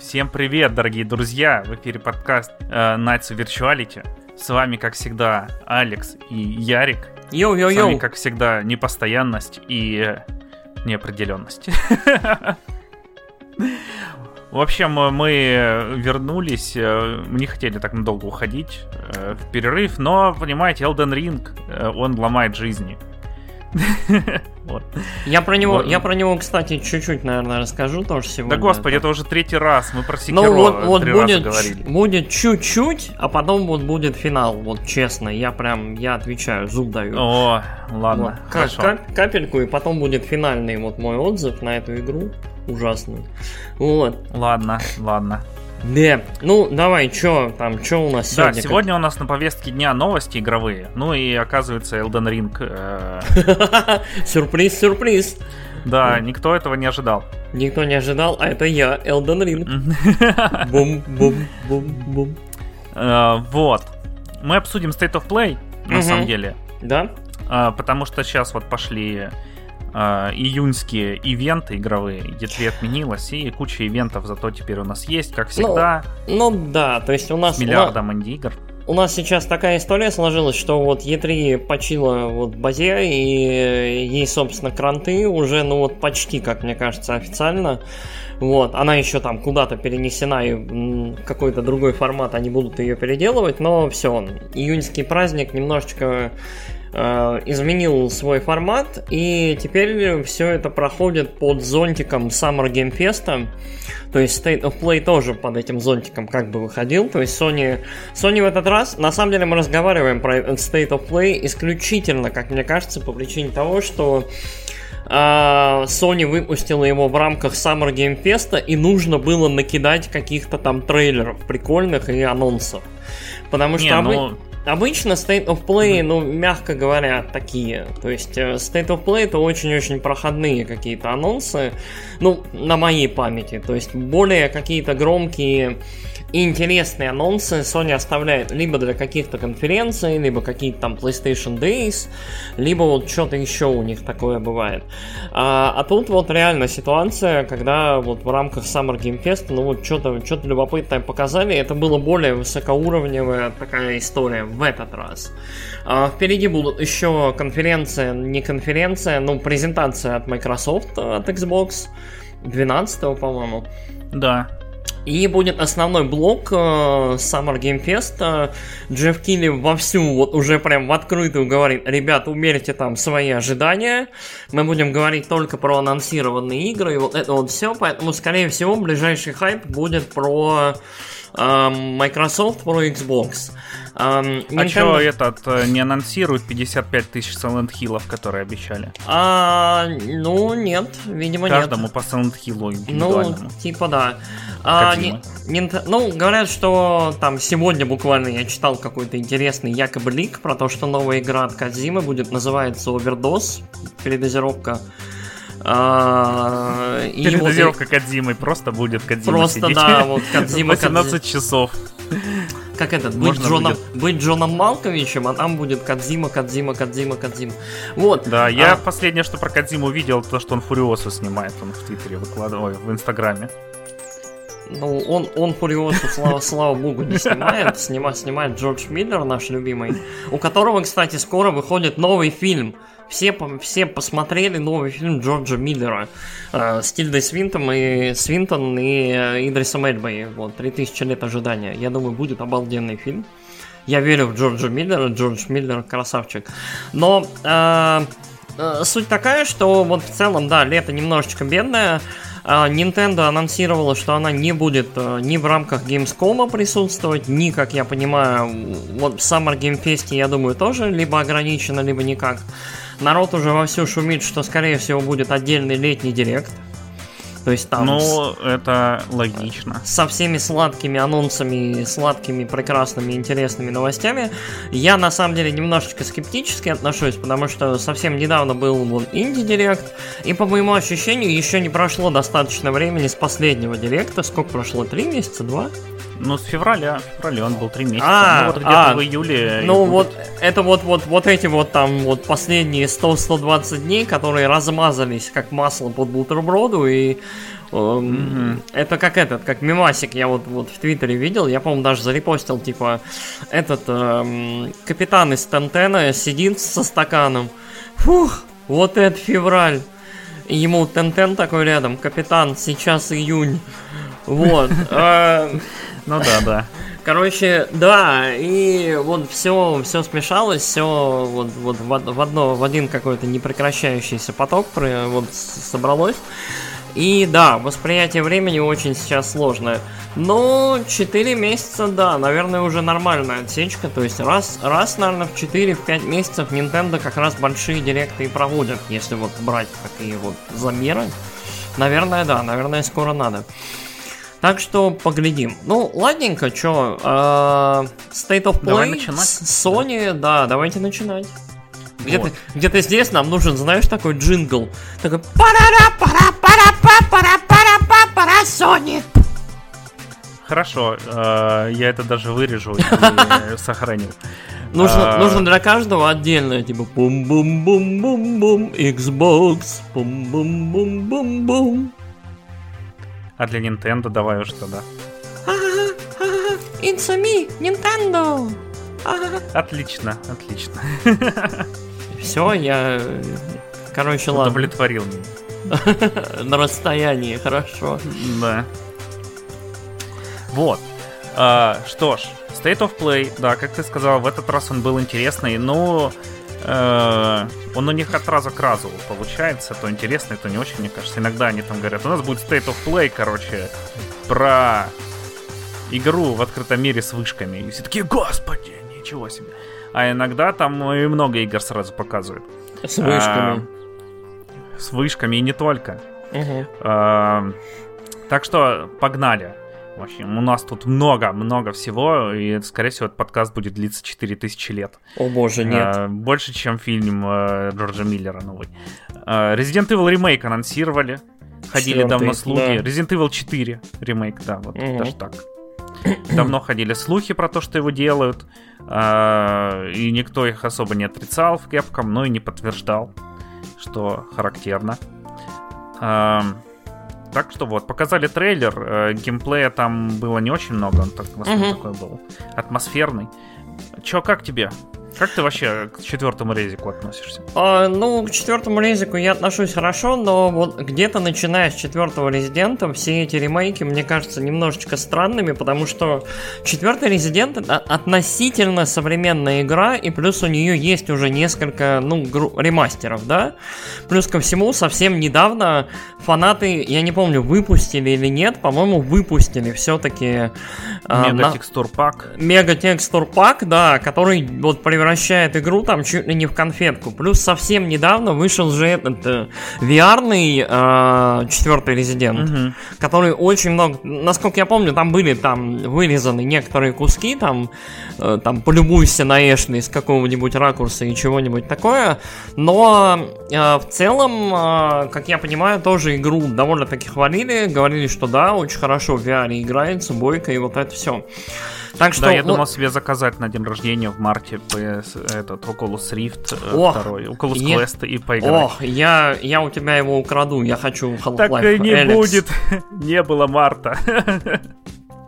Всем привет, дорогие друзья! В эфире подкаст э, Knights of Virtuality. С вами, как всегда, Алекс и Ярик. Yo-yo-yo! С вами, как всегда, непостоянность и э, неопределенность. В общем, мы вернулись, э, мы не хотели так надолго уходить э, в перерыв, но, понимаете, Elden Ring, э, он ломает жизни. Вот. Я про него, вот. я про него, кстати, чуть-чуть, наверное, расскажу тоже сегодня. Да господи, это, это уже третий раз, мы про Секиро ну, вот, вот три будет, раза говорили. Будет чуть-чуть, а потом вот будет финал, вот честно, я прям, я отвечаю, зуб даю. О, ладно, вот. хорошо. Кап- капельку, и потом будет финальный вот мой отзыв на эту игру, ужасный. Вот. Ладно, ладно. Да, ну давай, чё там, чё у нас сегодня? Да, сегодня у нас на повестке дня новости игровые, ну и оказывается Elden Ring. Э, сюрприз, сюрприз. Да, никто этого не ожидал. Никто не ожидал, а это я, Elden Ring. Бум, бум, бум, бум. Э, вот. Мы обсудим State of Play, на самом деле. Да? Э, потому что сейчас вот пошли э, июньские ивенты игровые, E3 отменилась, и куча ивентов зато теперь у нас есть, как всегда. Ну, ну да, то есть у нас... С миллиардом инди-игр. У нас сейчас такая история сложилась, что вот E3 почила вот базе, и ей, собственно, кранты уже, ну вот почти, как мне кажется, официально. Вот, она еще там куда-то перенесена и какой-то другой формат, они будут ее переделывать, но все, июньский праздник немножечко изменил свой формат, и теперь все это проходит под зонтиком Summer Game Fest. То есть State of Play тоже под этим зонтиком как бы выходил. То есть Sony, Sony в этот раз, на самом деле мы разговариваем про State of Play исключительно, как мне кажется, по причине того, что э, Sony выпустила его в рамках Summer Game Fest, и нужно было накидать каких-то там трейлеров прикольных и анонсов. Потому что... Не, ну... Обычно State of Play, ну, мягко говоря, такие. То есть э, State of Play это очень-очень проходные какие-то анонсы, ну, на моей памяти. То есть более какие-то громкие интересные анонсы Sony оставляет либо для каких-то конференций, либо какие-то там PlayStation Days, либо вот что-то еще у них такое бывает. А, а тут вот реально ситуация, когда вот в рамках Summer Game Fest, ну вот что-то что любопытное показали, это было более высокоуровневая такая история в этот раз. А, впереди будут еще конференция, не конференция, но презентация от Microsoft, от Xbox 12, по-моему. Да, и будет основной блок э, Summer Game Fest. Э, Джефф Килли вовсю, вот уже прям в открытую говорит, ребят, умерьте там свои ожидания. Мы будем говорить только про анонсированные игры и вот это вот все. Поэтому, скорее всего, ближайший хайп будет про э, Microsoft, про Xbox. Um, Nintendo... А что этот э, не анонсирует 55 тысяч Silent Hill, которые обещали? А, ну, нет, видимо, Каждому нет. по Silent Hill Ну, типа да. А, не, не, ну, говорят, что там сегодня буквально я читал какой-то интересный якобы лик про то, что новая игра от Кадзимы будет называться Overdose, передозировка. А, Передозировка вот, Кадзимы просто будет Кадзима Просто, сидеть. да, вот Кадзима 18 часов. Как этот, быть Джоном, будет... быть Джоном Малковичем, а там будет Кадзима, Кадзима, Кадзима, Кадзима. Вот. Да, я а... последнее, что про Кадзиму видел, то, что он Фуриосу снимает, он в Твиттере выкладывает, в Инстаграме. Ну, он, он Фуриосу, слава, слава богу, не снимает. Снима, снимает Джордж Миллер, наш любимый. У которого, кстати, скоро выходит новый фильм. Все, все посмотрели новый фильм Джорджа Миллера э, с Тильдой Свинтом и Свинтон и э, Идрисом Эльбой. Вот, 3000 лет ожидания. Я думаю, будет обалденный фильм. Я верю в Джорджа Миллера, Джордж Миллер красавчик. Но э, э, суть такая, что вот в целом, да, лето немножечко бедное. А, Nintendo анонсировала, что она не будет э, ни в рамках Gamescom присутствовать, ни, как я понимаю, вот в Summer Game Fest, я думаю, тоже либо ограничено, либо никак. Народ уже вовсю шумит, что, скорее всего, будет отдельный летний директ. То есть там... Ну, с... это логично. Со всеми сладкими анонсами, сладкими, прекрасными, интересными новостями. Я, на самом деле, немножечко скептически отношусь, потому что совсем недавно был вон инди-директ, и, по моему ощущению, еще не прошло достаточно времени с последнего директа. Сколько прошло? Три месяца? Два? Ну, с февраля. В феврале он был три месяца. А, ну, вот где-то а, в июле. Ну, вот это вот, вот, вот эти вот там вот последние 100-120 дней, которые размазались как масло под бутерброду, и Mm-hmm. Это как этот, как мемасик, я вот, вот в Твиттере видел, я, по-моему, даже зарепостил, типа, этот эм, капитан из Тентена сидит со стаканом. Фух, вот это февраль. И ему Тентен такой рядом, капитан, сейчас июнь. Вот. Ну да, да. Короче, да, и вот все, все смешалось, все вот, вот в, одно, в один какой-то непрекращающийся поток вот собралось. И да, восприятие времени очень сейчас сложное. Но 4 месяца, да, наверное, уже нормальная отсечка. То есть раз, раз наверное, в 4-5 месяцев Nintendo как раз большие директы и проводят, если вот брать такие вот замеры. Наверное, да, наверное, скоро надо. Так что поглядим. Ну, ладненько, чё, э, State of Play с Sony, да, давайте начинать. Где-то, вот. где-то здесь нам нужен, знаешь, такой джингл. Такой пара пара пара пара пара пара пара Sony. Хорошо, э, я это даже вырежу и сохраню. Нужно, а... нужно для каждого отдельно, типа бум-бум-бум-бум-бум, Xbox, бум-бум-бум-бум-бум. А для Nintendo давай уж тогда. It's a me, Nintendo. Отлично, отлично. Все, я... Короче, ладно. Удовлетворил меня. На расстоянии, хорошо. Да. Вот. А, что ж, State of Play, да, как ты сказал, в этот раз он был интересный, но э, он у них от раза к разу получается, то интересный, то не очень, мне кажется. Иногда они там говорят, у нас будет State of Play, короче, про игру в открытом мире с вышками. И все такие, господи, ничего себе. А иногда там и много игр сразу показывают. С вышками. А, с вышками и не только. Угу. А, так что погнали. В общем, у нас тут много-много всего, и, скорее всего, этот подкаст будет длиться 4000 лет. О боже, нет. А, больше, чем фильм э, Джорджа Миллера новый. А, Resident Evil ремейк анонсировали. Ходили Четвертый, давно слухи. Да. Resident Evil 4 ремейк, да, вот угу. даже так. Давно ходили слухи про то, что его делают, э, и никто их особо не отрицал в Capcom, но и не подтверждал, что характерно. Так что вот, показали трейлер, э, геймплея там было не очень много, он так, в основном такой был атмосферный. Чё, как тебе? Как ты вообще к четвертому резику относишься? А, ну, к четвертому резику я отношусь хорошо, но вот где-то начиная с четвертого резидента все эти ремейки мне кажутся немножечко странными, потому что четвертый резидент это относительно современная игра, и плюс у нее есть уже несколько, ну, гру- ремастеров, да? Плюс ко всему, совсем недавно фанаты, я не помню, выпустили или нет, по-моему, выпустили все-таки... Мега текстур пак. Мега текстур пак, да, который вот при превращает игру там чуть ли не в конфетку. Плюс совсем недавно вышел же этот э, VR-ный э, четвертый резидент, угу. который очень много, насколько я помню, там были там вырезаны некоторые куски, там, э, там полюбуйся на Эшли с какого-нибудь ракурса и чего-нибудь такое, но э, в целом, э, как я понимаю, тоже игру довольно-таки хвалили, говорили, что да, очень хорошо в VR играется, бойко и вот это все. Так что, да, я вот... думал себе заказать на день рождения в марте PS, этот Oculus Rift э, Ох, второй, Oculus я... Quest и поиграть. Ох, я, я у тебя его украду, я хочу Half-Life Так и не Alex. будет, не было марта.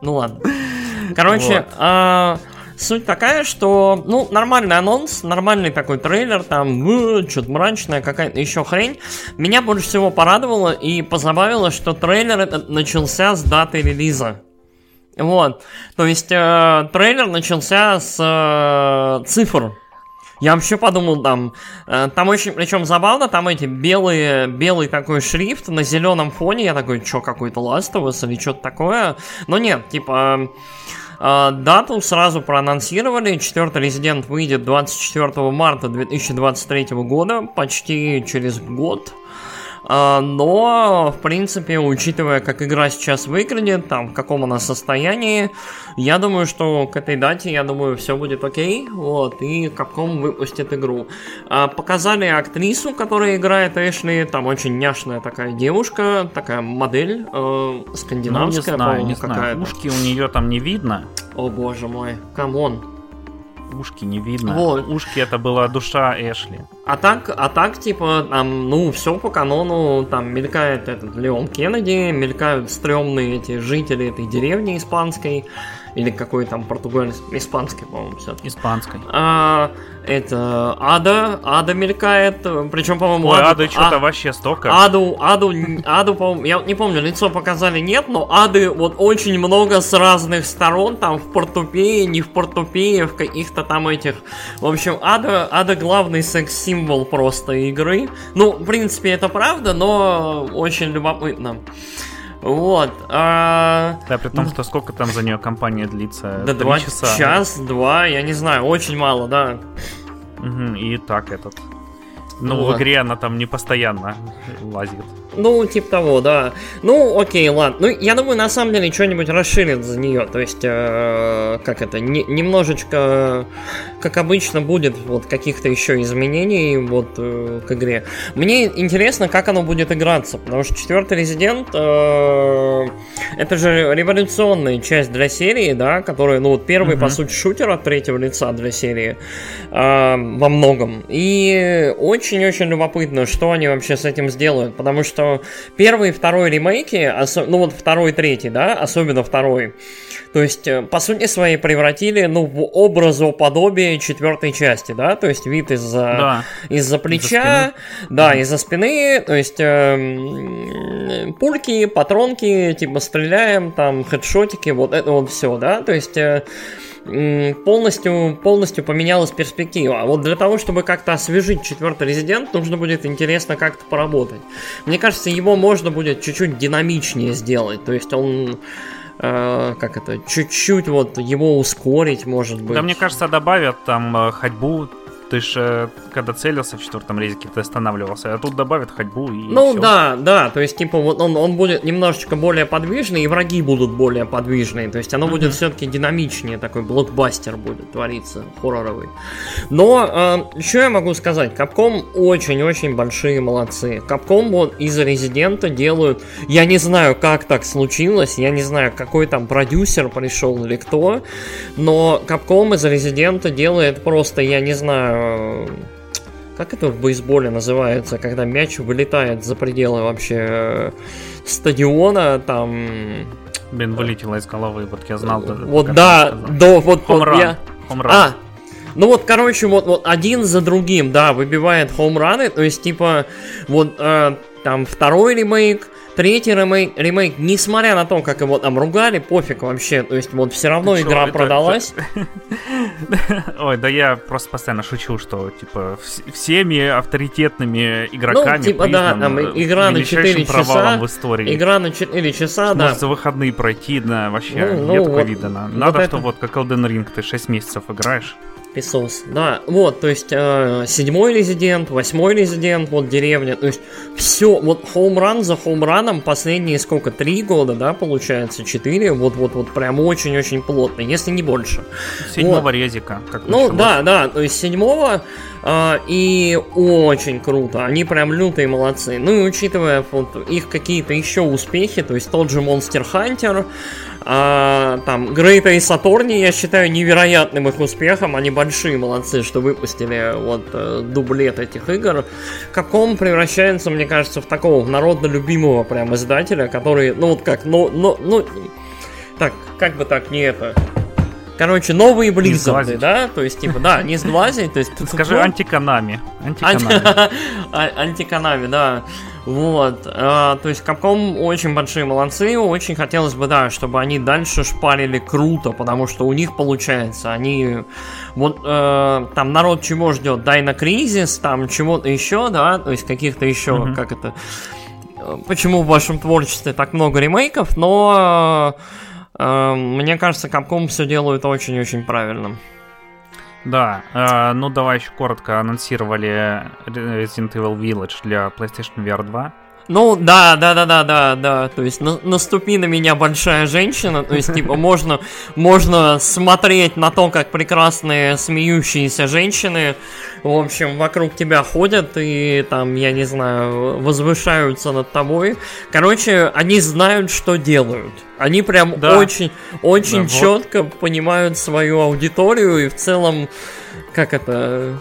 Ну ладно. Короче, вот. а, суть такая, что, ну, нормальный анонс, нормальный такой трейлер, там, э, что-то мрачное, какая-то еще хрень. Меня больше всего порадовало и позабавило, что трейлер этот начался с даты релиза. Вот. То есть э, трейлер начался с э, цифр. Я вообще подумал, там, э, там очень, причем забавно, там эти белые, белый такой шрифт на зеленом фоне, я такой, что, какой-то Last of Us или что-то такое, но нет, типа, э, дату сразу проанонсировали, четвертый резидент выйдет 24 марта 2023 года, почти через год, но, в принципе, учитывая, как игра сейчас выглядит, там, в каком она состоянии, я думаю, что к этой дате, я думаю, все будет окей, вот, и Capcom выпустит игру. А, показали актрису, которая играет Эшли, там очень няшная такая девушка, такая модель э, скандинавская, ну, не знаю, не знаю. Ушки у нее там не видно. О боже мой, come on. Ушки не видно. Вот. Ушки это была душа Эшли. А так, а так, типа, там, ну, все по канону, там мелькает этот Леон Кеннеди, мелькают стрёмные эти жители этой деревни испанской, или какой там португальский, испанский, по-моему, все Испанской. А, это Ада, Ада мелькает, причем, по-моему... Ой, Ады что-то а, вообще столько. Аду, Аду, Аду, по-моему, я не помню, лицо показали, нет, но Ады вот очень много с разных сторон, там в портупее, не в портупее, в каких-то там этих... В общем, Ада, Ада главный секс-символ просто игры. Ну, в принципе, это правда, но очень любопытно. Вот. А... Да, при том, что сколько там за нее компания длится? Да, два часа. Час, два, я не знаю, очень мало, да. Угу, и так этот. Ну, вот. в игре она там не постоянно лазит. Ну, типа того, да. Ну, окей, ладно. Ну, я думаю, на самом деле, что-нибудь расширит за нее. То есть, э, как это, не, немножечко, как обычно, будет вот каких-то еще изменений вот э, к игре. Мне интересно, как оно будет играться, потому что четвертый резидент э, это же революционная часть для серии, да, которая, ну, вот первый, uh-huh. по сути, шутер от третьего лица для серии э, во многом. И очень-очень любопытно, что они вообще с этим сделают, потому что что первый и второй ремейки, ну вот второй и третий, да, особенно второй, то есть, э, по сути своей, превратили, ну, в образоподобие четвертой части, да, то есть вид из-за да. из-за плеча, из да, из-за спины, то есть э, пульки, патронки, типа стреляем, там хедшотики, вот это вот все, да, то есть э, полностью, полностью поменялась перспектива. А вот для того, чтобы как-то освежить четвертый резидент, нужно будет интересно как-то поработать. Мне кажется, его можно будет чуть-чуть динамичнее сделать. То есть он э, как это, чуть-чуть вот его ускорить, может быть. Да, мне кажется, добавят там э, ходьбу ты же, когда целился в четвертом резике, ты останавливался, а тут добавят ходьбу и Ну, все. да, да, то есть, типа, вот он, он будет немножечко более подвижный, и враги будут более подвижные, то есть оно mm-hmm. будет все-таки динамичнее, такой блокбастер будет твориться, хорроровый. Но, э, что я могу сказать, Capcom очень-очень большие молодцы. Capcom вот из Резидента делают, я не знаю, как так случилось, я не знаю, какой там продюсер пришел или кто, но Capcom из Резидента делает просто, я не знаю, как это в бейсболе называется, когда мяч вылетает за пределы вообще э, стадиона, там... Блин, вылетело из головы, вот я знал. Вот да, до вот... Хомран. Я... Хомран. А, ну вот, короче, вот, вот один за другим, да, выбивает хоумраны, то есть, типа, вот э, там второй ремейк, Третий ремейк, ремейк, несмотря на то, как его там ругали, пофиг вообще. То есть вот все равно Ты игра продалась. Ой, да я просто постоянно шучу, что типа всеми авторитетными игроками Ну, типа, да, там игра на 4 часа. в истории. Игра на 4 часа, да. Может за выходные пройти, да, вообще, ну, ну, видано. Надо, что вот как Elden Ring ты 6 месяцев играешь. Песос. Да, вот, то есть э, седьмой резидент, восьмой резидент, вот деревня, то есть все, вот хоумран за хоумраном последние сколько, три года, да, получается, четыре, вот-вот-вот прям очень-очень плотно, если не больше. Седьмого вот. резика, как Ну, началось. да, да, то есть седьмого, э, и очень круто, они прям лютые молодцы. Ну и учитывая вот их какие-то еще успехи, то есть тот же Monster Hunter, а, там, Great Ace Attorney, я считаю невероятным их успехом. Они большие молодцы, что выпустили вот э, дублет этих игр. Каком превращается, мне кажется, в такого народно любимого прям издателя, который, ну вот как, ну, ну, ну, так, как бы так не это... Короче, новые Близзарды, да? То есть, типа, да, не сглазить, то есть... Скажи антиканами. Антиканами, да. Вот, э, то есть Capcom очень большие молодцы, очень хотелось бы, да, чтобы они дальше шпарили круто, потому что у них получается, они, вот, э, там народ чего ждет, дай на кризис, там чего-то еще, да, то есть каких-то еще, mm-hmm. как это, почему в вашем творчестве так много ремейков, но э, мне кажется, Capcom все делают очень-очень правильно. Да, э, ну давай еще коротко анонсировали Resident Evil Village для PlayStation VR 2. Ну, да, да, да, да, да, да. То есть на, наступи на меня большая женщина. То есть, типа, можно, можно смотреть на то, как прекрасные смеющиеся женщины, в общем, вокруг тебя ходят и там, я не знаю, возвышаются над тобой. Короче, они знают, что делают. Они прям да. очень, очень да, четко вот. понимают свою аудиторию и в целом, как это,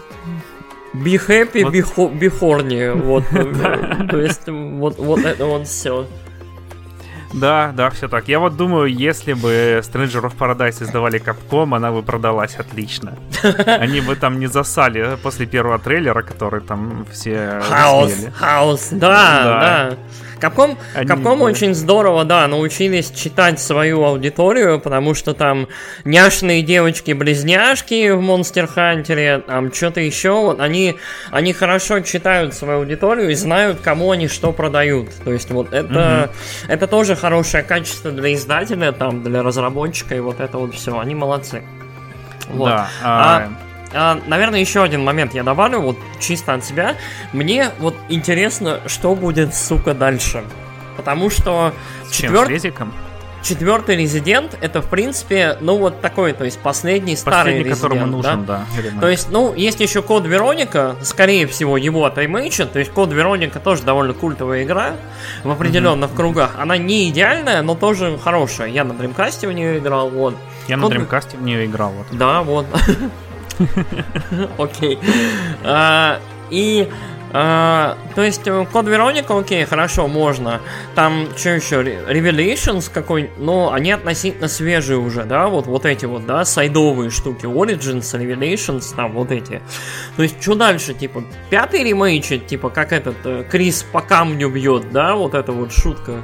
Be happy, вот. be, ho- be horny. Вот, то есть, вот, вот это вот все. Да, да, все так. Я вот думаю, если бы Stranger of Paradise издавали Capcom, она бы продалась отлично. Они бы там не засали после первого трейлера, который там все Хаос, хаос, да, да. Капком, Они, Капком очень здорово, да, научились читать свою аудиторию, потому что там няшные девочки-близняшки в Monster Hunter, там что-то еще, вот они, они хорошо читают свою аудиторию и знают, кому они что продают. То есть вот это, угу. это тоже хорошее качество для издателя, там, для разработчика, и вот это вот все, они молодцы. Вот. Да, а а, наверное, еще один момент я добавлю, вот чисто от себя. Мне вот интересно, что будет, сука, дальше. Потому что... С четвер... Четвертый резидент это в принципе, ну вот такой, то есть последний, старый резидент. которому нужен, да. да то есть, ну, есть еще код Вероника, скорее всего, его отремейчат. То есть код Вероника тоже довольно культовая игра в определенных mm-hmm. кругах. Она не идеальная, но тоже хорошая. Я на Dreamcast в нее играл, вот. Я на Dreamcast в нее играл, вот. Да, вот. Окей. А, и Uh, то есть э, код Вероника, окей, хорошо, можно. Там что еще? Revelations какой но они относительно свежие уже, да, вот, вот эти вот, да, сайдовые штуки. Origins, Revelations, там вот эти. То есть, что дальше, типа, пятый ремейчит, типа, как этот э, Крис по камню бьет, да, вот эта вот шутка.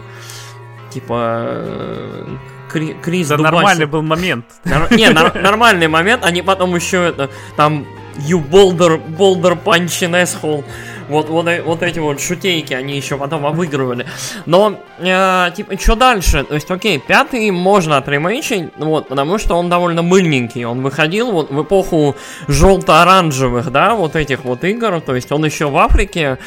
Типа, э, Кри Крис Да нормальный был момент. Не, нормальный момент. Они потом еще это, там, you boulder, boulder punch in asshole. Вот, вот, вот эти вот шутейки они еще потом обыгрывали. Но, э, типа, что дальше? То есть, окей, пятый можно отремейчить, вот, потому что он довольно мыльненький. Он выходил вот в эпоху желто-оранжевых, да, вот этих вот игр. То есть, он еще в Африке.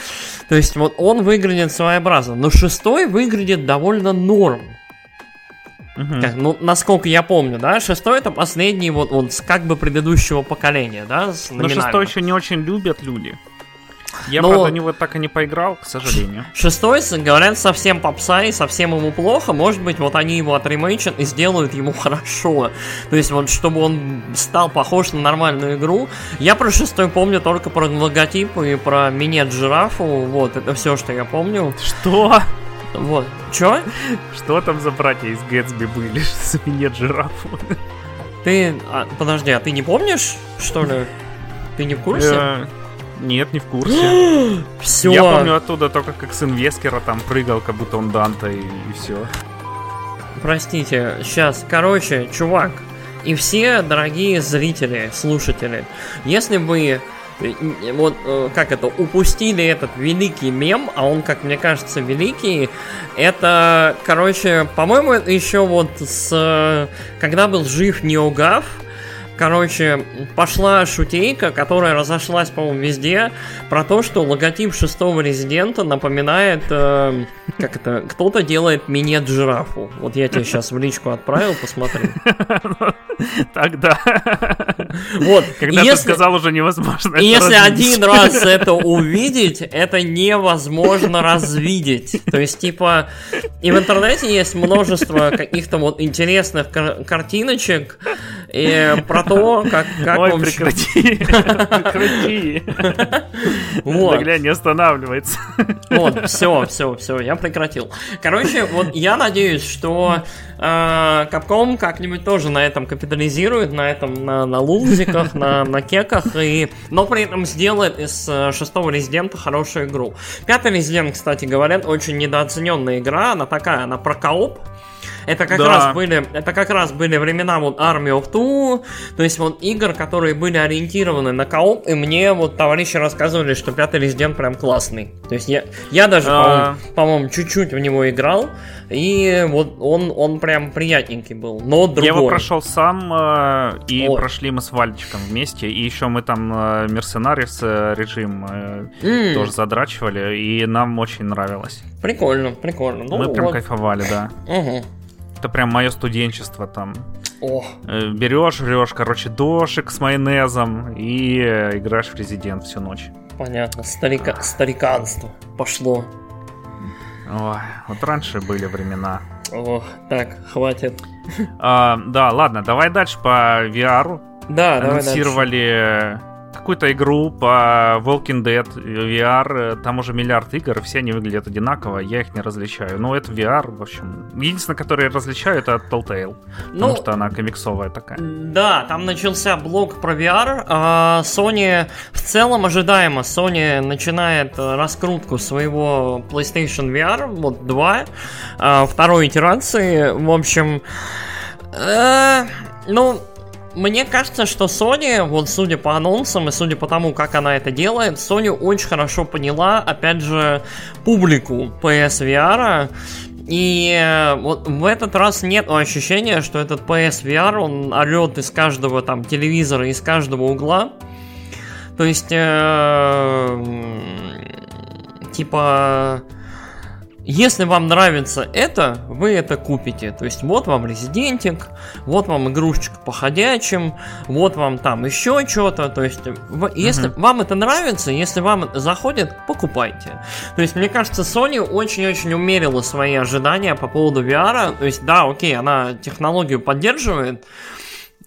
То есть, вот он выглядит своеобразно. Но шестой выглядит довольно норм. Угу. Как, ну, насколько я помню, да, шестой это последний вот, вот как бы предыдущего поколения, да, Но шестой еще не очень любят люди. Я, Но... правда, него так и не поиграл, к сожалению. Шестой, говорят, совсем попса и совсем ему плохо. Может быть, вот они его отремейчат и сделают ему хорошо. То есть, вот, чтобы он стал похож на нормальную игру. Я про шестой помню только про логотип и про минет-жирафу. Вот, это все, что я помню. Что? Вот. Чё? Что там за братья из Гэтсби были? Заменят жирафу. Ты... А, подожди, а ты не помнишь, что ли? Ты не в курсе? Э, нет, не в курсе. все. Я помню оттуда только как сын Вескера там прыгал, как будто он Данта и, и все. Простите, сейчас, короче, чувак, и все дорогие зрители, слушатели, если вы вот э, как это, упустили этот великий мем, а он, как мне кажется, великий, это, короче, по-моему, еще вот с... Когда был жив Неогав, Короче, пошла шутейка, которая разошлась, по-моему, везде, про то, что логотип шестого резидента напоминает, э, как это, кто-то делает минет жирафу. Вот я тебе сейчас в личку отправил, посмотри. Тогда. Вот. Когда ты сказал, уже невозможно. Если один раз это увидеть, это невозможно развидеть. То есть, типа, и в интернете есть множество каких-то вот интересных картиночек и про то, как, как Ой, вам... прекрати, прекрати. Вот. Да, глянь, не останавливается. Вот, все, все, все, я прекратил. Короче, вот я надеюсь, что э, Capcom как-нибудь тоже на этом капитализирует, на этом, на, на лузиках, на, на кеках, и, но при этом сделает из э, шестого резидента хорошую игру. Пятый резидент, кстати говоря, очень недооцененная игра, она такая, она про кооп, это как да. раз были, это как раз были времена вот Army of Two, то есть вот игр, которые были ориентированы на кооп, и мне вот товарищи рассказывали, что пятый резидент прям классный. То есть я, я даже, а... по-моему, по чуть-чуть в него играл, И вот он, он прям приятненький был, но другой. Я его прошел сам, э, и Ой. прошли мы с Вальчиком вместе, и еще мы там Мерсенарис э, режим э, mm. тоже задрачивали, и нам очень нравилось. Прикольно, прикольно. Ну, мы прям вот. кайфовали, да. Угу. Это прям мое студенчество там. О. Э, берешь, жрешь, короче, дошик с майонезом и э, играешь в Резидент всю ночь. Понятно, старика... стариканство пошло. Ой, вот раньше были времена. О, так, хватит. А, да, ладно, давай дальше по VR. Да, давай дальше какую-то игру по Walking Dead VR, там уже миллиард игр, и все они выглядят одинаково, я их не различаю. Но это VR, в общем. Единственное, которое я различаю, это Telltale, ну, потому что она комиксовая такая. Да, там начался блок про VR. А Sony в целом ожидаемо, Sony начинает раскрутку своего PlayStation VR, вот 2, а, второй итерации. В общем, э, ну, мне кажется, что Sony, вот судя по анонсам и судя по тому, как она это делает, Sony очень хорошо поняла, опять же, публику PSVR. И э, вот в этот раз нет ощущения, что этот PSVR, он орет из каждого там телевизора, из каждого угла. То есть, э, типа, если вам нравится это, вы это купите. То есть вот вам резидентик, вот вам игрушечка по ходячим, вот вам там еще что-то. То есть если uh-huh. вам это нравится, если вам заходит, покупайте. То есть мне кажется, Sony очень-очень умерила свои ожидания по поводу VR. То есть да, окей, она технологию поддерживает,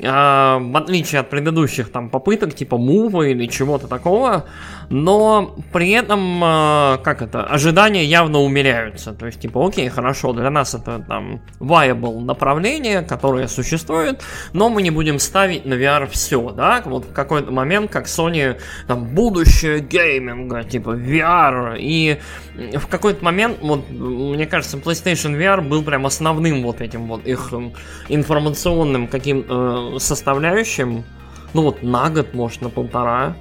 а, в отличие от предыдущих там попыток типа мува или чего-то такого, но при этом, а, как это, ожидания явно умеряются. То есть, типа, окей, хорошо, для нас это там viable направление, которое существует, но мы не будем ставить на VR все, да? Вот в какой-то момент, как Sony, там, будущее гейминга, типа, VR, и в какой-то момент, вот, мне кажется, PlayStation VR был прям основным вот этим вот их информационным каким э, составляющим, ну вот на год, может, на полтора.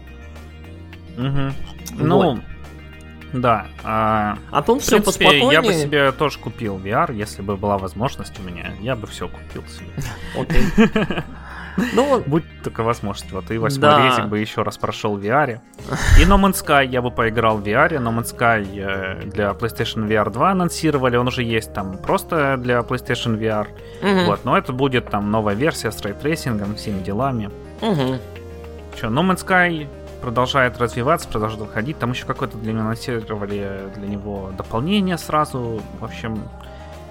Угу. Ну, да. А, а тут все принципе, поспокойнее. Я бы себе тоже купил VR, если бы была возможность у меня. Я бы все купил себе. Окей. Ну, будь только возможность. Вот и восьмой да. рейтинг бы еще раз прошел в VR. И No Man's Sky я бы поиграл в VR. No Man's Sky э, для PlayStation VR 2 анонсировали. Он уже есть там просто для PlayStation VR. Угу. Вот, но это будет там новая версия с ray tracing ом, всеми делами. Угу. Че, No Man's Sky продолжает развиваться, продолжает выходить. Там еще какое-то для него анонсировали для него дополнение сразу. В общем,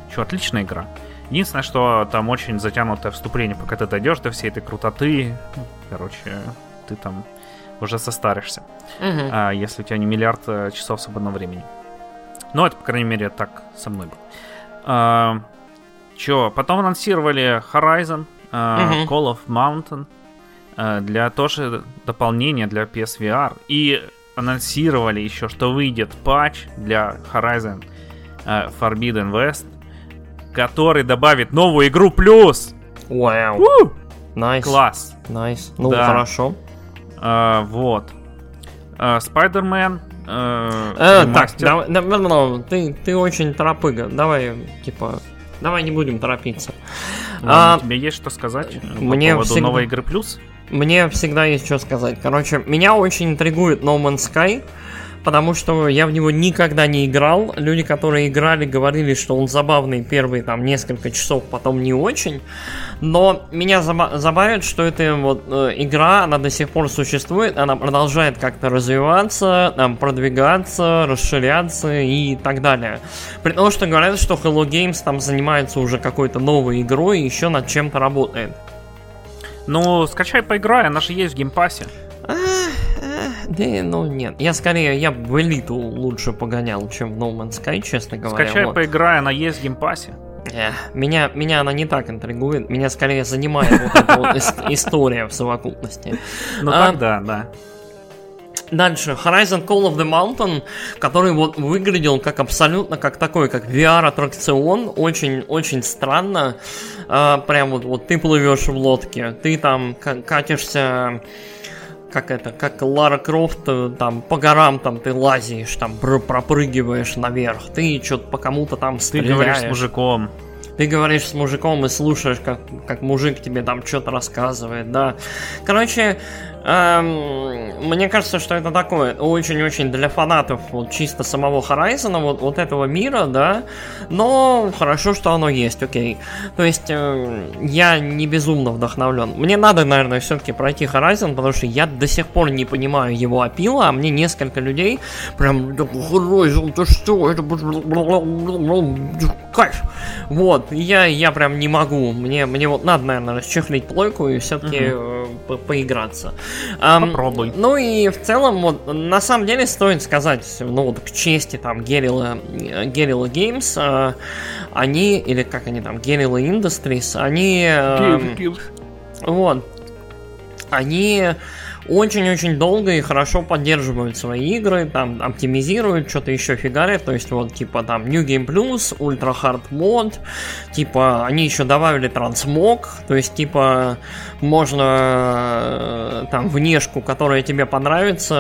что, отличная игра. Единственное, что там очень затянутое вступление, пока ты дойдешь до всей этой крутоты. Короче, ты там уже состаришься. Угу. А, если у тебя не миллиард э, часов свободного времени. Ну, это, по крайней мере, так со мной было. А, Че, потом анонсировали Horizon, uh, угу. Call of Mountain. Э, для тоже дополнения для PSVR. И анонсировали еще, что выйдет патч для Horizon э, Forbidden West, который добавит новую игру плюс. Вау. Nice. Класс. Nice. Ну, да. хорошо. А, вот. Спайдермен. Uh, uh, так, давай, да, да, да, ты, ты очень торопыга. Давай, типа, давай не будем торопиться. Ладно, а, тебе есть что сказать мне по поводу всегда... новой игры плюс? Мне всегда есть что сказать. Короче, меня очень интригует No Man's Sky, потому что я в него никогда не играл. Люди, которые играли, говорили, что он забавный первые там несколько часов, потом не очень. Но меня забавит, что эта вот э, игра, она до сих пор существует, она продолжает как-то развиваться, там, продвигаться, расширяться и так далее. При том, что говорят, что Hello Games там занимается уже какой-то новой игрой и еще над чем-то работает. Ну, скачай, поиграй, она же есть в Game Pass е. А, а, да, ну нет. Я скорее, я в элиту лучше погонял, чем в No Man's Sky, честно говоря. Скачай, вот. поиграй, она есть в Game Pass е. Меня, меня она не так интригует, меня скорее занимает вот эта вот история в совокупности. Ну а, да, да. Дальше, Horizon Call of the Mountain, который вот выглядел как абсолютно как такой, как VR-аттракцион, очень-очень странно. А, прям вот, вот ты плывешь в лодке, ты там катишься как это, как Лара Крофт, э, там, по горам там ты лазишь, там, пропрыгиваешь наверх, ты что-то по кому-то там стреляешь. Ты говоришь с мужиком. Ты говоришь с мужиком и слушаешь, как, как мужик тебе там что-то рассказывает, да. Короче, мне кажется, что это такое очень-очень для фанатов вот чисто самого Horizon, вот, вот этого мира, да. Но хорошо, что оно есть, окей. То есть э, я не безумно вдохновлен. Мне надо, наверное, все-таки пройти Horizon, потому что я до сих пор не понимаю его опила, а мне несколько людей прям Horizon, ты что, это кайф. Вот, я, я прям не могу. Мне, мне вот надо, наверное, расчехлить плойку и все-таки угу. по поиграться. Попробуй. Ну и в целом, вот, на самом деле стоит сказать, ну вот к чести там Guerrilla, Guerrilla Games, э, они, или как они там, Guerrilla Industries, они... Э, вот. Они очень-очень долго и хорошо поддерживают свои игры, там оптимизируют, что-то еще фигарят, то есть вот типа там New Game Plus, Ultra Hard Mod, типа они еще добавили трансмог, то есть типа можно э, там внешку, которая тебе понравится,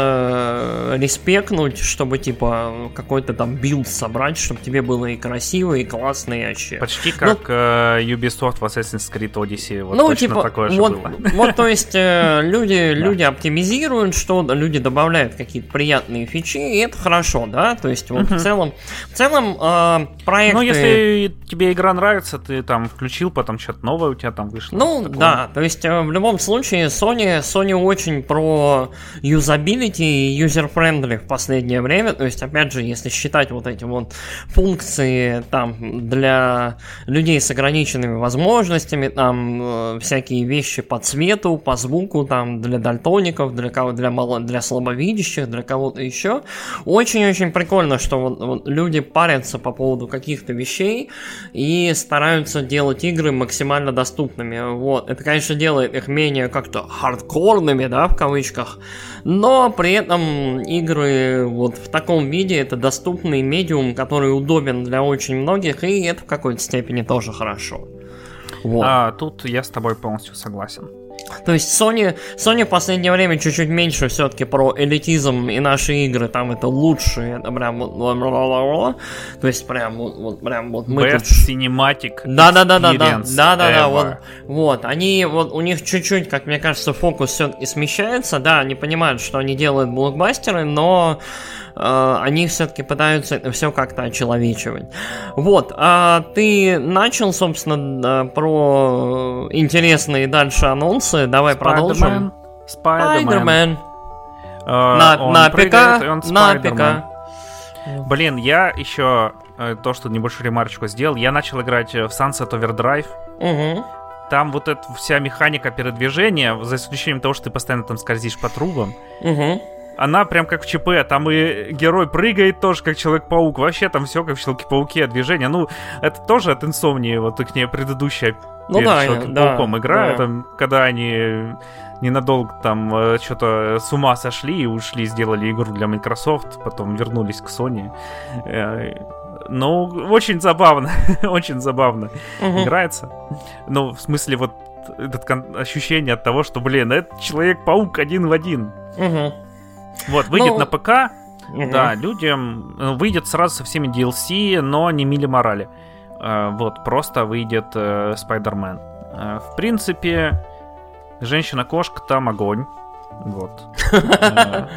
э, respec нуть, чтобы типа какой-то там билд собрать, чтобы тебе было и красиво, и классно, и вообще. Почти ну, как ну, Ubisoft в Assassin's Creed Odyssey. Вот ну, типа, такое же вот, было. Вот, то есть люди, люди оптимизируют, что люди добавляют какие-то приятные фичи, и это хорошо, да, то есть вот uh-huh. в целом, в целом э, проекты... Ну, если тебе игра нравится, ты там включил, потом что-то новое у тебя там вышло. Ну, такое. да, то есть э, в любом случае Sony, Sony очень про юзабилити и user-friendly в последнее время, то есть, опять же, если считать вот эти вот функции там для людей с ограниченными возможностями, там э, всякие вещи по цвету, по звуку, там для дальтоников, художников, для кого для мало, для слабовидящих, для кого-то еще. Очень-очень прикольно, что вот, вот люди парятся по поводу каких-то вещей и стараются делать игры максимально доступными. Вот. Это, конечно, делает их менее как-то хардкорными, да, в кавычках, но при этом игры вот в таком виде это доступный медиум, который удобен для очень многих, и это в какой-то степени тоже хорошо. Вот. А, тут я с тобой полностью согласен. То есть Sony, Sony в последнее время чуть-чуть меньше все-таки про элитизм и наши игры, там это лучшие, это прям вот, то есть прям вот, вот прям вот мы Best тут... Cinematic да, да, да, да, да, да, да, да, вот, вот, они вот у них чуть-чуть, как мне кажется, фокус все-таки смещается, да, они понимают, что они делают блокбастеры, но э, они все-таки пытаются это все как-то очеловечивать. Вот, а ты начал, собственно, про интересные дальше анонсы, давай продолжим. Спайдермен. Uh, на, на ПК, на ПК. Блин, я еще э, то, что небольшую ремарочку сделал, я начал играть в Sunset Overdrive. Угу. Там вот эта вся механика передвижения, за исключением того, что ты постоянно там скользишь по трубам, угу она прям как в ЧП, там и герой прыгает тоже, как Человек-паук, вообще там все как в Человеке-пауке, движение, ну, это тоже от инсомнии, вот их не предыдущая ну, да, Человеком-пауком да, игра, да. там, когда они ненадолго там э, что-то с ума сошли и ушли, сделали игру для Microsoft, потом вернулись к Sony. Э, ну, очень забавно, очень забавно угу. играется. Ну, в смысле, вот это ощущение от того, что, блин, это Человек-паук один в один. Угу. Вот, выйдет ну, на ПК, угу. да, людям э, выйдет сразу со всеми DLC, но не мили морали. Э, вот, просто выйдет э, Спайдермен. В принципе, женщина-кошка там огонь. Вот.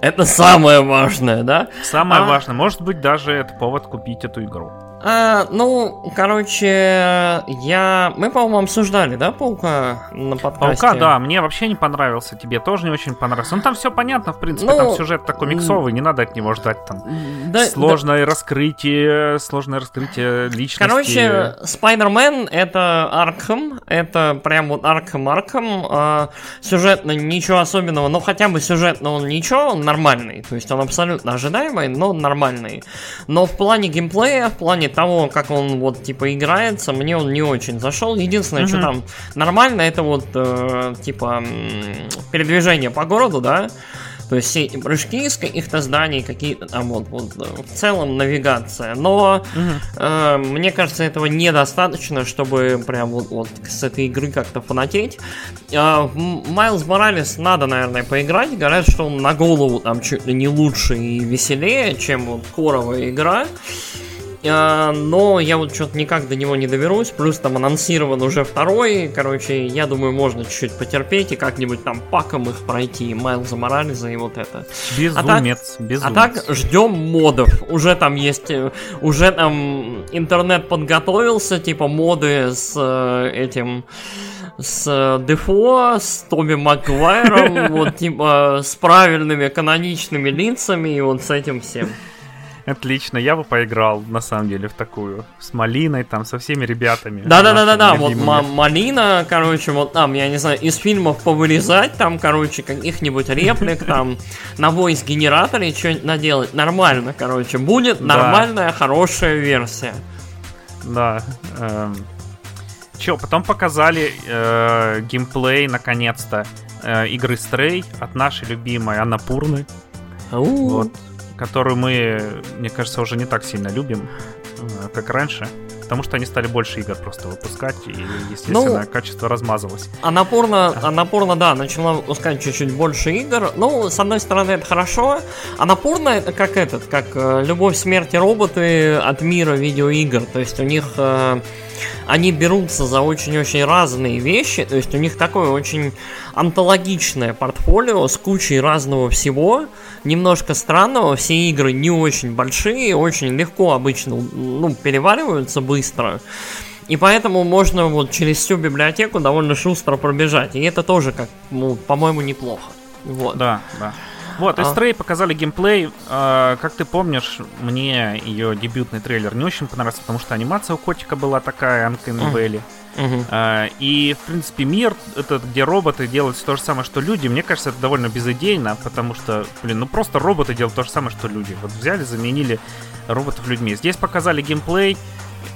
Это самое важное, да? Самое а? важное. Может быть, даже это повод купить эту игру. А, ну, короче, я... Мы, по-моему, обсуждали, да, Паука на подкасте? Паука, да, мне вообще не понравился, тебе тоже не очень понравился. Ну, там все понятно, в принципе, ну, там сюжет такой миксовый, не надо от него ждать там. Да, сложное да. раскрытие, сложное раскрытие личности. Короче, Спайдермен — это Аркхем, это прям вот Аркхем Аркхем. А, сюжетно ничего особенного, но хотя бы сюжетно он ничего, он нормальный. То есть он абсолютно ожидаемый, но нормальный. Но в плане геймплея, в плане того, как он вот типа играется, мне он не очень зашел. Единственное, mm-hmm. что там нормально, это вот э, типа передвижение по городу, да. То есть все эти прыжки из каких-то зданий, какие-то там вот, вот в целом навигация. Но угу. э, мне кажется, этого недостаточно, чтобы прям вот, вот с этой игры как-то фанатеть. Э, Майлз Моралес надо, наверное, поиграть. Говорят, что он на голову там чуть ли не лучше и веселее, чем вот коровая игра. Но я вот что-то никак до него не доберусь, плюс там анонсирован уже второй, короче, я думаю, можно чуть-чуть потерпеть и как-нибудь там паком их пройти, Майлза Морализа и вот это. Безумец, а так, безумец. А так ждем модов, уже там есть, э, уже там интернет подготовился, типа моды с э, этим с э, Дефо, с Тоби Макгуайром, вот типа с правильными каноничными лицами и вот с этим всем. Отлично, я бы поиграл, на самом деле, в такую. С Малиной, там, со всеми ребятами. Да-да-да-да-да, вот Малина, короче, вот там, я не знаю, из фильмов повылезать, там, короче, каких-нибудь реплик, там, на voice-генераторе что-нибудь наделать. Нормально, короче, будет нормальная, хорошая версия. Да. Эм. Че, потом показали э, геймплей, наконец-то, э, игры Stray от нашей любимой Анапурны. Вот которую мы, мне кажется, уже не так сильно любим, э, как раньше. Потому что они стали больше игр просто выпускать, и, естественно, ну, качество размазалось. А напорно, а напорно, да, начала выпускать чуть-чуть больше игр. Ну, с одной стороны, это хорошо, а напорно это как этот, как э, любовь, смерти роботы от мира видеоигр. То есть у них э, они берутся за очень-очень разные вещи, то есть у них такое очень антологичное портфолио с кучей разного всего, немножко странного, все игры не очень большие, очень легко обычно ну, перевариваются быстро. И поэтому можно вот через всю библиотеку довольно шустро пробежать. И это тоже, как, ну, по-моему, неплохо. Вот. Да, да. Вот, а. Stray показали геймплей. А, как ты помнишь, мне ее дебютный трейлер не очень понравился, потому что анимация у котика была такая, Uncanny Valley. Uh-huh. А, и, в принципе, мир, этот, где роботы делают то же самое, что люди, мне кажется, это довольно безыдейно, потому что, блин, ну просто роботы делают то же самое, что люди. Вот взяли, заменили роботов людьми. Здесь показали геймплей,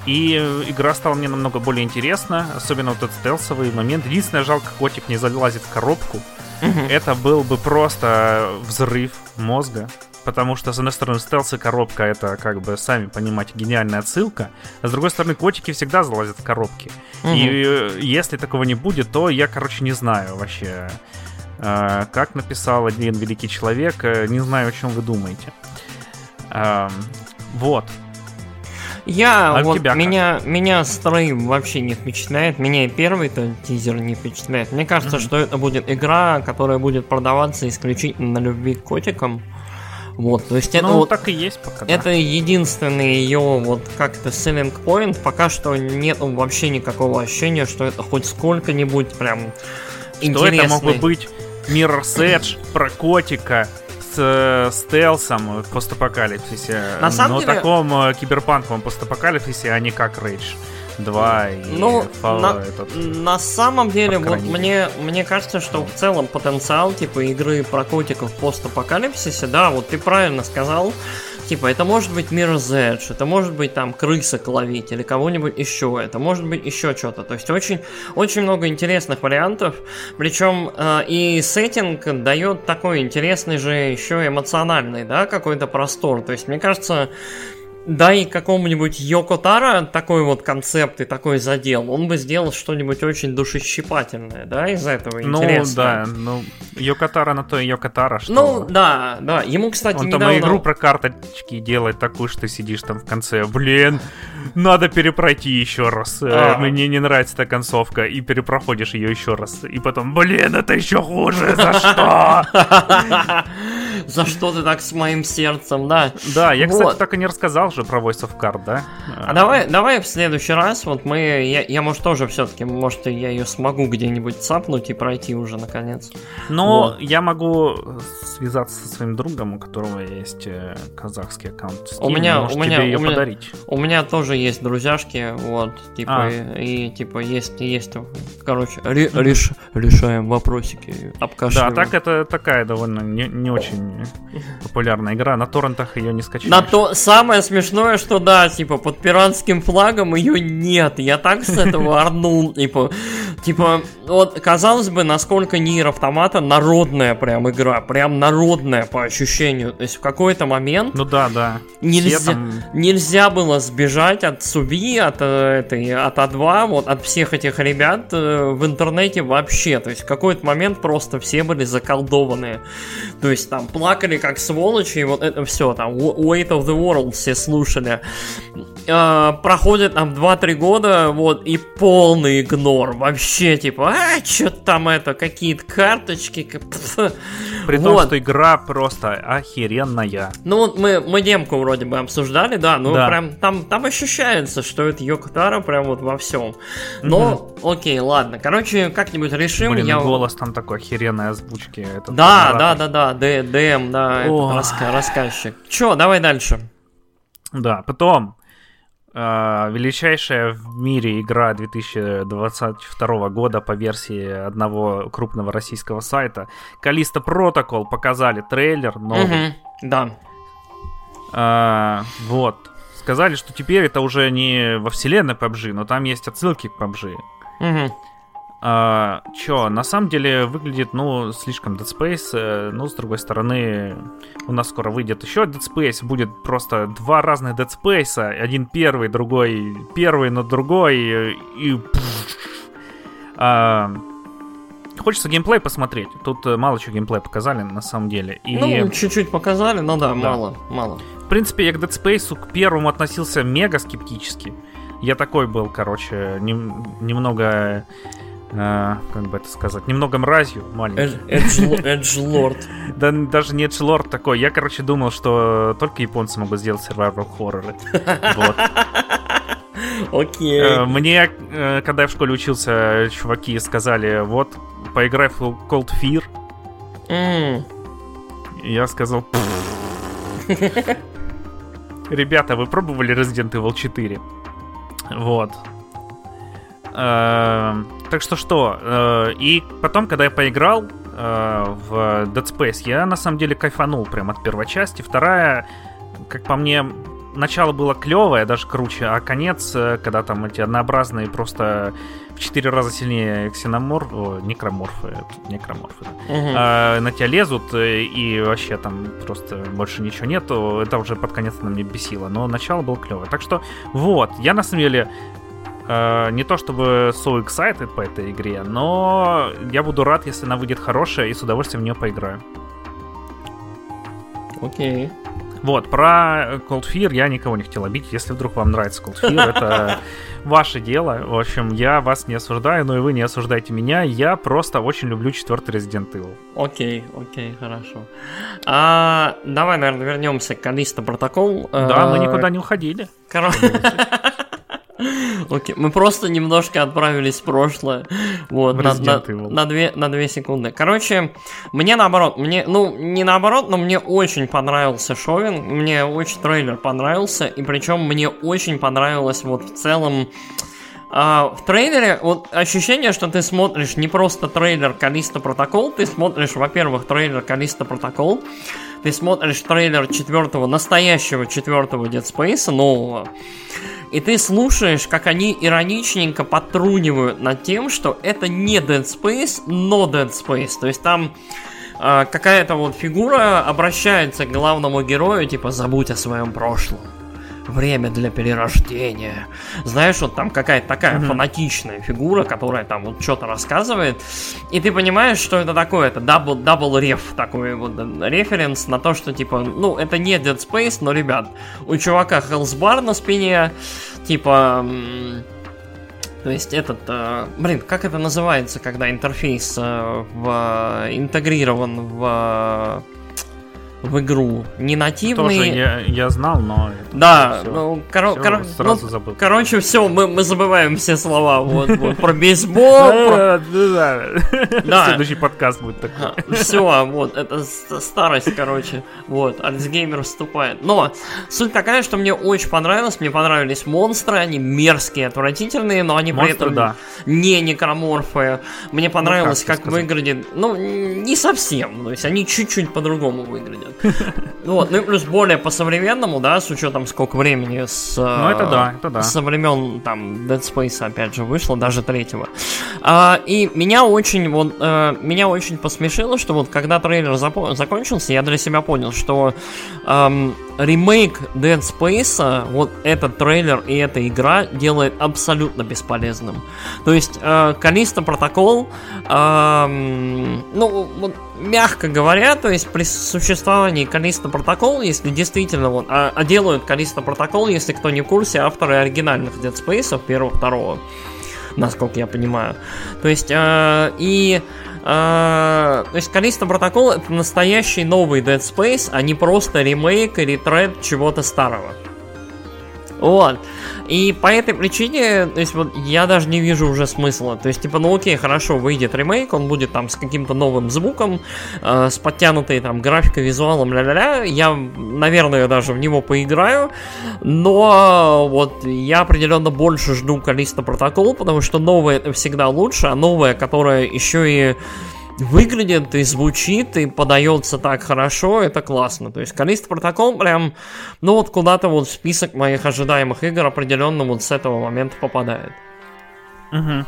и игра стала мне намного более интересна, особенно вот этот стелсовый момент. Единственное, жалко, котик не залазит в коробку. Это был бы просто взрыв мозга. Потому что, с одной стороны, стелс и коробка это, как бы, сами понимаете, гениальная отсылка. А с другой стороны, котики всегда залазят в коробки. И если такого не будет, то я, короче, не знаю вообще. Э, как написал один великий человек, э, не знаю, о чем вы думаете. Вот. Я а вот меня, меня Стрей вообще не впечатляет. Меня и первый-то тизер не впечатляет. Мне кажется, mm-hmm. что это будет игра, которая будет продаваться исключительно на любви к котикам. Вот, то есть это ну, вот, так и есть пока. Это да. единственный ее вот как-то selling point. Пока что нет вообще никакого ощущения, что это хоть сколько-нибудь прям что интересный. это мог бы быть Mirror's Edge про котика с стелсом в постапокалипсисе. На самом Но деле... таком э, киберпанковом постапокалипсисе, а не как Rage 2 и ну, Fall, на, этот, на самом деле, вот мне, мне кажется, что в целом потенциал типа игры про котиков в постапокалипсисе, да, вот ты правильно сказал, Типа, это может быть Mirror's Edge, это может быть там крысок ловить или кого-нибудь еще, это может быть еще что-то. То есть очень, очень много интересных вариантов. Причем э, и сеттинг дает такой интересный же еще эмоциональный, да, какой-то простор. То есть, мне кажется, дай какому-нибудь Йокотара такой вот концепт и такой задел, он бы сделал что-нибудь очень душещипательное, да, из этого ну, интересно. Ну, да, ну, Йокотара на то и Йокотара, что... Ну, да, да, ему, кстати, Он недавно... там игру про карточки делает такую, что ты сидишь там в конце, блин, надо перепройти еще раз, э, а. мне не нравится эта концовка, и перепроходишь ее еще раз, и потом, блин, это еще хуже, за что? За что ты так с моим сердцем, да? Да, я, кстати, так и не рассказал, же про Voice of Card, да? А давай, давай в следующий раз, вот мы, я, я может тоже все-таки, может я ее смогу где-нибудь цапнуть и пройти уже наконец. Но вот. я могу связаться со своим другом, у которого есть э, казахский аккаунт. Steam, у меня, у меня, ее у меня, подарить. У меня тоже есть друзьяшки, вот, типа а. и, и типа есть, есть, короче, ре, реш, решаем вопросики, обкашливаем. Да, так это такая довольно не, не очень популярная игра. На торрентах ее не скачаешь. На то самое смешное смешное, что да, типа, под пиратским флагом ее нет. Я так с этого орнул, типа, Типа, вот, казалось бы, насколько Нир Автомата народная прям игра, прям народная по ощущению. То есть в какой-то момент... Ну да, да. Нельзя, там... нельзя было сбежать от Суби, от э, этой, от А2, вот, от всех этих ребят э, в интернете вообще. То есть в какой-то момент просто все были заколдованные. То есть там плакали как сволочи, и вот это все, там, Weight of the World все слушали. Э, проходит там 2-3 года, вот, и полный игнор. Вообще, типа, а, что там это, какие-то карточки. При том, что игра просто охеренная. Ну, вот мы, мы демку вроде бы обсуждали, да, ну, да. прям там, там ощущается, что это Йокотара прям вот во всем. Но, угу. окей, ладно. Короче, как-нибудь решим. Блин, я... голос там такой охеренной озвучки. Этот да, да, да, да, да, ДМ, да, этот раска- рассказчик. Че, давай дальше. Да, потом э, величайшая в мире игра 2022 года по версии одного крупного российского сайта. Калиста Протокол показали трейлер новый. Угу, да. Э, вот. Сказали, что теперь это уже не во вселенной PUBG, но там есть отсылки к PUBG. Угу. А, чё, на самом деле выглядит, ну, слишком Dead Space. Э, ну, с другой стороны, у нас скоро выйдет еще Dead Space. Будет просто два разных Dead Space. Один первый, другой первый, но другой. И... А, хочется геймплей посмотреть. Тут э, мало чего геймплей показали, на самом деле. И... Ну, чуть-чуть показали, но да, да, мало, мало. В принципе, я к Dead Space к первому относился мега скептически. Я такой был, короче, нем, немного э, как бы это сказать, немного мразью маленький. Эдж-лорд. Да даже не эдж-лорд такой. Я, короче, думал, что только японцы могут сделать survival хорроры. Вот. Окей. Э, мне, э, когда я в школе учился, чуваки сказали, вот, поиграй в Cold Fear. Я сказал... Ребята, вы пробовали Resident Evil 4? Вот. Так что что, э, и потом, когда я поиграл э, в Dead Space, я на самом деле кайфанул прям от первой части. Вторая, как по мне, начало было клевое, даже круче, а конец, э, когда там эти однообразные просто в четыре раза сильнее ксеноморф, о, некроморфы, некроморфы, да, угу. а, на тебя лезут, и вообще там просто больше ничего нету, это уже под конец на мне бесило, но начало было клевое. Так что вот, я на самом деле Э, не то чтобы so excited по этой игре, но я буду рад, если она выйдет хорошая и с удовольствием в нее поиграю. Окей. Okay. Вот, про Cold Fear я никого не хотел обидеть. Если вдруг вам нравится Cold Fear, это ваше дело. В общем, я вас не осуждаю, но и вы не осуждаете меня. Я просто очень люблю четвертый Resident Evil. Окей, окей, хорошо. А, давай, наверное, вернемся к Калиста Протокол. Да, мы э, никуда не уходили. Короче. Окей, мы просто немножко отправились в прошлое. Вот, на, на, на, две, на две секунды. Короче, мне наоборот, мне, ну, не наоборот, но мне очень понравился Шовин, мне очень трейлер понравился, и причем мне очень понравилось вот в целом а, в трейлере вот ощущение, что ты смотришь не просто трейлер Калиста Протокол, ты смотришь, во-первых, трейлер Калиста Протокол, ты смотришь трейлер четвертого, настоящего четвертого Dead Space, нового, и ты слушаешь, как они ироничненько потрунивают над тем, что это не Dead Space, но Dead Space. То есть там э, какая-то вот фигура обращается к главному герою, типа забудь о своем прошлом время для перерождения. Знаешь, вот там какая-то такая mm-hmm. фанатичная фигура, которая там вот что-то рассказывает, и ты понимаешь, что это такое, это double, double ref, такой вот референс на то, что типа, ну, это не Dead Space, но, ребят, у чувака health bar на спине, типа... То есть этот, э, блин, как это называется, когда интерфейс э, в, интегрирован в в игру. Не нативный. Тоже я, я знал, но... Да, все, ну, коро- все, кор- сразу ну, забыл. Короче, все, мы, мы забываем все слова. Вот, вот про бейсбол. Да. Следующий подкаст будет такой. Все, вот, это старость, короче. Вот, Альцгеймер вступает. Но суть такая, что мне очень понравилось. Мне понравились монстры, они мерзкие, отвратительные, но они при этом не некроморфы. Мне понравилось, как выглядит... Ну, не совсем. То есть они чуть-чуть по-другому выглядят. Вот, ну и плюс более по-современному, да, с учетом сколько времени с... Ну это да, это да. Со времен, там, Dead Space, опять же, вышло, даже третьего. А, и меня очень, вот, а, меня очень посмешило, что вот когда трейлер закончился, я для себя понял, что эм, ремейк Dead Space, вот этот трейлер и эта игра делает абсолютно бесполезным. То есть, э, Калиста протокол, э, ну, вот, мягко говоря, то есть при существовании Калиста протокол, если действительно вот, а, а делают Калиста протокол, если кто не в курсе, авторы оригинальных Dead Space, первого, второго, насколько я понимаю. То есть, э, и а, то есть Калиста Протокол это настоящий новый Dead Space, а не просто ремейк или тред чего-то старого. Вот. И по этой причине, то есть вот я даже не вижу уже смысла. То есть, типа, ну окей, хорошо, выйдет ремейк, он будет там с каким-то новым звуком, э, с подтянутой там графикой, визуалом, ля-ля-ля. Я, наверное, даже в него поиграю. Но вот я определенно больше жду Калиста Протокол, потому что новое это всегда лучше, а новое, которое еще и выглядит и звучит, и подается так хорошо, это классно. То есть Калист Протокол прям, ну вот куда-то вот в список моих ожидаемых игр определенно вот с этого момента попадает. Угу.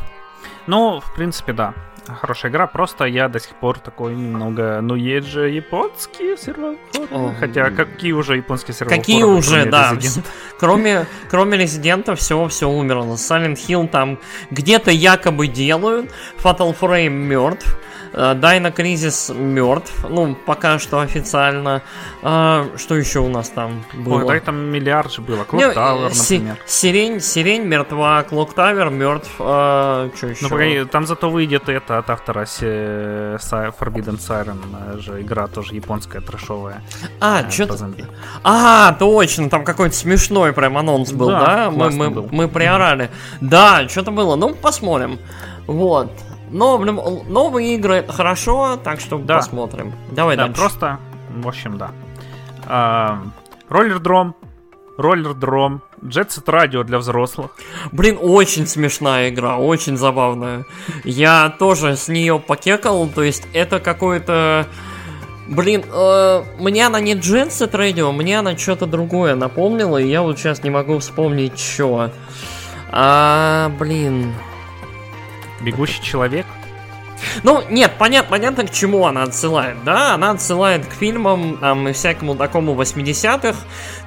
Ну, в принципе, да. Хорошая игра, просто я до сих пор такой немного, ну есть же японские серваководы. Хотя какие уже японские серваководы? Какие уже, да. Resident? Кроме, кроме Резидента все, все умерло. Silent Hill там где-то якобы делают, Fatal Frame мертв, Дайна Кризис мертв, ну, пока что официально. А, что еще у нас там было? Ой, да, там миллиард же было. Клок Тавер, например. Сирень, Сирень мертва, Клок Тавер мертв. А, что еще? Ну, погоди, там зато выйдет это от автора Forbidden Siren же игра тоже японская, трэшовая. А, э, что-то... А, точно, там какой-то смешной прям анонс был, да? да? Мы, мы, был. мы приорали. Да, что-то было. Ну, посмотрим. Вот. Но новые игры хорошо, так что да. посмотрим. Давай да, дальше. Просто, в общем, да. А, роллер дром, роллер дром, Jet Set Radio для взрослых. Блин, очень смешная игра, очень забавная. Я тоже с нее покекал, то есть это какое-то... Блин, э, мне она не Jet Set Radio, мне она что-то другое напомнила, и я вот сейчас не могу вспомнить, что. А, блин, Бегущий человек? Ну, нет, понятно, понятно, к чему она отсылает, да? Она отсылает к фильмам там, и всякому такому 80-х,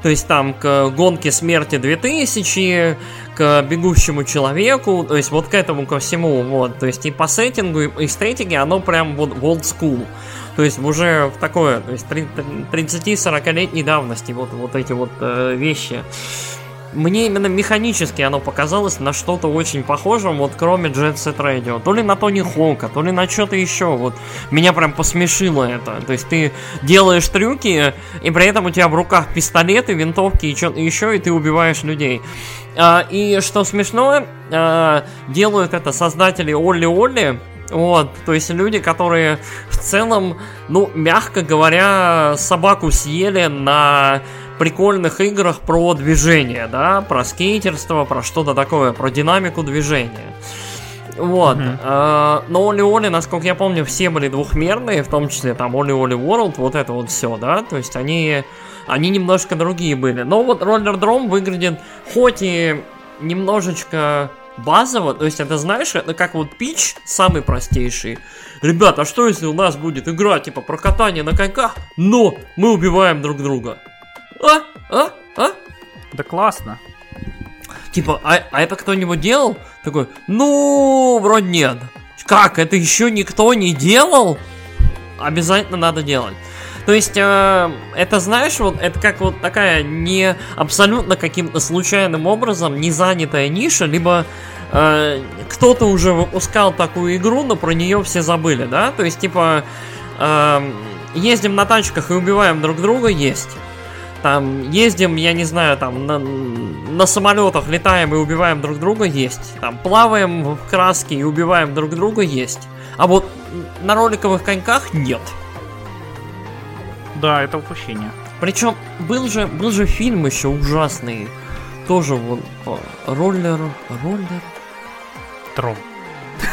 то есть там к гонке смерти 2000, к бегущему человеку, то есть вот к этому ко всему, вот. То есть и по сеттингу, и эстетике оно прям вот old school. То есть уже в такое, то есть 30-40-летней давности вот, вот эти вот э, вещи мне именно механически оно показалось на что-то очень похожее, вот кроме Jet Set Radio. То ли на Тони Хоука, то ли на что-то еще. Вот меня прям посмешило это. То есть ты делаешь трюки, и при этом у тебя в руках пистолеты, винтовки и что-то еще, и ты убиваешь людей. А, и что смешно, а, делают это создатели Олли Олли, вот, то есть люди, которые в целом, ну, мягко говоря, собаку съели на прикольных играх про движение, да, про скейтерство, про что-то такое, про динамику движения. Вот. Mm-hmm. но Оли Оли, насколько я помню, все были двухмерные, в том числе там Оли Оли World, вот это вот все, да. То есть они, они немножко другие были. Но вот Roller Drome выглядит хоть и немножечко базово, то есть это знаешь, это как вот пич самый простейший. Ребята, а что если у нас будет игра типа про катание на коньках, но мы убиваем друг друга? А? А? А? Да классно. Типа, а, а это кто-нибудь делал? Такой, ну, вроде нет. Как, это еще никто не делал? Обязательно надо делать. То есть, э, это, знаешь, вот это как вот такая не абсолютно каким-то случайным образом не занятая ниша, либо э, кто-то уже выпускал такую игру, но про нее все забыли, да? То есть, типа, э, ездим на тачках и убиваем друг друга, есть. Там ездим, я не знаю, там на, на самолетах летаем и убиваем друг друга, есть. Там плаваем в краске и убиваем друг друга, есть. А вот на роликовых коньках нет. Да, это упущение. Причем был же, был же фильм еще ужасный. Тоже вот роллер. Роллер. Тром.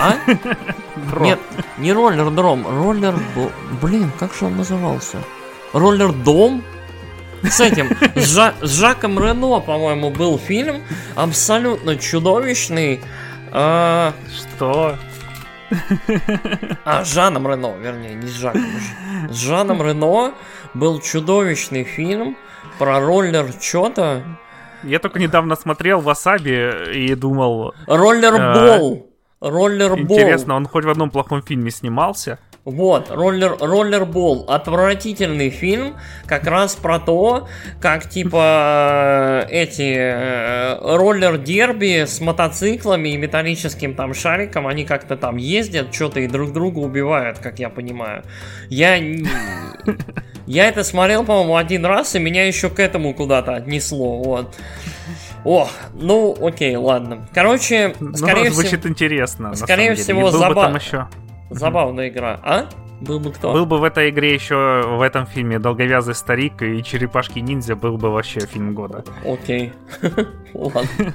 А? Дром. Нет, не роллер дром, роллер. Блин, как же он назывался? Роллер Дом? С этим, с, Жа- с Жаком Рено, по-моему, был фильм абсолютно чудовищный. А, Что? а, с Жаном Рено, вернее, не с Жаком. С Жаном Рено был чудовищный фильм про роллер что-то. Я только недавно смотрел Васаби и думал, Роллербол. Роллербол. интересно, он хоть в одном плохом фильме снимался? Вот, роллер, роллербол. Отвратительный фильм, как раз про то, как типа э, эти э, роллер-дерби с мотоциклами и металлическим там шариком, они как-то там ездят, что-то и друг друга убивают, как я понимаю. Я... Я это смотрел, по-моему, один раз, и меня еще к этому куда-то отнесло, вот. О, ну, окей, ладно. Короче, Ну, скорее всего, звучит интересно. скорее всего, И был бы заба- там еще. Забавная игра. А? Был бы кто? Был бы в этой игре еще в этом фильме долговязый старик и черепашки ниндзя был бы вообще фильм года. Окей. Ладно.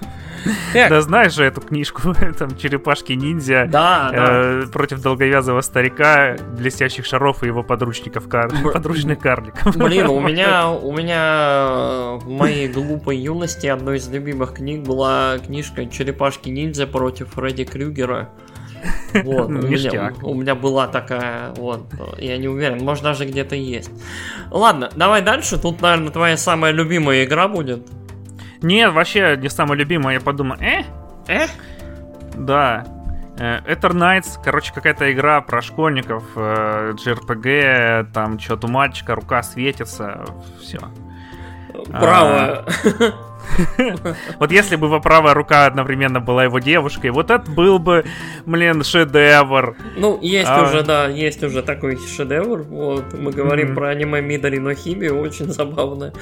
Да знаешь же эту книжку, там черепашки ниндзя да, да. э, против долговязого старика, блестящих шаров и его подручников подручных карликов. Блин, у меня, у меня э, в моей глупой юности одной из любимых книг была книжка «Черепашки ниндзя против Фредди Крюгера». Вот, у меня, у меня была такая, вот, я не уверен, может даже где-то есть. Ладно, давай дальше, тут, наверное, твоя самая любимая игра будет. Нет, вообще не самое любимое, я подумал, э, Э? да. Э, Ether Knights, короче, какая-то игра про школьников, э, JRPG, там что-то у мальчика, рука светится, все. Браво. Вот если бы его правая рука одновременно была его девушкой, вот это был бы, блин, шедевр. Ну, есть А. уже, да, есть уже такой шедевр. Вот, мы говорим про аниме Мидори но Хиби, очень забавно.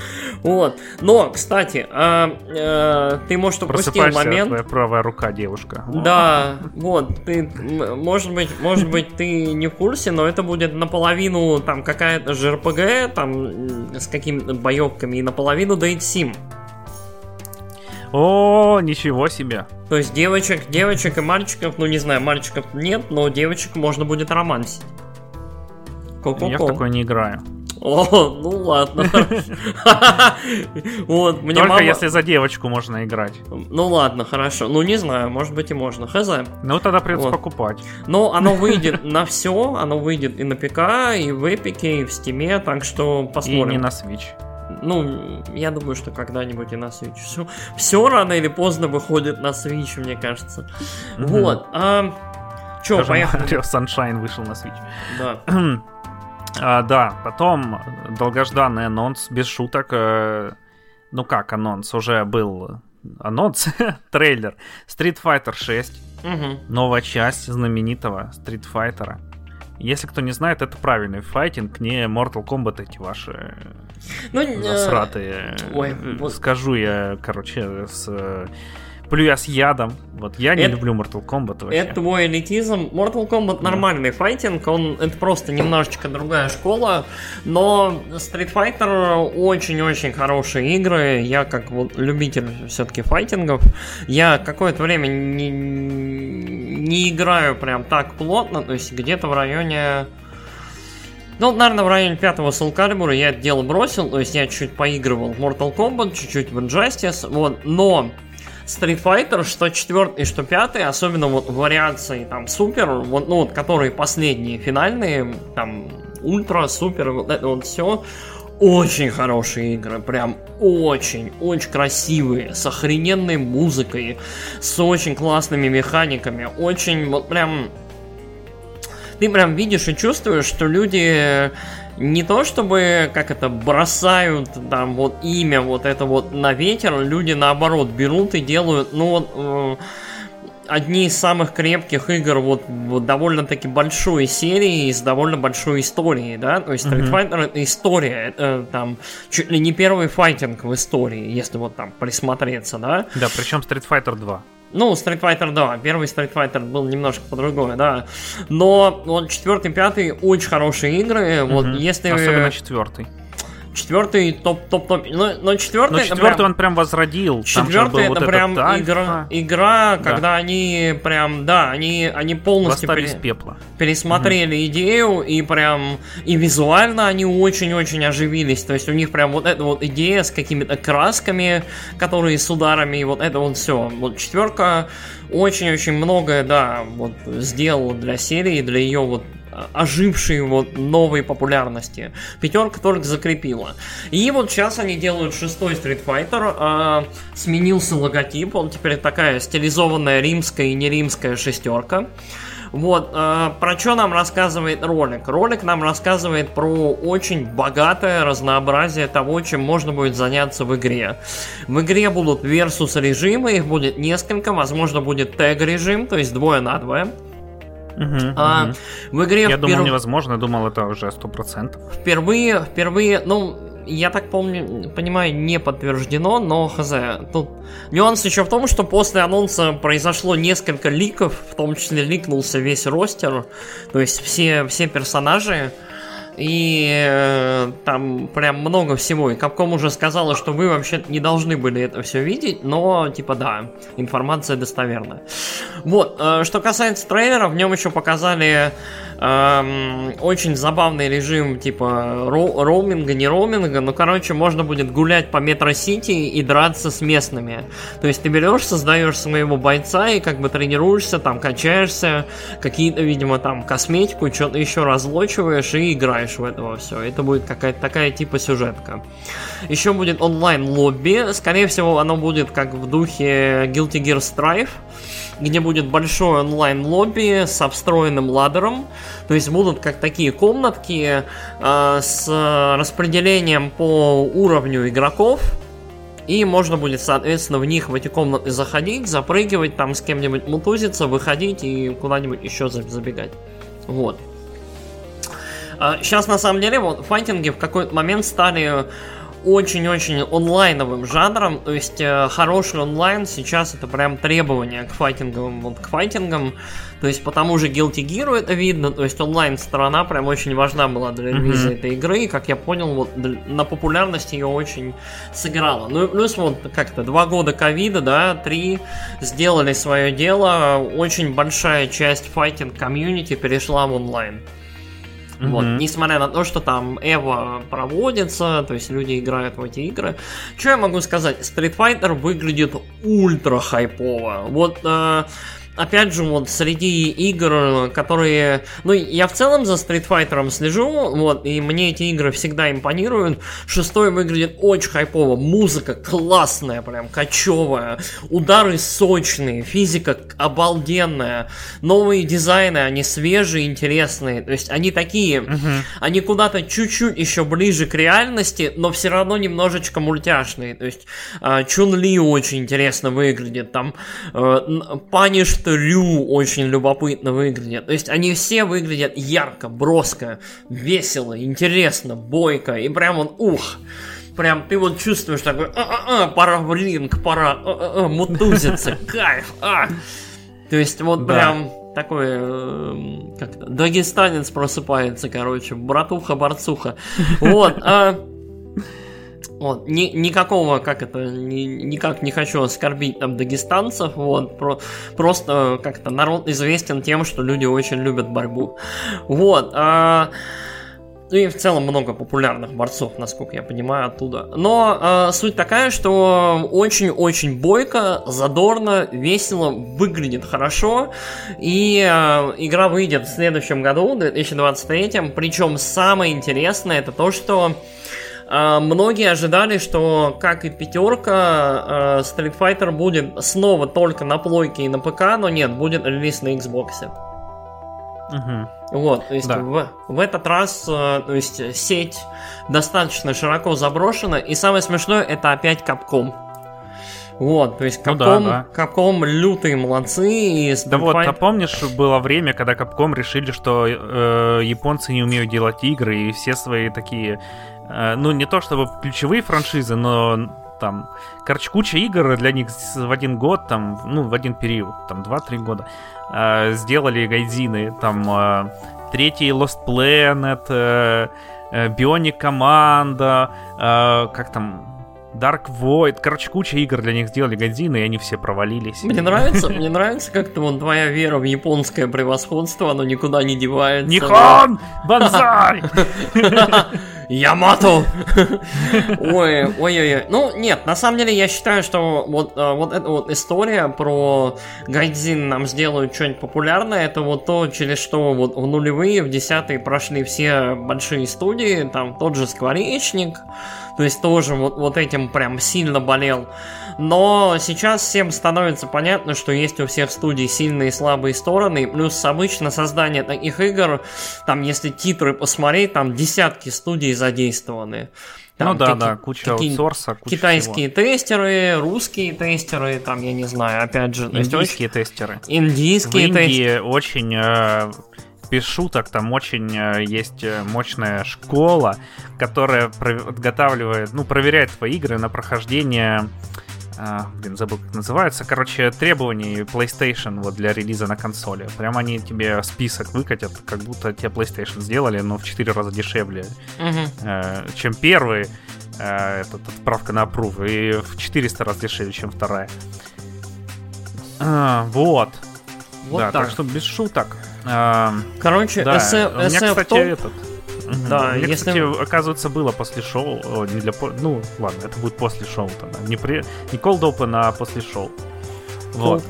Вот. Но, кстати, а, э, ты, может, упустил момент. твоя правая рука девушка. Да, вот, ты, может быть, может быть, ты не в курсе, но это будет наполовину там какая-то ЖРПГ, там с какими-то боевками, и наполовину Date Sim. О, ничего себе. То есть девочек, девочек и мальчиков, ну не знаю, мальчиков нет, но девочек можно будет романсить. Ко-ко-ко. Я в такое не играю. О, ну ладно. Вот, мне Только мама... если за девочку можно играть. Ну ладно, хорошо. Ну не знаю, может быть и можно. Хз. Ну тогда придется Вот. покупать. Но оно выйдет на все, оно выйдет и на ПК, и в Эпике, и в Стиме, так что И посмотрим. не на Switch. Ну, я думаю, что когда-нибудь и на Switch. Все, все рано или поздно выходит на Switch, мне кажется. Мгм. Вот. А, Че, Даже поехали. Mario Sunshine вышел на Switch. Да. А, да, потом долгожданный анонс, без шуток. э, ну как анонс? Уже был анонс, трейлер. Street Fighter 6. Мгм. Новая часть знаменитого Street Fighter. Если кто не знает, это правильный файтинг, не Mortal Kombat эти ваши Ну, э, засратые. ой, Э, вот- Скажу я, короче, с... Плюя с ядом. Вот я не Это- люблю Mortal Kombat вообще. Это твой элитизм. Mortal Kombat нормальный файтинг, он это просто немножечко другая школа, но Street Fighter очень-очень хорошие игры. Я как вот любитель все-таки файтингов, я какое-то время не, не играю прям так плотно, то есть где-то в районе ну, наверное, в районе пятого Soul Calibur я это дело бросил, то есть я чуть поигрывал в Mortal Kombat, чуть-чуть в Injustice, вот, но Street Fighter, что четвертый, что пятый, особенно вот вариации там супер, вот, ну вот, которые последние, финальные, там, ультра, супер, вот это вот все, очень хорошие игры, прям очень, очень красивые, с охрененной музыкой, с очень классными механиками, очень, вот прям, ты прям видишь и чувствуешь, что люди не то чтобы, как это, бросают там вот имя вот это вот на ветер, люди наоборот берут и делают, ну вот, э, одни из самых крепких игр вот, вот довольно-таки большой серии с довольно большой историей, да, то есть Street. Fighter это история, это там чуть ли не первый файтинг в истории, если вот там присмотреться, да, Да, причем Street Fighter 2. Ну, Street Fighter, да, первый Street Fighter был немножко по-другому, да. Но вот четвертый, пятый очень хорошие игры. Вот Мгм. если Особенно четвертый. Четвертый топ-топ-топ. Но, но четвертый. Но четвертый прям, он прям возродил. Четвертый это вот прям игра, игра, да. когда они прям, да, они, они полностью пере, пепла. пересмотрели угу. идею и прям и визуально они очень-очень оживились. То есть у них прям вот эта вот идея с какими-то красками, которые с ударами, и вот это вот все. Вот четверка очень-очень многое, да, вот сделала для серии, для ее вот ожившей вот новой популярности. Пятерка только закрепила. И вот сейчас они делают шестой Street Fighter. Э, сменился логотип. Он теперь такая стилизованная римская и не римская шестерка. Вот, э, про что нам рассказывает ролик? Ролик нам рассказывает про очень богатое разнообразие того, чем можно будет заняться в игре. В игре будут versus режимы, их будет несколько, возможно будет тег режим, то есть двое на двое. Угу, а, угу. В игре Я впер... думал невозможно, думал это уже сто процентов. Впервые, впервые, ну, я так помню, понимаю, не подтверждено, но хз. Тут нюанс еще в том, что после анонса произошло несколько ликов, в том числе ликнулся весь ростер, то есть все, все персонажи. И э, там прям много всего. И Capcom уже сказала, что вы вообще не должны были это все видеть, но типа да, информация достоверная. Вот, э, что касается трейлера, в нем еще показали Эм, очень забавный режим типа ро- роуминга, не роуминга, но, короче, можно будет гулять по метро-сити и драться с местными. То есть ты берешь, создаешь своего бойца и как бы тренируешься, там качаешься, какие-то, видимо, там косметику, что-то еще разлочиваешь и играешь в этого все. Это будет какая-то такая типа сюжетка. Еще будет онлайн-лобби. Скорее всего, оно будет как в духе Guilty Gear Strive где будет большой онлайн-лобби с обстроенным ладером. То есть будут как такие комнатки э, с распределением по уровню игроков. И можно будет, соответственно, в них, в эти комнаты заходить, запрыгивать, там с кем-нибудь мутузиться, выходить и куда-нибудь еще забегать. Вот. Сейчас, а, на самом деле, вот файтинги в какой-то момент стали очень-очень онлайновым жанром, то есть э, хороший онлайн сейчас это прям требование к файтинговым, вот к файтингам, то есть по тому же Guilty Gear это видно, то есть онлайн сторона прям очень важна была для релиза mm-hmm. этой игры, и как я понял, вот на популярность ее очень сыграла. Ну и плюс вот как-то два года ковида, да, три сделали свое дело, очень большая часть файтинг комьюнити перешла в онлайн. Mm-hmm. Вот, несмотря на то, что там Эва проводится, то есть люди играют в эти игры. Что я могу сказать? Street Fighter выглядит ультра хайпово. Вот э, опять же, вот среди игр, которые... Ну, я в целом за Street Fighter слежу, вот, и мне эти игры всегда импонируют. Шестой выглядит очень хайпово, музыка классная, прям кочевая, удары сочные, физика обалденная, новые дизайны, они свежие, интересные, то есть они такие, угу. они куда-то чуть-чуть еще ближе к реальности, но все равно немножечко мультяшные, то есть э, Чун Ли очень интересно выглядит, там э, Паниш что Рю очень любопытно выглядит. То есть они все выглядят ярко, броско, весело, интересно, бойко. И прям он, ух, прям ты вот чувствуешь такой, а-а-а, пора в ринг, пора а-а-а, мутузиться, кайф, а. То есть вот да. прям такой, э, как-то, дагестанец просыпается, короче, братуха-борцуха. Вот, а, вот, ни, никакого, как это, ни, никак не хочу оскорбить там дагестанцев, вот, про, просто как-то народ известен тем, что люди очень любят борьбу. Вот, а, ну и в целом много популярных борцов, насколько я понимаю, оттуда. Но э, суть такая, что очень-очень бойко, задорно, весело, выглядит хорошо. И э, игра выйдет в следующем году, 2023. Причем самое интересное это то, что многие ожидали, что, как и пятерка, а, Street Fighter будет снова только на плойке и на ПК, но нет, будет релиз на Xbox. Угу. Вот, то есть да. в, в этот раз, а, то есть сеть достаточно широко заброшена, и самое смешное, это опять Capcom. Вот, то есть Capcom, ну да, да. Capcom лютые молодцы. И да вот, а помнишь, было время, когда Capcom решили, что э, японцы не умеют делать игры, и все свои такие ну, не то чтобы ключевые франшизы, но там, короче, куча игр для них в один год, там, ну, в один период, там, 2-3 года, э, сделали гайдзины, там, э, третий Lost Planet, Бионик команда, как там, Dark Void. Короче, куча игр для них сделали годзины, и они все провалились. Мне нравится, мне нравится как-то вот твоя вера в японское превосходство, оно никуда не девается. Нихон! Бонзай! Ямато! Ой, ой, ой, ой. Ну, нет, на самом деле я считаю, что вот, э, вот эта вот история про Гайдзин нам сделают что-нибудь популярное, это вот то, через что вот в нулевые, в десятые прошли все большие студии, там тот же Скворечник, то есть тоже вот, вот этим прям сильно болел. Но сейчас всем становится понятно, что есть у всех студий сильные и слабые стороны. Плюс обычно создание таких игр, там если титры посмотреть, там десятки студий задействованы. Там ну да, да, куча такие аутсорса, куча Китайские всего. тестеры, русские тестеры, там, я не знаю, опять же... Индийские тестеры. Индийские В Индии тестеры. очень э, без шуток, там очень э, есть э, мощная школа, которая подготавливает, ну, проверяет твои игры на прохождение а, блин, забыл, как называется. Короче, требований PlayStation вот для релиза на консоли. Прям они тебе список выкатят, как будто тебе PlayStation сделали, но в 4 раза дешевле, uh-huh. э, чем первый. Э, этот, отправка на approve, и в 400 раз дешевле, чем вторая. А, вот. Вот да, так. так что без шуток. Короче, да, SF, у меня, кстати, этот да, Мне, если... кстати, оказывается, было после шоу, о, не для... Ну, ладно, это будет после шоу тогда. Не, при... не Cold Open, а после шоу. Вот.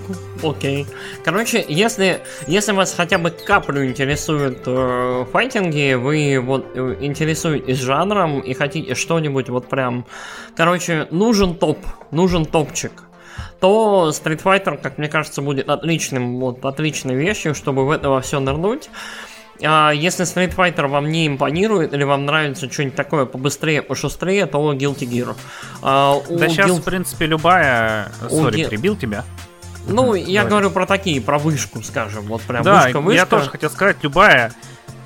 Окей. Okay. Короче, если, если вас хотя бы каплю интересуют э, файтинги, вы вот э, интересуетесь жанром и хотите что-нибудь вот прям... Короче, нужен топ, нужен топчик то Street Fighter, как мне кажется, будет отличным, вот, отличной вещью, чтобы в это во все нырнуть. А если Street Fighter вам не импонирует или вам нравится что-нибудь такое побыстрее, пошустрее, то Guilty Gear. А, да сейчас, Guild... в принципе, любая... Сори, Ге... перебил тебя. Ну, я говорю про такие, про вышку, скажем, вот прям да, вышка, вышка. я тоже хотел сказать, любая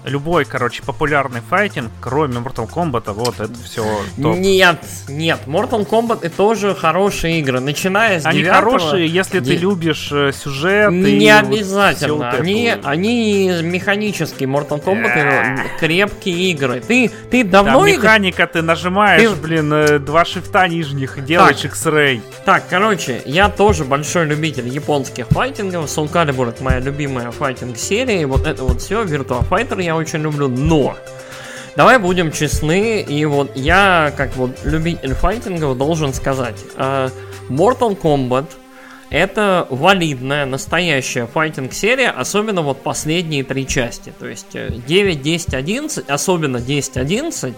любой, короче, популярный файтинг, кроме Mortal Kombat, вот это все топ. Нет, нет, Mortal Kombat это тоже хорошие игры, начиная с Они 9 хорошие, если ты любишь э, сюжет. Не обязательно, вот они, вот они механические, Mortal Kombat крепкие игры. Ты, ты давно Там механика, ты нажимаешь, ты... блин, э, два шифта нижних, делаешь X-Ray. Так, короче, я тоже большой любитель японских файтингов, Soul Calibur это моя любимая файтинг-серия, вот это вот все, Virtua Fighter я очень люблю, но Давай будем честны, и вот я, как вот любитель файтингов, должен сказать, uh, Mortal Kombat это валидная, настоящая файтинг-серия, особенно вот последние три части. То есть 9, 10, 11, особенно 10, 11,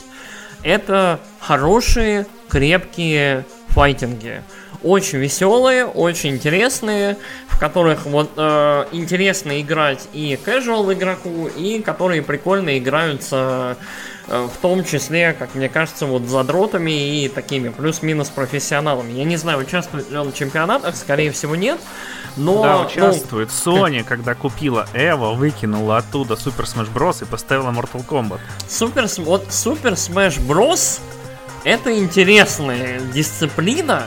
это хорошие, крепкие файтинги. Очень веселые, очень интересные, в которых вот э, интересно играть и casual игроку, и которые прикольно играются э, в том числе, как мне кажется, вот задротами и такими плюс-минус профессионалами. Я не знаю, участвует ли он в чемпионатах, скорее всего нет. Но, да, участвует. Ну, Sony, когда купила Evo, выкинула оттуда Super Smash Bros. и поставила Mortal Kombat. Супер, вот Super Smash Bros. это интересная дисциплина,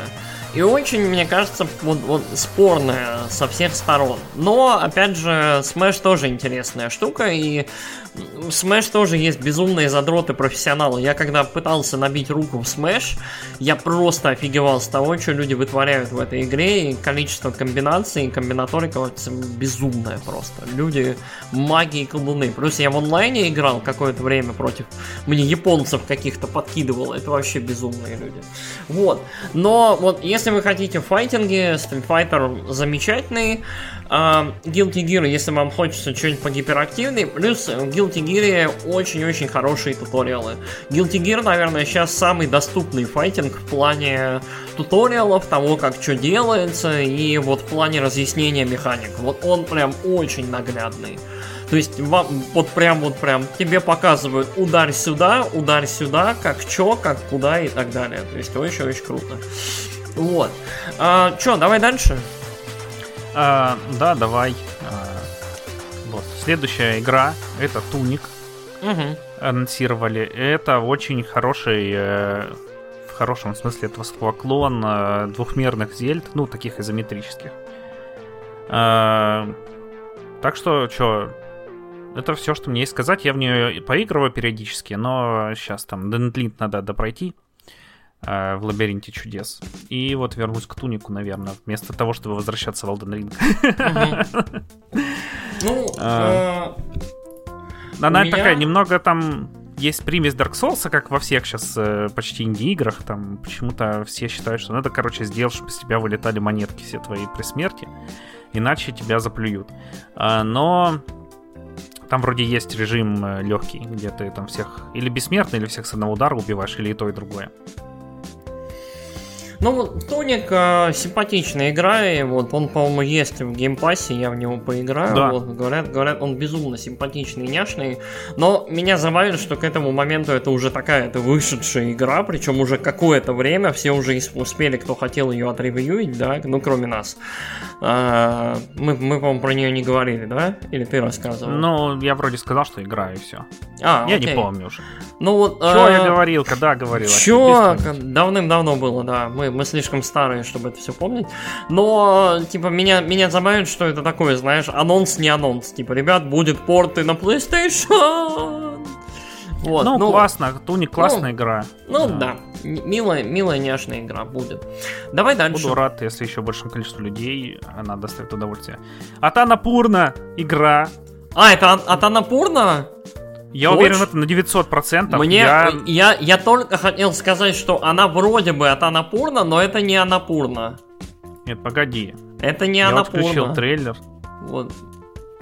и очень, мне кажется, вот, вот спорная со всех сторон. Но, опять же, Smash тоже интересная штука, и Smash тоже есть безумные задроты профессионалы. Я когда пытался набить руку в Smash, я просто офигевал с того, что люди вытворяют в этой игре, и количество комбинаций, комбинаторика безумное просто. Люди магии и колдуны. Плюс я в онлайне играл какое-то время против... Мне японцев каких-то подкидывало, это вообще безумные люди. Вот. Но вот если вы хотите файтинги, Street Fighter замечательный, Uh, Guilty Gear, если вам хочется что-нибудь по гиперактивной, плюс в Guilty Gear очень-очень хорошие туториалы. Guilty Gear, наверное, сейчас самый доступный файтинг в плане туториалов, того, как что делается, и вот в плане разъяснения механик. Вот он прям очень наглядный. То есть вам вот прям вот прям тебе показывают ударь сюда, ударь сюда, как что, как куда и так далее. То есть очень-очень круто. Вот. А, чё, давай дальше. А, да, давай. А, вот. Следующая игра это Туник. Угу. Анонсировали. Это очень хороший, э, в хорошем смысле этого слова, клон э, двухмерных зельд, ну, таких изометрических. А, так что, что, это все, что мне есть сказать. Я в нее поигрываю периодически, но сейчас там Дендлинт надо допройти э, в лабиринте чудес. И вот вернусь к тунику, наверное, вместо того, чтобы возвращаться в Elden Ring. Ну, а. э, она такая немного там есть примесь Dark Souls, как во всех сейчас э, почти инди-играх. Там почему-то все считают, что надо, короче, сделать, чтобы с тебя вылетали монетки все твои при смерти. Иначе тебя заплюют. А, но там вроде есть режим э, легкий, где ты там всех или бессмертный, или всех с одного удара убиваешь, или и то, и другое. Ну, Tunic э, симпатичная игра, и вот он, по-моему, есть в Game Pass е, я в него поиграю. Да. Вот, говорят, говорят, он безумно симпатичный, няшный. Но меня забавит, что к этому моменту это уже такая это вышедшая игра, причем уже какое-то время все уже успели, кто хотел ее отревьюить, да, ну, кроме нас. А, мы, мы, по-моему, про нее не говорили, да? Или ты рассказывал? Ну, я вроде сказал, что играю, и все. А, я окей. не помню уже. Ну вот. Что а... я говорил, когда говорил? Что? Давным-давно было, да. Мы мы слишком старые, чтобы это все помнить. Но, типа, меня, меня забавит, что это такое, знаешь, анонс не анонс. Типа, ребят, будет порты на PlayStation. Вот, ну, ну, классно, Туни классная ну, игра. Ну да, да. милая, милая, няшная игра будет. Давай дальше. Буду рад, если еще большее количество людей она доставит удовольствие. Атанапурна игра. А, это Атанапурна? Я Дочь? уверен в этом на 900%. Мне, я... Я, я только хотел сказать, что она вроде бы от Анапурна, но это не Анапурна. Нет, погоди. Это не я Анапурна. Я включил трейлер. Вот.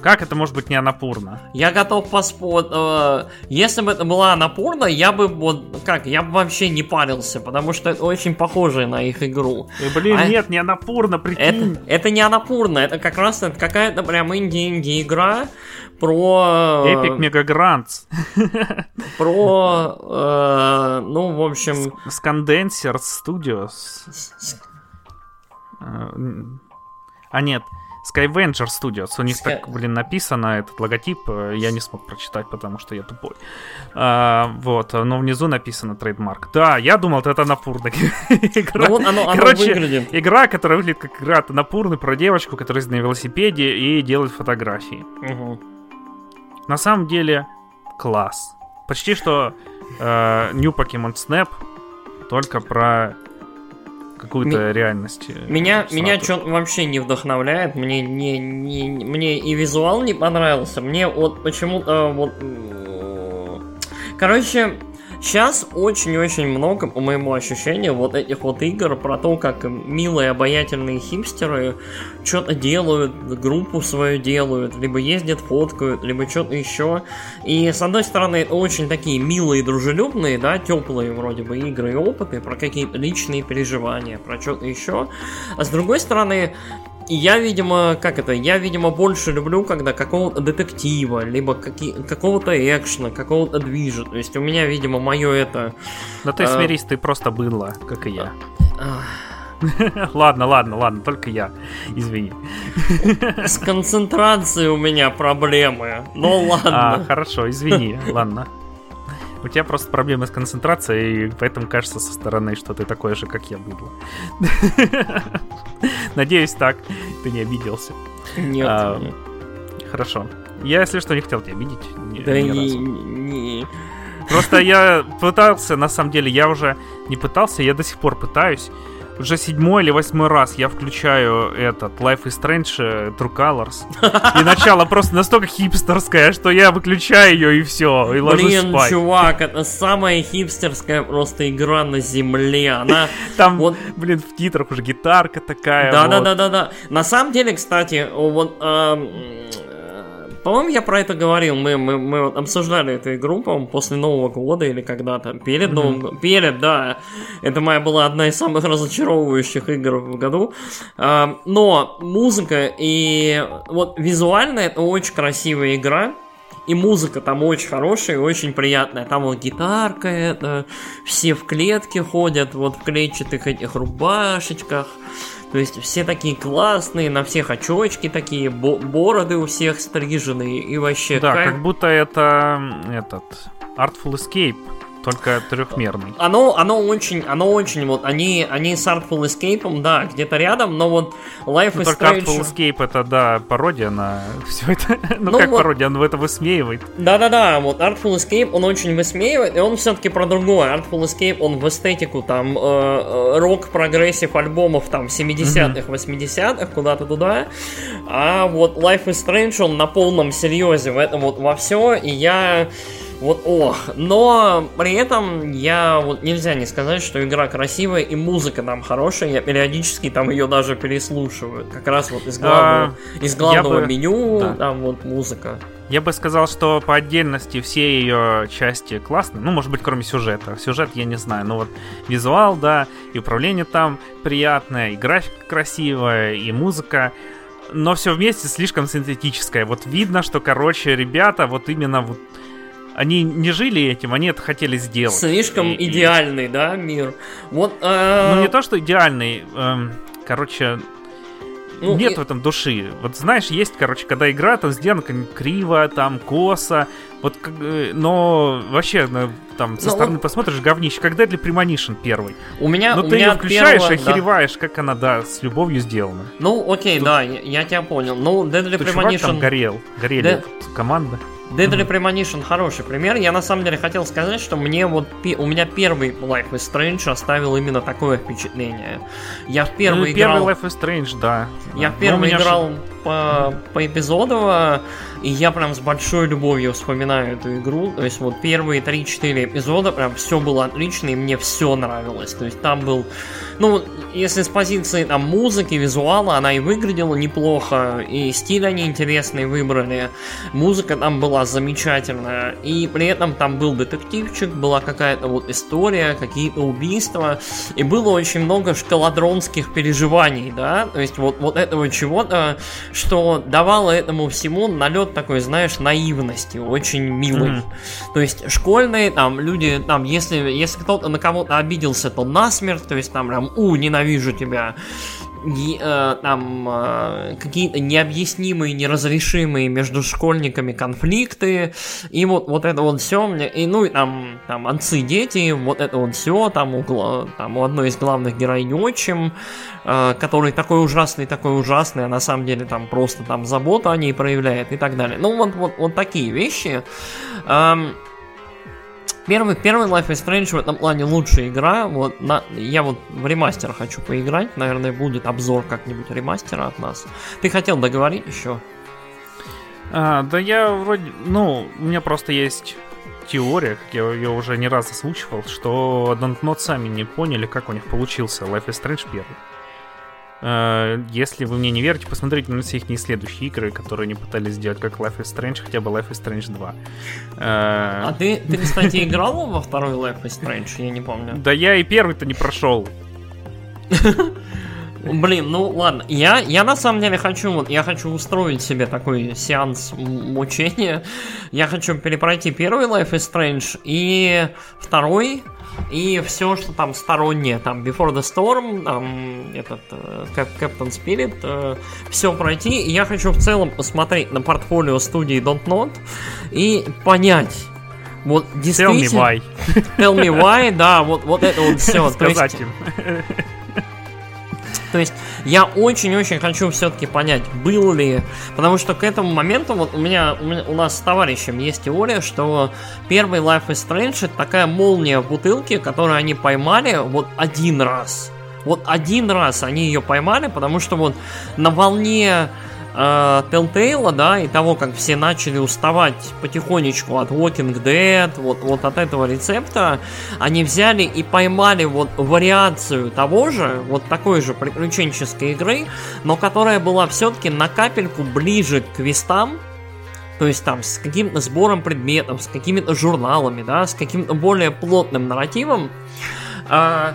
Как это может быть не Анапурна? Я готов поспорить. Э, если бы это была Анапурна, я бы вот как, я бы вообще не парился, потому что это очень похоже на их игру. И, блин, а нет, не Анапурна, прикинь. Это, это не Анапурна, это как раз какая-то прям инди-инди игра, про... Epic Mega Grants. Про, э, ну, в общем... Scandancer Studios. Э, а нет, Skyvenger Studios. У них Sky... так, блин, написано этот логотип. Э, я не смог прочитать, потому что я тупой. А, вот, но внизу написано трейдмарк. Да, я думал, это Напурна игра. Ну, оно, оно Короче, выглядит. игра, которая выглядит как игра Напурны про девочку, которая на велосипеде и делает фотографии. Угу. На самом деле, класс. Почти что э, New Pokemon Snap только про какую-то Ми- реальность. Э, меня, меня что вообще не вдохновляет. Мне, не, не, мне и визуал не понравился. Мне вот почему-то вот... Короче, Сейчас очень-очень много, по моему ощущению, вот этих вот игр про то, как милые обаятельные хипстеры что-то делают, группу свою делают, либо ездят, фоткают, либо что-то еще. И с одной стороны, это очень такие милые, дружелюбные, да, теплые вроде бы игры и опыты про какие-то личные переживания, про что-то еще. А с другой стороны, и я, видимо, как это, я, видимо, больше люблю, когда какого-то детектива, либо какие, какого-то экшена, какого-то движа. То есть у меня, видимо, мое это... Да ты э... смирись, ты просто было, как и я. Ладно, ладно, ладно, только я. Извини. С концентрацией у меня проблемы. Ну ладно. А, хорошо, извини, ладно. У тебя просто проблемы с концентрацией, и поэтому кажется со стороны, что ты такой же, как я, быдло. Надеюсь, так. Ты не обиделся. Нет. А, хорошо. Я, если что, не хотел тебя обидеть. Ни, да ни, разу. не. Просто я пытался, на самом деле, я уже не пытался, я до сих пор пытаюсь уже седьмой или восьмой раз я включаю этот Life is Strange э, True Colors. И начало просто настолько хипстерское, что я выключаю ее и все, и ложусь Блин, спать. чувак, это самая хипстерская просто игра на земле. Она там, вот, блин, в титрах уже гитарка такая. Да, вот. да, да, да, да. На самом деле, кстати, вот эм, по-моему, я про это говорил. Мы, мы, мы обсуждали эту игру, по-моему, после Нового года или когда-то. Перед mm-hmm. Новым Перед, да. Это моя была одна из самых разочаровывающих игр в году. А, но музыка и вот визуально это очень красивая игра. И музыка там очень хорошая и очень приятная. Там вот гитарка, это все в клетке ходят, вот в клетчатых этих рубашечках. То есть все такие классные, на всех очочки такие, бороды у всех стриженные и вообще... Да, кайф. как будто это этот Artful Escape только трехмерный. Оно, оно очень, оно очень, вот, они, они с Artful Escape, да, где-то рядом, но вот Life ну, is только Strange... Artful Escape это, да, пародия на все это. ну, ну, как вот... пародия, он это высмеивает. Да-да-да, вот Artful Escape, он очень высмеивает, и он все-таки про другое. Artful Escape, он в эстетику, там, э, э рок-прогрессив альбомов, там, 70-х, 80-х, куда-то туда. А вот Life is Strange, он на полном серьезе в этом вот во все, и я... Вот, ох, но при этом я вот нельзя не сказать, что игра красивая и музыка там хорошая. Я периодически там ее даже переслушиваю. Как раз вот из главного, а, из главного бы... меню да. там вот музыка. Я бы сказал, что по отдельности все ее части классные. Ну, может быть, кроме сюжета. Сюжет я не знаю. Но вот визуал, да, и управление там приятное, и графика красивая, и музыка но все вместе слишком синтетическое. Вот видно, что, короче, ребята вот именно вот они не жили этим, они это хотели сделать. Слишком и, идеальный, и... да, мир. Вот. Э... Ну не то, что идеальный, э, короче, ну, нет и... в этом души. Вот знаешь, есть, короче, когда игра там сделана криво, там косо, вот, э, но вообще, ну, там, со ну, стороны вот... посмотришь, говнище, как Deadly Premonition первый. У меня, Но у ты меня ее включаешь, первого, охереваешь, да. как она, да, с любовью сделана. Ну, окей, Тут... да, я, я тебя понял. Ну, Deadly Premonition... там горел, горели De... команда. Deadly Premonition хороший пример. Я на самом деле хотел сказать, что мне вот у меня первый Life is Strange оставил именно такое впечатление. Я в первый ну, играл... Первый Life is Strange, да. Я в первый играл по, по эпизодово, и я прям с большой любовью вспоминаю эту игру. То есть вот первые 3-4 эпизода прям все было отлично, и мне все нравилось. То есть там был... Ну, если с позиции там музыки, визуала, она и выглядела неплохо, и стиль они интересный выбрали. Музыка там была замечательная. И при этом там был детективчик, была какая-то вот история, какие-то убийства. И было очень много шкаладронских переживаний, да. То есть вот, вот этого чего-то, что давало этому всему налет такой, знаешь, наивности, очень милый. Mm-hmm. То есть школьные там люди, там, если, если кто-то на кого-то обиделся, то насмерть, то есть там прям, у, ненавижу тебя э, там э, какие-то необъяснимые, неразрешимые между школьниками конфликты, и вот, вот это вот все, и ну и там, там отцы, дети, вот это вот все, там у, там у одной из главных героинь отчим, э, который такой ужасный, такой ужасный, а на самом деле там просто там заботу о ней проявляет и так далее. Ну вот, вот, вот такие вещи. Эм, Первый, первый Life is Strange в этом плане лучшая игра. Вот на, я вот в ремастер хочу поиграть. Наверное, будет обзор как-нибудь ремастера от нас. Ты хотел договорить еще? А, да я вроде... Ну, у меня просто есть теория, как я ее уже не раз озвучивал, что Dontnod сами не поняли, как у них получился Life is Strange первый. Э, если вы мне не верите, посмотрите на все их следующие игры, которые они пытались сделать, как Life is Strange, хотя бы Life is Strange 2. Э, а ты, ты, кстати, играл во второй Life is Strange? Я не помню. Да я и первый-то не прошел. Блин, ну ладно, я, я на самом деле хочу, вот, я хочу устроить себе такой сеанс мучения. Я хочу перепройти первый Life is Strange и второй, и все, что там стороннее, там Before the Storm, там этот uh, Captain Spirit, uh, все пройти. И я хочу в целом посмотреть на портфолио студии Don't Not и понять, вот действительно... Tell me why. Tell me why, да, вот, вот это вот все. Сказать им. То есть я очень-очень хочу все-таки понять, был ли, потому что к этому моменту вот у меня, у, меня, у нас с товарищем есть теория, что первый Life is Strange это такая молния в бутылке, которую они поймали вот один раз. Вот один раз они ее поймали, потому что вот на волне э, Telltale, да, и того, как все начали уставать потихонечку от Walking Dead, вот, вот от этого рецепта, они взяли и поймали вот вариацию того же, вот такой же приключенческой игры, но которая была все-таки на капельку ближе к квестам, то есть там с каким-то сбором предметов, с какими-то журналами, да, с каким-то более плотным нарративом. Э,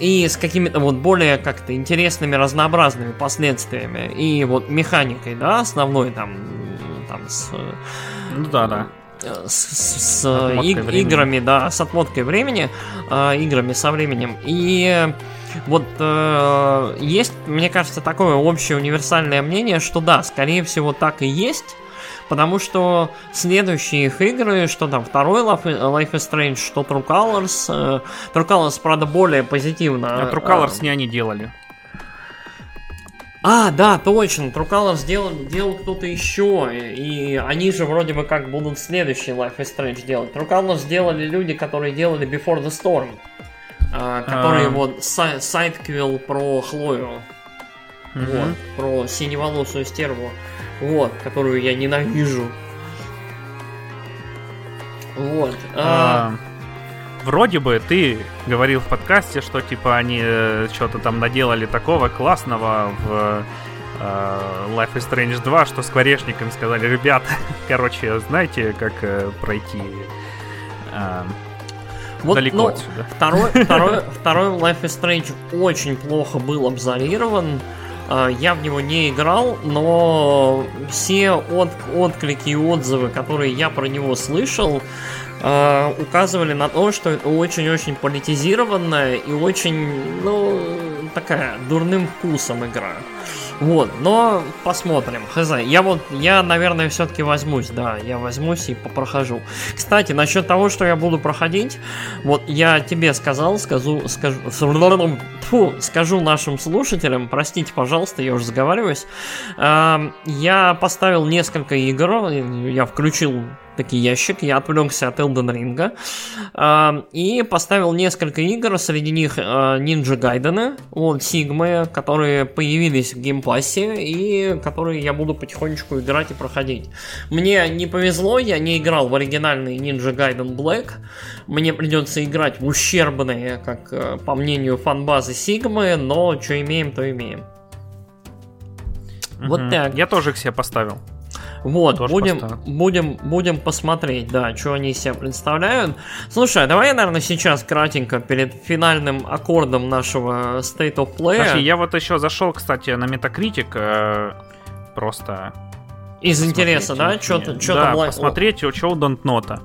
и с какими-то вот более как-то интересными, разнообразными последствиями и вот механикой, да, основной там, там с... Ну да, да. С, с, с иг- играми, да, с отмоткой времени, э, играми со временем. И вот э, есть, мне кажется, такое общее универсальное мнение, что да, скорее всего так и есть, Потому что следующие их игры, что там, второй Life, is Strange, что True Colors. Э, True Colors, правда, более позитивно. А True Colors не они делали. А, да, точно, True Colors сделал, делал кто-то еще, и они же вроде бы как будут следующий Life is Strange делать. True Colors сделали люди, которые делали Before the Storm, а, которые а... вот сайтквилл про Хлою, угу. вот, про синеволосую стерву, вот, которую я ненавижу. Вот. А... А вроде бы ты говорил в подкасте, что типа они э, что-то там наделали такого классного в э, Life is Strange 2, что скворечникам сказали, ребята, короче, знаете, как э, пройти э, вот, далеко ну, отсюда. Второй, второй, второй Life is Strange очень плохо был обзорирован. Э, я в него не играл, но все от, отклики и отзывы, которые я про него слышал, э, указывали на то, что это очень-очень политизированная и очень, ну, такая дурным вкусом игра. Вот, но посмотрим. Хз. Я вот, я, наверное, все-таки возьмусь, да, я возьмусь и попрохожу. Кстати, насчет того, что я буду проходить, вот я тебе сказал, скажу, скажу, фу, скажу нашим слушателям, простите, пожалуйста, я уже заговариваюсь. Э, я поставил несколько игр, я включил таки ящик, я отвлекся от Elden Ring э, и поставил несколько игр, среди них э, Ninja Gaiden, вот, Sigma, которые появились в Game Pass е и которые я буду потихонечку играть и проходить. Мне не повезло, я не играл в оригинальный Ninja Gaiden Black, мне придется играть в ущербные, как э, по мнению фанбазы Sigma, но что имеем, то имеем. Угу. Вот так. Я тоже их себе поставил. Вот, будем, будем, будем посмотреть, да, что они из себя представляют. Слушай, а давай я, наверное, сейчас кратенько перед финальным аккордом нашего State of Play. Подожди, я вот еще зашел, кстати, на Metacritic, э, просто... Из интереса, да? Что-то, что да, бла... посмотреть, что у Not.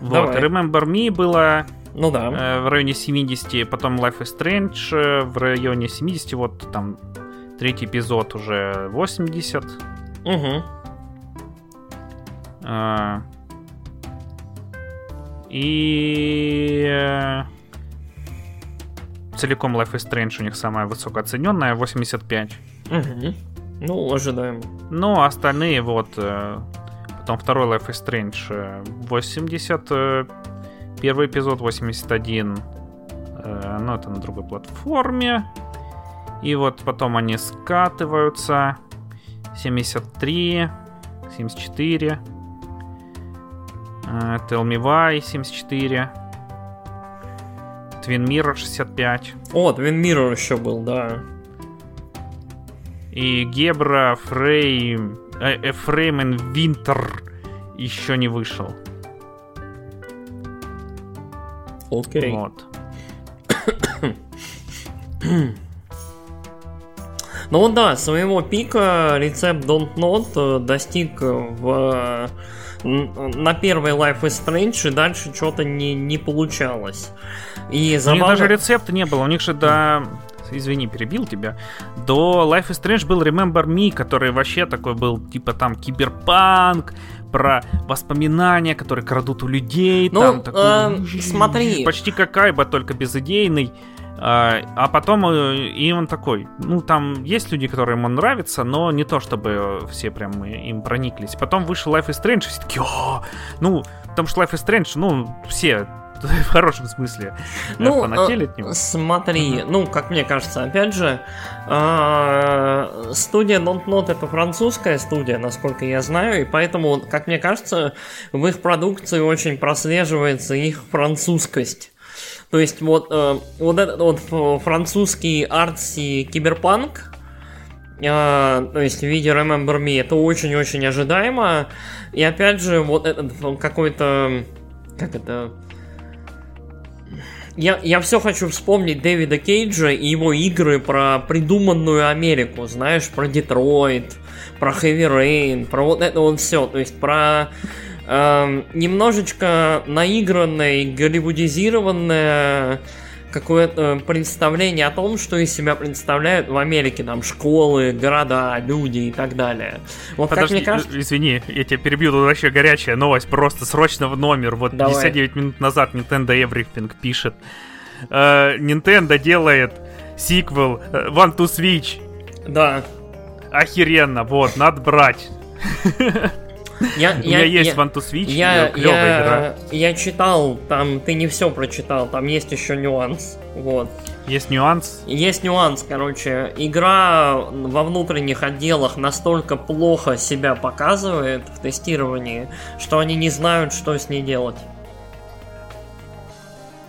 Вот, давай. Remember Me было ну да. Э, в районе 70, потом Life is Strange э, в районе 70, вот там третий эпизод уже 80. Угу. А, и э, целиком Life is Strange у них самая высокооцененная, 85. Угу. Ну, ожидаем. Ну, остальные вот... Э, потом второй Life is Strange 80. Э, первый эпизод 81. Ну, это на другой платформе. И вот потом они скатываются. 73, 74. Uh, Tell Me Why 74. Twin Mirror 65. О, Twin Mirror еще был, да. И Гебра, Фрейм, э, Фрейм и Винтер еще не вышел. Окей. Вот. Ну вот да, своего пика рецепт Don't Not э, достиг в на первый Life is Strange и дальше что-то не, не получалось. И забавно... У них даже рецепта не было, у них же до... Извини, перебил тебя. До Life is Strange был Remember Me, который вообще такой был, типа там киберпанк, про воспоминания, которые крадут у людей. Ну, там, такой, э, смотри. Почти как Айба, только безыдейный. А, а потом э, и он такой, ну там есть люди, которым он нравится, но не то чтобы все прям им прониклись. Потом вышел Life is Strange, и все такие, О! ну, потому что Life is Strange, ну, все в хорошем смысле э, ну, фанатели от него. Смотри, ну, как мне кажется, опять же, э, студия Don't Not это французская студия, насколько я знаю, и поэтому, как мне кажется, в их продукции очень прослеживается их французскость. То есть вот, э, вот этот вот французский артси киберпанк, э, то есть в виде Remember Me, это очень-очень ожидаемо. И опять же, вот этот какой-то, как это, я, я все хочу вспомнить Дэвида Кейджа и его игры про придуманную Америку, знаешь, про Детройт, про Heavy Rain, про вот это вот все, то есть про Эм, немножечко наигранная, голливудизированная какое-то представление о том, что из себя представляют в Америке там школы, города, люди и так далее. Вот Подожди, как мне кажется... извини, я тебя перебью, тут вообще горячая новость, просто срочно в номер. Вот Давай. 59 минут назад Nintendo Everything пишет. Uh, Nintendo делает сиквел uh, One to Switch. Да. Охеренно, вот, надо брать. Я, У меня есть One to Switch, я, я, игра. Я читал, там ты не все прочитал, там есть еще нюанс. Вот. Есть нюанс? Есть нюанс, короче. Игра во внутренних отделах настолько плохо себя показывает в тестировании, что они не знают, что с ней делать.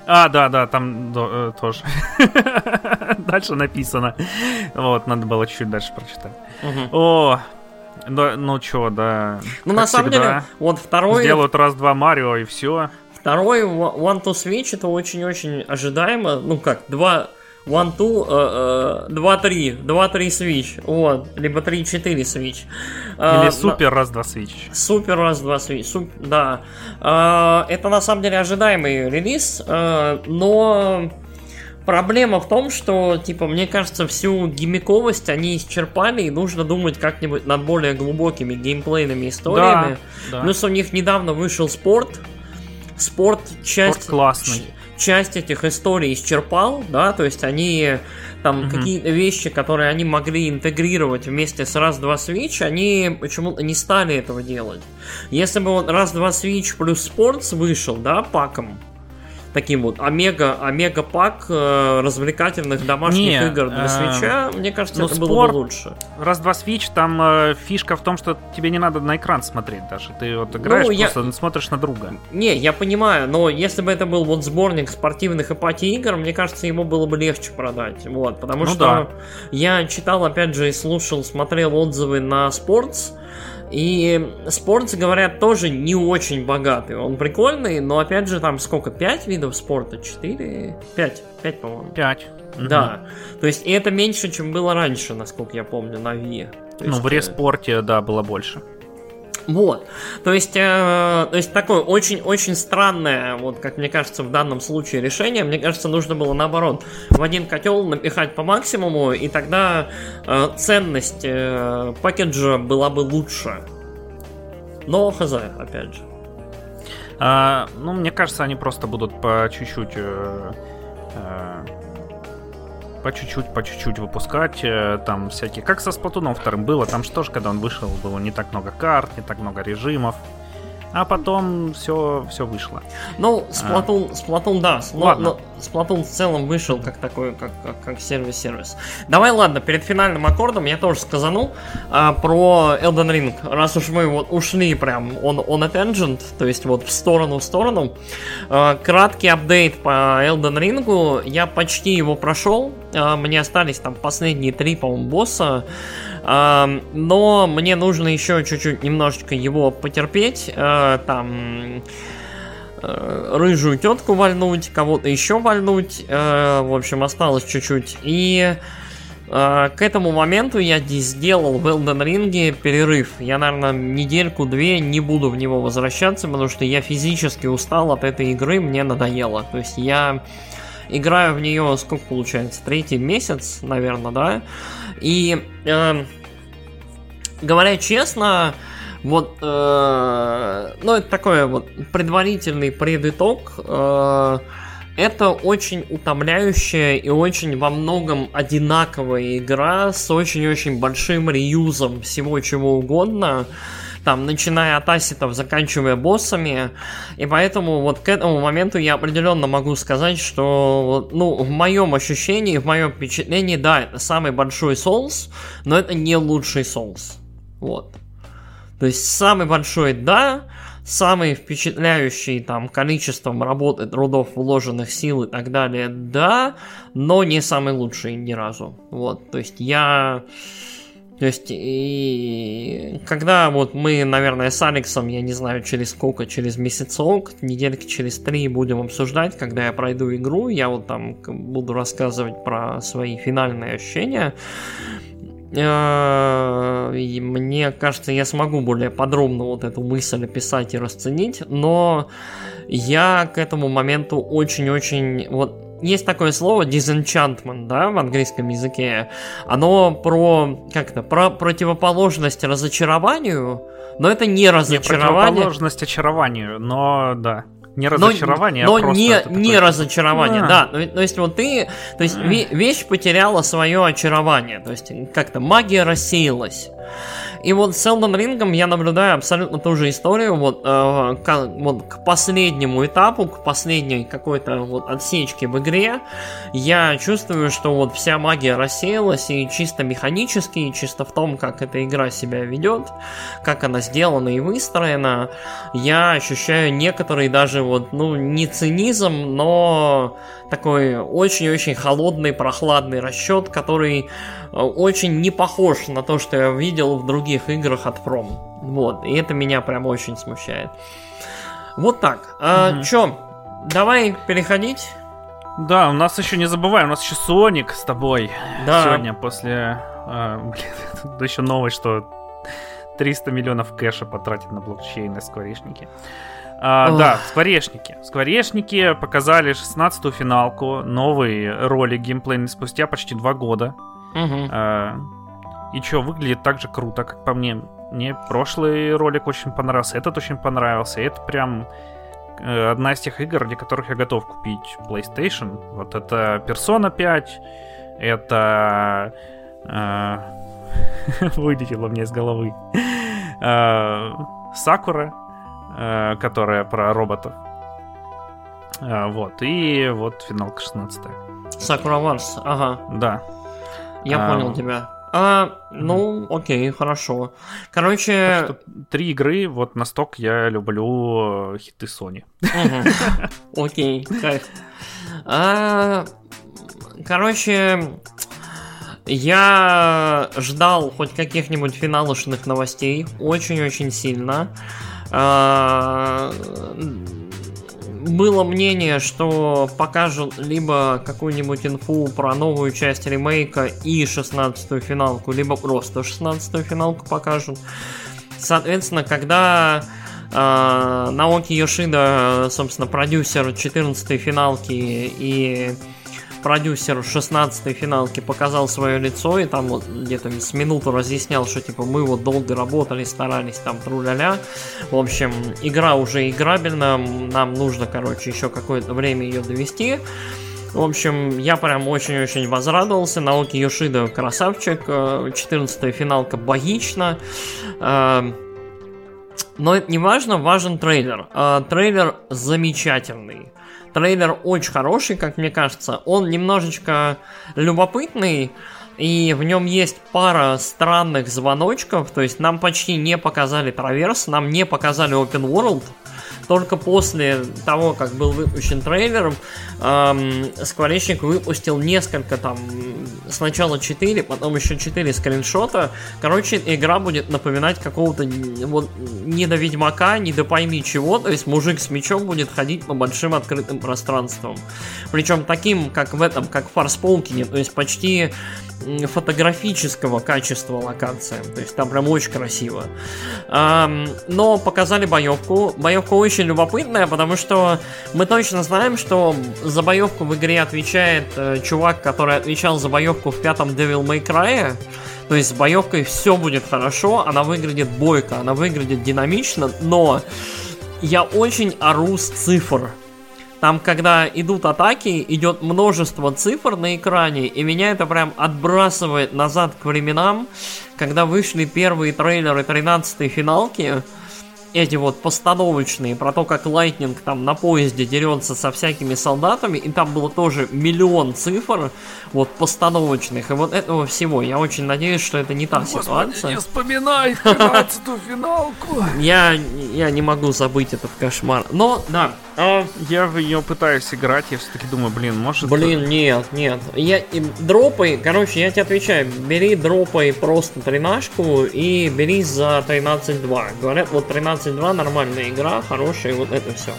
А, да, да, там э, тоже. дальше написано. Вот, надо было чуть-чуть дальше прочитать. Угу. О, да, ну чё, да. Ну, на самом всегда, деле, вот второй... Сделают раз-два Марио и все. Второй One to Switch это очень-очень ожидаемо. Ну как, два... One, two, uh, uh, 2, 3, 2, 3 Switch, вот, либо 3, 4 Switch. Или супер раз, два Switch. Супер раз, два Switch, суп, да. Uh, это на самом деле ожидаемый релиз, uh, но Проблема в том, что, типа, мне кажется, всю гимиковость они исчерпали, и нужно думать как-нибудь над более глубокими геймплейными историями. Да, да. Плюс у них недавно вышел спорт. Спорт часть... Спорт классный. Часть этих историй исчерпал, да, то есть они там угу. какие-то вещи, которые они могли интегрировать вместе с раз-два Switch, они почему-то не стали этого делать. Если бы вот раз-два Switch плюс спорт вышел, да, паком, таким вот омега, омега пак э, развлекательных домашних Не, игр для свеча, э, мне кажется, ну, это спорт, было бы лучше. Раз-два Switch, там э, фишка в том, что тебе не надо на экран смотреть даже. Ты вот играешь, ну, просто я... смотришь на друга. Не, я понимаю, но если бы это был вот сборник спортивных ипатий игр, мне кажется, его было бы легче продать. Вот, потому ну, что да. я читал, опять же, и слушал, смотрел отзывы на Sports, и спорт, говорят, тоже не очень богатый. Он прикольный, но опять же там сколько? Пять видов спорта? Четыре? Пять. Пять, по-моему. Пять. Да. Угу. То есть и это меньше, чем было раньше, насколько я помню, на Wii. ну, в респорте, да, было больше. Вот. То есть, э, то есть такое очень-очень странное, вот как мне кажется, в данном случае решение. Мне кажется, нужно было наоборот в один котел напихать по максимуму, и тогда э, ценность э, пакеджа была бы лучше. Но хз, опять же. А, ну, мне кажется, они просто будут по чуть-чуть э, э, по чуть-чуть, по чуть-чуть выпускать э, там всякие... Как со Сплатуном вторым было, там что ж, когда он вышел, было не так много карт, не так много режимов. А потом все, все вышло. Ну, Splatoon, а. Splatoon да. Ладно. Но, Splatoon в целом вышел как такой, как, как, как сервис-сервис. Давай, ладно, перед финальным аккордом я тоже сказану а, про Elden Ring. Раз уж мы вот ушли прям on, on a tangent, то есть вот в сторону в сторону. А, краткий апдейт по Elden Ring. Я почти его прошел. А, мне остались там последние три, по-моему, босса. Но мне нужно еще чуть-чуть немножечко его потерпеть. Э, там э, рыжую тетку вальнуть, кого-то еще вальнуть. Э, в общем, осталось чуть-чуть. И к этому моменту я сделал в Elden Ring перерыв. Я, наверное, недельку-две не буду в него возвращаться, потому что я физически устал от этой игры, мне надоело. То есть я играю в нее, сколько получается, третий месяц, наверное, да? И, э, говоря честно, вот, э, ну, это такой вот предварительный предитог. Э, это очень утомляющая и очень во многом одинаковая игра с очень-очень большим реюзом всего чего угодно там, начиная от асетов, заканчивая боссами, и поэтому вот к этому моменту я определенно могу сказать, что, ну, в моем ощущении, в моем впечатлении, да, это самый большой Souls, но это не лучший Souls, вот. То есть самый большой, да, самый впечатляющий там количеством работы, трудов, вложенных сил и так далее, да, но не самый лучший ни разу. Вот, то есть я то есть, и когда вот мы, наверное, с Алексом, я не знаю, через сколько, через месяцок, недельки через три будем обсуждать, когда я пройду игру, я вот там буду рассказывать про свои финальные ощущения. Э, и мне кажется, я смогу более подробно вот эту мысль описать и расценить, но я к этому моменту очень-очень вот есть такое слово disenchantment, да, в английском языке. Оно про, как это, про противоположность разочарованию, но это не разочарование. Не противоположность очарованию, но да. Не разочарование, но, а просто не, не разочарование, а. да. То, то есть вот ты, то есть а. вещь потеряла свое очарование, то есть как-то магия рассеялась. И вот с Elden Ring я наблюдаю абсолютно ту же историю, вот, э, к, вот к последнему этапу, к последней какой-то вот отсечке в игре, я чувствую, что вот вся магия рассеялась, и чисто механически, и чисто в том, как эта игра себя ведет, как она сделана и выстроена, я ощущаю некоторый даже вот, ну, не цинизм, но такой очень-очень холодный, прохладный расчет, который э, очень не похож на то, что я видел в других играх от From. Вот, и это меня прям очень смущает. Вот так. А, угу. Чё, давай переходить? Да, у нас еще не забываем, у нас еще Соник с тобой. Да. Сегодня после... Э, блин, еще новость, что 300 миллионов кэша потратит на блокчейн на скворечники. А, да, скворечники. Скворечники показали 16-ю финалку, новый ролик геймплейный спустя почти два года. Угу. А, и что, выглядит так же круто, как по мне. Мне прошлый ролик очень понравился, этот очень понравился. Это прям э, одна из тех игр, ради которых я готов купить PlayStation. Вот это Persona 5, это... Э, вылетело мне из головы. Сакура, Э, которая про роботов. Э, вот, и вот финалка 16 Sakura Wars, ага. Да. Я а, понял тебя. А, ну, окей, хорошо. Короче... три игры, вот настолько я люблю э, хиты Sony. Окей, кайф. А, короче, я ждал хоть каких-нибудь финалочных новостей очень-очень сильно. Было мнение, что покажут либо какую-нибудь инфу про новую часть ремейка и 16-ю финалку, либо просто 16-ю финалку покажут. Соответственно, когда э, Наоки Йошида, собственно, продюсер 14-й финалки и продюсер 16-й финалки показал свое лицо и там вот где-то с минуту разъяснял, что типа мы вот долго работали, старались там тру-ля-ля. В общем, игра уже играбельна, нам нужно, короче, еще какое-то время ее довести. В общем, я прям очень-очень возрадовался. Наоки Йошида красавчик. 14-я финалка богична. Эм, но это не важно, важен трейлер. Э, трейлер замечательный. Трейлер очень хороший, как мне кажется. Он немножечко любопытный, и в нем есть пара странных звоночков. То есть нам почти не показали траверс, нам не показали open world только после того, как был выпущен трейлер, эм, Скворечник выпустил несколько там, сначала 4, потом еще 4 скриншота. Короче, игра будет напоминать какого-то вот не до Ведьмака, не до пойми чего, то есть мужик с мечом будет ходить по большим открытым пространствам. Причем таким, как в этом, как в Фарсполкине, то есть почти фотографического качества локация. То есть там прям очень красиво. Но показали боевку. Боевка очень любопытная, потому что мы точно знаем, что за боевку в игре отвечает э, чувак, который отвечал за боевку в пятом Devil May Cry. То есть с боевкой все будет хорошо, она выглядит бойко, она выглядит динамично, но я очень ору с цифр там, когда идут атаки, идет множество цифр на экране, и меня это прям отбрасывает назад к временам, когда вышли первые трейлеры 13-й финалки, эти вот постановочные, про то, как Лайтнинг там на поезде дерется со всякими солдатами, и там было тоже миллион цифр, вот постановочных, и вот этого всего. Я очень надеюсь, что это не та Господи, ситуация. не вспоминай 13-ю финалку. Я, я не могу забыть этот кошмар. Но, да, а... Я в нее пытаюсь играть, я все-таки думаю, блин, может... Блин, нет, нет. Я и, дропай, короче, я тебе отвечаю, бери дропай просто тринашку и бери за 13.2. Говорят, вот 13.2 нормальная игра, хорошая, вот это все.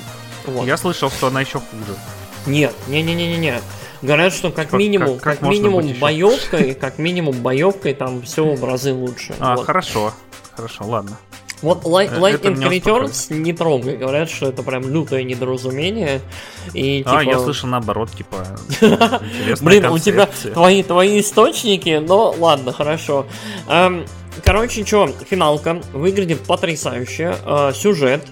Вот. Я слышал, что она еще хуже. Нет, не-не-не-не. Говорят, что как минимум, как, как, как минимум боевкой, как минимум боевкой там все в разы лучше. А, вот. хорошо, хорошо, ладно. Вот Light, Lightning Returns не трогай. Говорят, что это прям лютое недоразумение. И, типа... А, я слышал наоборот, типа, Блин, у тебя твои, твои источники, но ладно, хорошо. Эм, короче, что, финалка выглядит потрясающе. Э, сюжет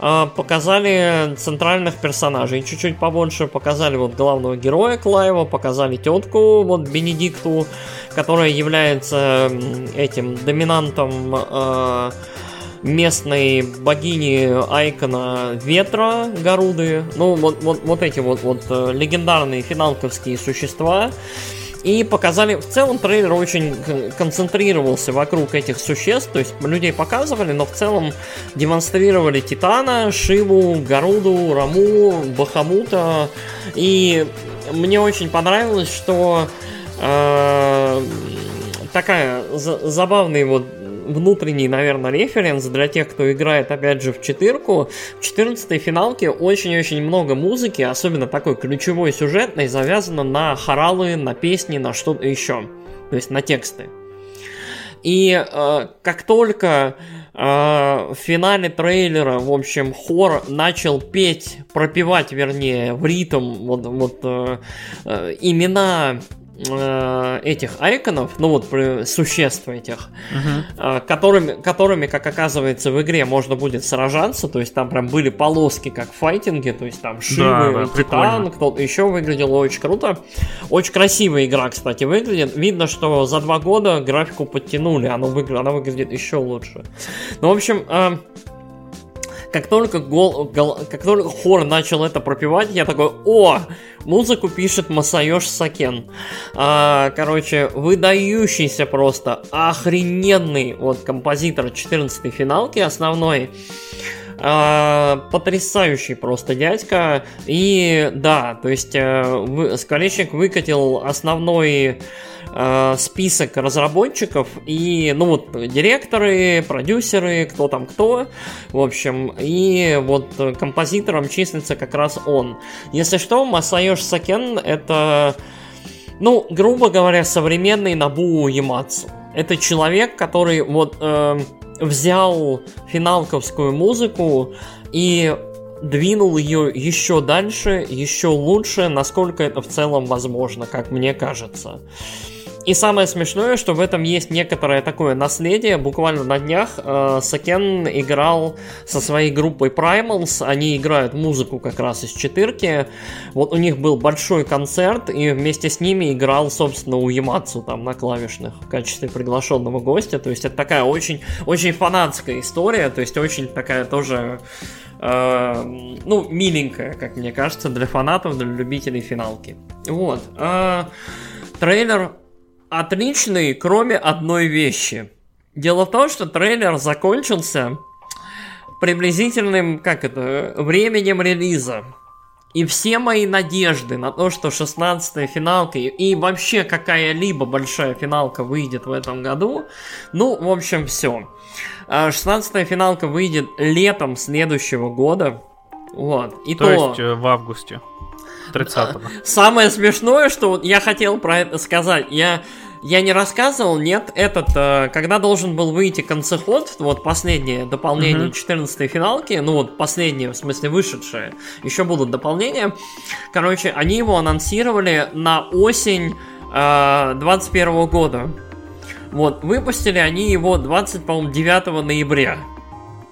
э, показали центральных персонажей чуть-чуть побольше, показали вот главного героя Клайва, показали тетку вот Бенедикту, которая является этим доминантом э, местной богини Айкона Ветра Гаруды. Ну, вот, вот, вот эти вот, вот э, легендарные финалковские существа. И показали, в целом трейлер очень концентрировался вокруг этих существ, то есть людей показывали, но в целом демонстрировали Титана, Шиву, Гаруду, Раму, Бахамута. И мне очень понравилось, что э, такая забавный вот внутренний, наверное, референс для тех, кто играет, опять же, в четырку. В 14 финалке очень-очень много музыки, особенно такой ключевой сюжетной, завязано на хоралы, на песни, на что-то еще. То есть на тексты. И э, как только э, в финале трейлера, в общем, хор начал петь, пропевать, вернее, в ритм вот, вот э, э, имена э, этих айконов, ну вот существ этих, uh-huh. э, которыми, которыми, как оказывается, в игре можно будет сражаться, то есть там прям были полоски, как в файтинге, то есть там Шивы, да, да, Титан, кто-то еще выглядело очень круто. Очень красивая игра, кстати, выглядит. Видно, что за два года графику подтянули, она выглядит, она выглядит еще лучше. Ну, в общем, э, как только, гол, гол, как только хор начал это пропивать, я такой, о, музыку пишет Масаёш Сакен. А, короче, выдающийся просто, охрененный вот композитор 14-й финалки основной. Uh, потрясающий просто дядька. И да, то есть uh, Скворечник выкатил основной э, список разработчиков и, ну вот, директоры, продюсеры, кто там кто, в общем, и вот композитором числится как раз он. Если что, Масаёш Сакен это, ну, грубо говоря, современный Набу Ямацу. Это человек, который вот э, взял финалковскую музыку и двинул ее еще дальше, еще лучше, насколько это в целом возможно, как мне кажется. И самое смешное, что в этом есть некоторое такое наследие. Буквально на днях э, Сакен играл со своей группой Primals. Они играют музыку как раз из четырки. Вот у них был большой концерт, и вместе с ними играл, собственно, у Ямацу там на клавишных в качестве приглашенного гостя. То есть это такая очень, очень фанатская история. То есть очень такая тоже э, ну, миленькая, как мне кажется, для фанатов, для любителей финалки. Вот. Э, трейлер отличный, кроме одной вещи. Дело в том, что трейлер закончился приблизительным, как это, временем релиза. И все мои надежды на то, что 16-я финалка и вообще какая-либо большая финалка выйдет в этом году, ну, в общем, все. 16-я финалка выйдет летом следующего года. Вот. И то, то есть э, в августе. 30-го. Самое смешное, что я хотел про это сказать. Я я не рассказывал, нет, этот, э, когда должен был выйти концеход, вот последнее дополнение uh-huh. 14-й финалки, ну вот последнее, в смысле вышедшее, еще будут дополнения. Короче, они его анонсировали на осень э, 21 года. Вот, выпустили они его 20, по-моему, 9 ноября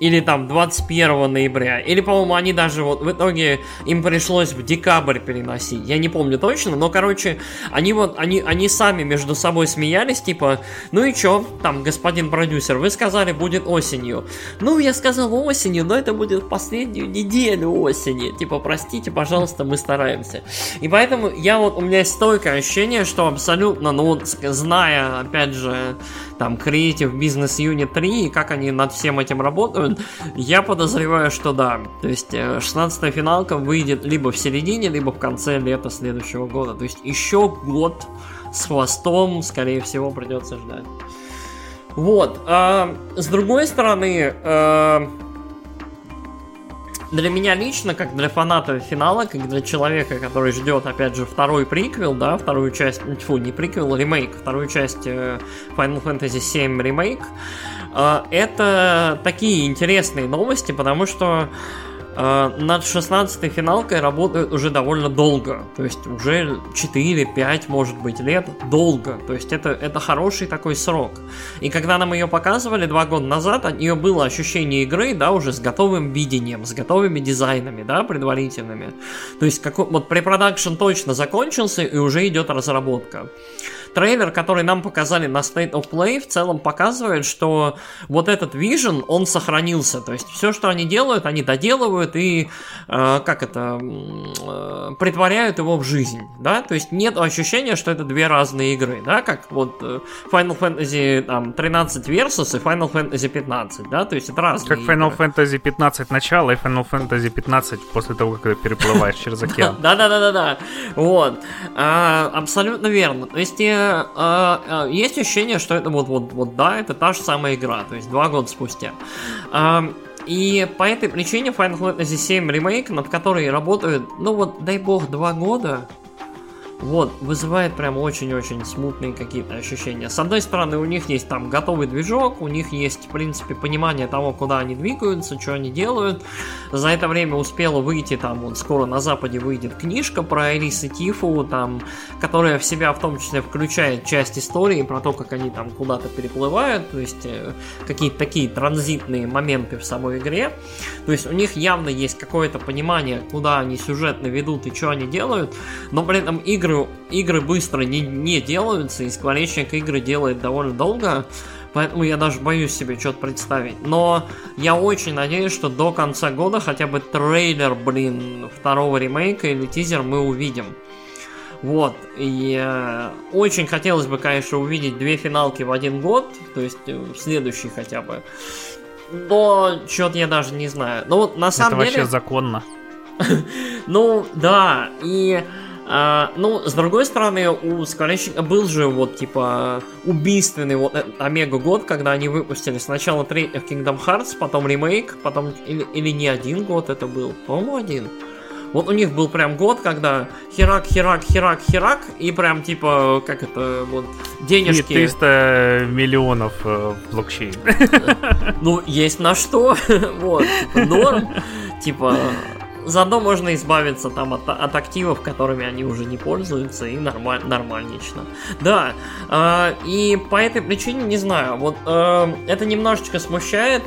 или там 21 ноября, или, по-моему, они даже вот в итоге им пришлось в декабрь переносить, я не помню точно, но, короче, они вот, они, они сами между собой смеялись, типа, ну и чё, там, господин продюсер, вы сказали, будет осенью. Ну, я сказал осенью, но это будет последнюю неделю осени, типа, простите, пожалуйста, мы стараемся. И поэтому я вот, у меня есть стойкое ощущение, что абсолютно, ну вот, зная, опять же, там Creative Business Unit 3 и как они над всем этим работают, я подозреваю, что да. То есть 16-я э, финалка выйдет либо в середине, либо в конце лета следующего года. То есть еще год с хвостом, скорее всего, придется ждать. Вот. А, с другой стороны, а, для меня лично, как для фаната финала, как для человека, который ждет, опять же, второй приквел, да, вторую часть, фу, не приквел, ремейк, вторую часть э, Final Fantasy VII ремейк, это такие интересные новости, потому что э, над 16-й финалкой работают уже довольно долго. То есть уже 4-5, может быть, лет. Долго. То есть это, это хороший такой срок. И когда нам ее показывали два года назад, от нее было ощущение игры, да, уже с готовым видением, с готовыми дизайнами, да, предварительными. То есть как, вот препродакшн точно закончился и уже идет разработка трейлер, который нам показали на State of Play, в целом показывает, что вот этот Vision, он сохранился. То есть все, что они делают, они доделывают и, э, как это, э, притворяют его в жизнь, да? То есть нет ощущения, что это две разные игры, да? Как вот э, Final Fantasy там, 13 Versus и Final Fantasy 15, да? То есть это разные Как Final игры. Fantasy 15 начало и Final Fantasy 15 после того, как ты переплываешь через океан. Да-да-да-да-да. Вот. А, абсолютно верно. То есть э, есть ощущение, что это вот, вот, вот, да, это та же самая игра, то есть два года спустя. Э, и по этой причине Final Fantasy VII Remake, над которой работают, ну вот, дай бог, два года, вот, вызывает прям очень-очень смутные какие-то ощущения. С одной стороны, у них есть там готовый движок, у них есть, в принципе, понимание того, куда они двигаются, что они делают. За это время успела выйти там, вот скоро на Западе выйдет книжка про Элис и Тифу, там, которая в себя в том числе включает часть истории про то, как они там куда-то переплывают, то есть э, какие-то такие транзитные моменты в самой игре. То есть у них явно есть какое-то понимание, куда они сюжетно ведут и что они делают, но при этом игры игры, игры быстро не, не делаются, и скворечник игры делает довольно долго, поэтому я даже боюсь себе что-то представить. Но я очень надеюсь, что до конца года хотя бы трейлер, блин, второго ремейка или тизер мы увидим. Вот, и э, очень хотелось бы, конечно, увидеть две финалки в один год, то есть э, следующий хотя бы. Но что-то я даже не знаю. Ну вот на самом Это деле... вообще законно. ну да, и а, ну, с другой стороны, у Скворечника был же вот, типа, убийственный вот э, Омега год, когда они выпустили сначала трейлер Kingdom Hearts, потом ремейк, потом, или, или не один год это был, по-моему, один. Вот у них был прям год, когда херак, херак, херак, херак, и прям типа, как это, вот, денежки... И 300 миллионов э, блокчейн. Ну, есть на что, вот, типа, норм, типа, Заодно можно избавиться там от, от активов, которыми они уже не пользуются, и нормаль, нормальнично. Да, э, и по этой причине, не знаю, вот э, это немножечко смущает,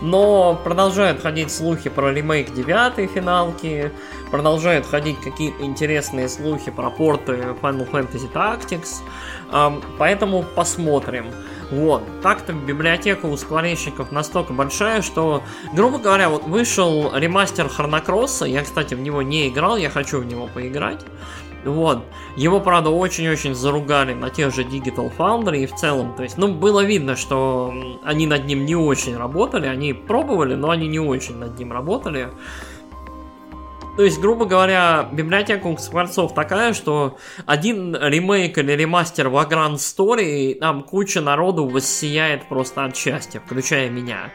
но продолжают ходить слухи про ремейк девятой финалки, продолжают ходить какие-то интересные слухи про порты Final Fantasy Tactics, э, поэтому посмотрим. Вот. Так-то библиотека у скворечников настолько большая, что, грубо говоря, вот вышел ремастер Хронокросса, я, кстати, в него не играл, я хочу в него поиграть. Вот. Его, правда, очень-очень заругали на тех же Digital Foundry и в целом. То есть, ну, было видно, что они над ним не очень работали. Они пробовали, но они не очень над ним работали. То есть, грубо говоря, библиотека у Скворцов такая, что один ремейк или ремастер Vagrant Story, там куча народу воссияет просто от счастья, включая меня.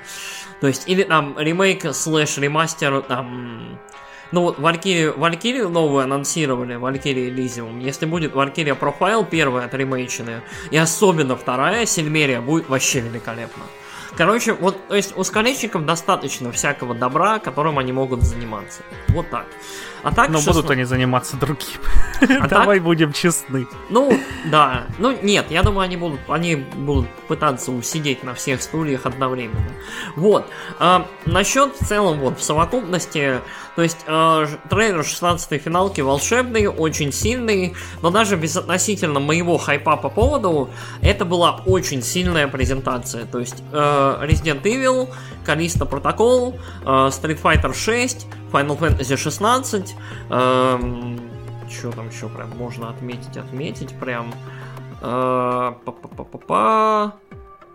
То есть, или там ремейк слэш ремастер, там... Ну вот Валькирию, Валькирию новую анонсировали, Валькирия Элизиум. Если будет Валькирия Профайл первая от ремейчины, и особенно вторая, Сильмерия, будет вообще великолепно. Короче, вот, то есть у скалечников достаточно всякого добра, которым они могут заниматься. Вот так. А так Но 16... будут они заниматься другим. А Давай так? будем честны. Ну, да. Ну, нет, я думаю, они будут, они будут пытаться усидеть на всех стульях одновременно. Вот. А, насчет в целом, вот, в совокупности, то есть а, трейлер 16-й финалки волшебный, очень сильный, но даже безотносительно моего хайпа по поводу, это была очень сильная презентация. То есть а, Resident Evil, Callisto Protocol, а, Street Fighter 6, Final Fantasy 16, эм, что там еще прям можно отметить, отметить прям. Э, па-па-па-па-па.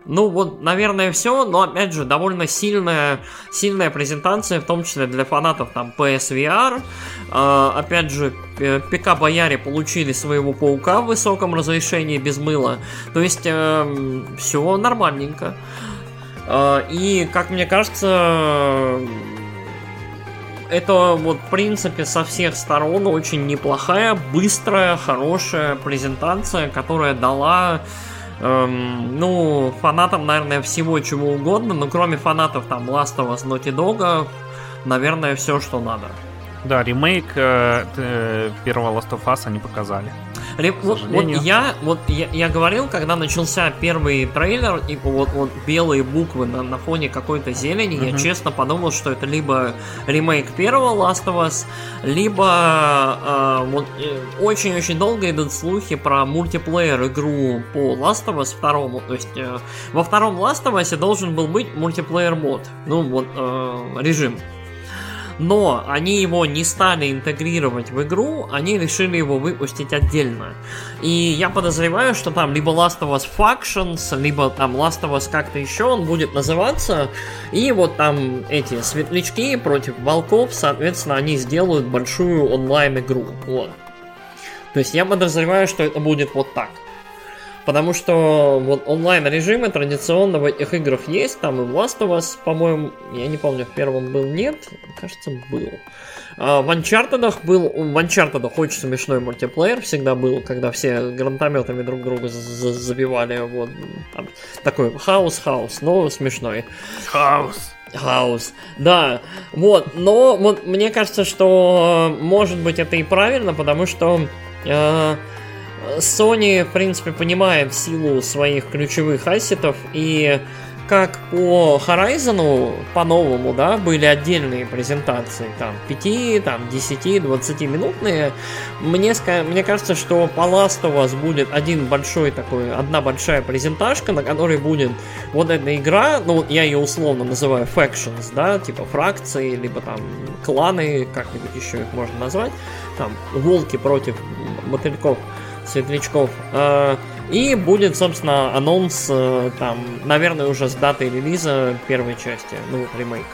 Ну вот, наверное, все, но опять же, довольно сильная, сильная презентация, в том числе для фанатов там PSVR. Э, опять же, ПК-бояре получили своего паука в высоком разрешении без мыла. То есть, э, все нормальненько. Э, и, как мне кажется, это вот, в принципе, со всех сторон очень неплохая, быстрая, хорошая презентация, которая дала эм, ну, фанатам, наверное, всего чего угодно, но кроме фанатов там Last of Us, Naughty Dog, наверное, все, что надо. Да, ремейк э, э, первого Last of Us они показали. Вот, вот я, вот я, я говорил, когда начался первый трейлер, и вот, вот белые буквы на, на фоне какой-то зелени, mm-hmm. я честно подумал, что это либо ремейк первого Last of Us, либо э, вот э, очень-очень долго идут слухи про мультиплеер игру по Last of Us второму. То есть э, во втором Last of Us должен был быть мультиплеер мод, ну вот э, режим но они его не стали интегрировать в игру, они решили его выпустить отдельно. И я подозреваю, что там либо Last of Us Factions, либо там Last of Us как-то еще он будет называться, и вот там эти светлячки против волков, соответственно, они сделают большую онлайн-игру. Вот. То есть я подозреваю, что это будет вот так. Потому что вот онлайн-режимы традиционно в этих играх есть. Там и Last of Us, по-моему, я не помню, в первом был, нет. Кажется, был. А в Uncharted был, в Uncharted очень смешной мультиплеер всегда был, когда все гранатометами друг друга забивали. Вот там, такой хаос-хаос, но смешной. Хаос. Хаус, да, вот, но вот мне кажется, что может быть это и правильно, потому что э, Sony, в принципе, понимает силу своих ключевых ассетов, и как по Horizon, по-новому, да, были отдельные презентации, там, 5, там, 10, 20 минутные, мне, мне кажется, что по Last of Us будет один большой такой, одна большая презентажка, на которой будет вот эта игра, ну, я ее условно называю Factions, да, типа фракции, либо там кланы, как-нибудь еще их можно назвать, там, волки против мотыльков, светлячков. Э, и будет, собственно, анонс э, там, наверное, уже с датой релиза первой части, ну, ремейк.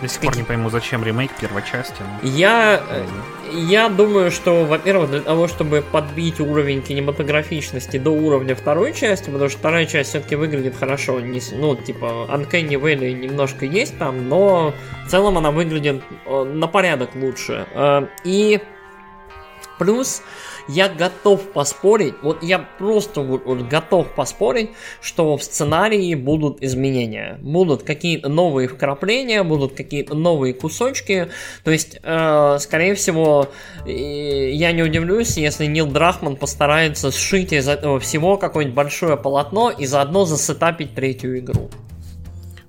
До сих пор не пойму, зачем ремейк первой части. Я, э, я думаю, что, во-первых, для того, чтобы подбить уровень кинематографичности до уровня второй части, потому что вторая часть все-таки выглядит хорошо. Не, ну, типа, Uncanny Valley немножко есть там, но в целом она выглядит на порядок лучше. И плюс я готов поспорить, вот я просто вот, вот готов поспорить, что в сценарии будут изменения. Будут какие-то новые вкрапления, будут какие-то новые кусочки. То есть, э, скорее всего, я не удивлюсь, если Нил Драхман постарается сшить из этого всего какое-нибудь большое полотно и заодно засетапить третью игру.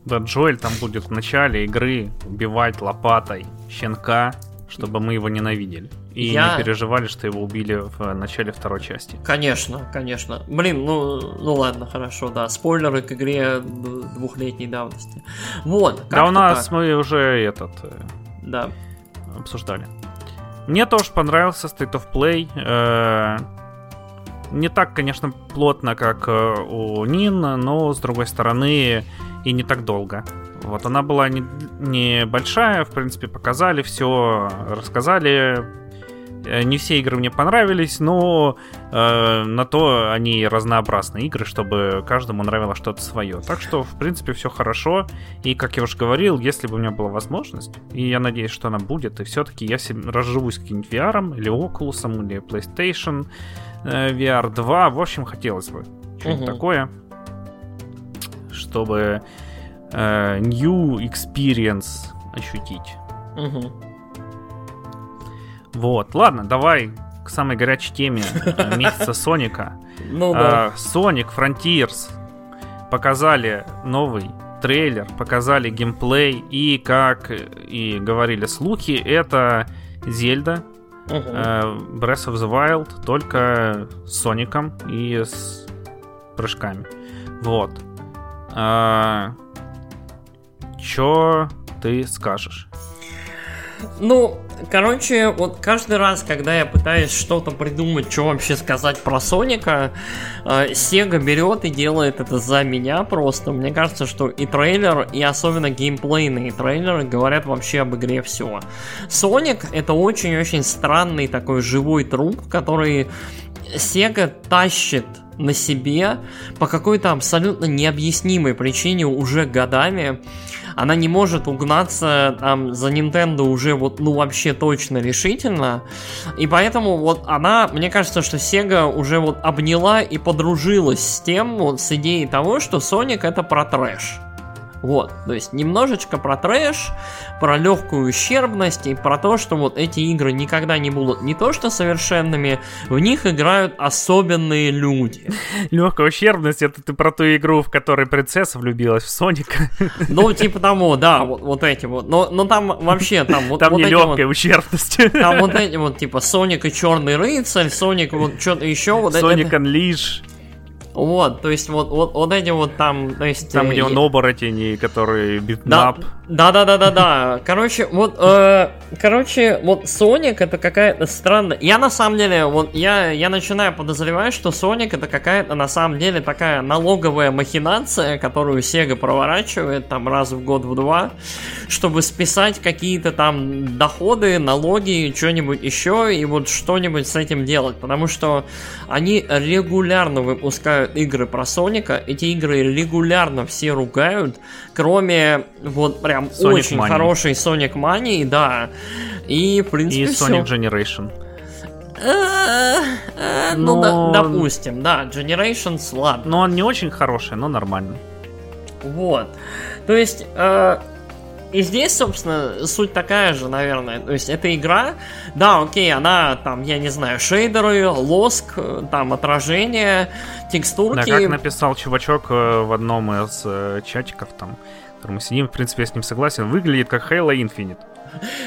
Да, Джоэль там будет в начале игры убивать лопатой щенка, чтобы мы его ненавидели. И я... не переживали, что его убили в э, начале второй части. Конечно, конечно. Блин, ну, ну ладно, хорошо, да. Спойлеры к игре двухлетней давности. Вот. Да, у нас так. мы уже этот... Э, да. Обсуждали. Мне тоже понравился State of Play. Э, не так, конечно, плотно, как у Нин, но, с другой стороны, и не так долго. Вот она была не, не большая, в принципе, показали все, рассказали не все игры мне понравились, но э, на то они разнообразные игры, чтобы каждому нравилось что-то свое. Так что, в принципе, все хорошо. И, как я уже говорил, если бы у меня была возможность, и я надеюсь, что она будет, и все-таки я разживусь каким-нибудь VR, или Oculus, или PlayStation э, VR 2. В общем, хотелось бы что-нибудь угу. такое, чтобы э, new experience ощутить. Угу. Вот, ладно, давай к самой горячей теме э, месяца Соника. Ну да. Sonic Frontiers показали новый трейлер, показали геймплей, и, как и говорили слухи, это Зельда uh-huh. Breath of the Wild, только с Соником и с прыжками. Вот. А, чё ты скажешь? Ну, короче, вот каждый раз, когда я пытаюсь что-то придумать, что вообще сказать про Соника, э, Sega берет и делает это за меня просто. Мне кажется, что и трейлер, и особенно геймплейные трейлеры говорят вообще об игре все. Соник это очень-очень странный такой живой труп, который Sega тащит на себе по какой-то абсолютно необъяснимой причине уже годами. Она не может угнаться там за Nintendo уже вот, ну, вообще точно решительно. И поэтому вот она, мне кажется, что Sega уже вот обняла и подружилась с тем, вот с идеей того, что Sonic это про трэш. Вот, то есть немножечко про трэш, про легкую ущербность и про то, что вот эти игры никогда не будут не то что совершенными, в них играют особенные люди. Легкая ущербность это ты про ту игру, в которой принцесса влюбилась в Соника. Ну, типа того, да, вот, вот эти вот. Но, но там вообще там вот. Там вот не легкая вот, ущербность. Там вот эти вот, типа, Соник и Черный рыцарь, Соник вот что-то еще. Вот Соник Unleash. Вот, то есть вот, вот, вот эти вот там, то есть... Там, где он оборотень, который битнап. Да, да, да, да, да. Короче, вот, э, короче, вот Соник это какая-то странная... Я на самом деле, вот, я, я начинаю подозревать, что Соник это какая-то на самом деле такая налоговая махинация, которую Sega проворачивает там раз в год, в два, чтобы списать какие-то там доходы, налоги, что-нибудь еще, и вот что-нибудь с этим делать, потому что они регулярно выпускают игры про Соника, эти игры регулярно все ругают, кроме вот прям Sonic очень Money. хорошей Sonic Money, да. И, в принципе, И Sonic все. Generation. Ну, но... допустим, да, Generations, ладно. Но он не очень хороший, но нормальный. Вот. То есть, э, и здесь, собственно, суть такая же, наверное. То есть, эта игра, да, окей, она там, я не знаю, шейдеры, лоск, там отражение, текстурки. Да, как написал чувачок э, в одном из э, чатиков там, который мы сидим, в принципе, я с ним согласен, выглядит как Halo Infinite.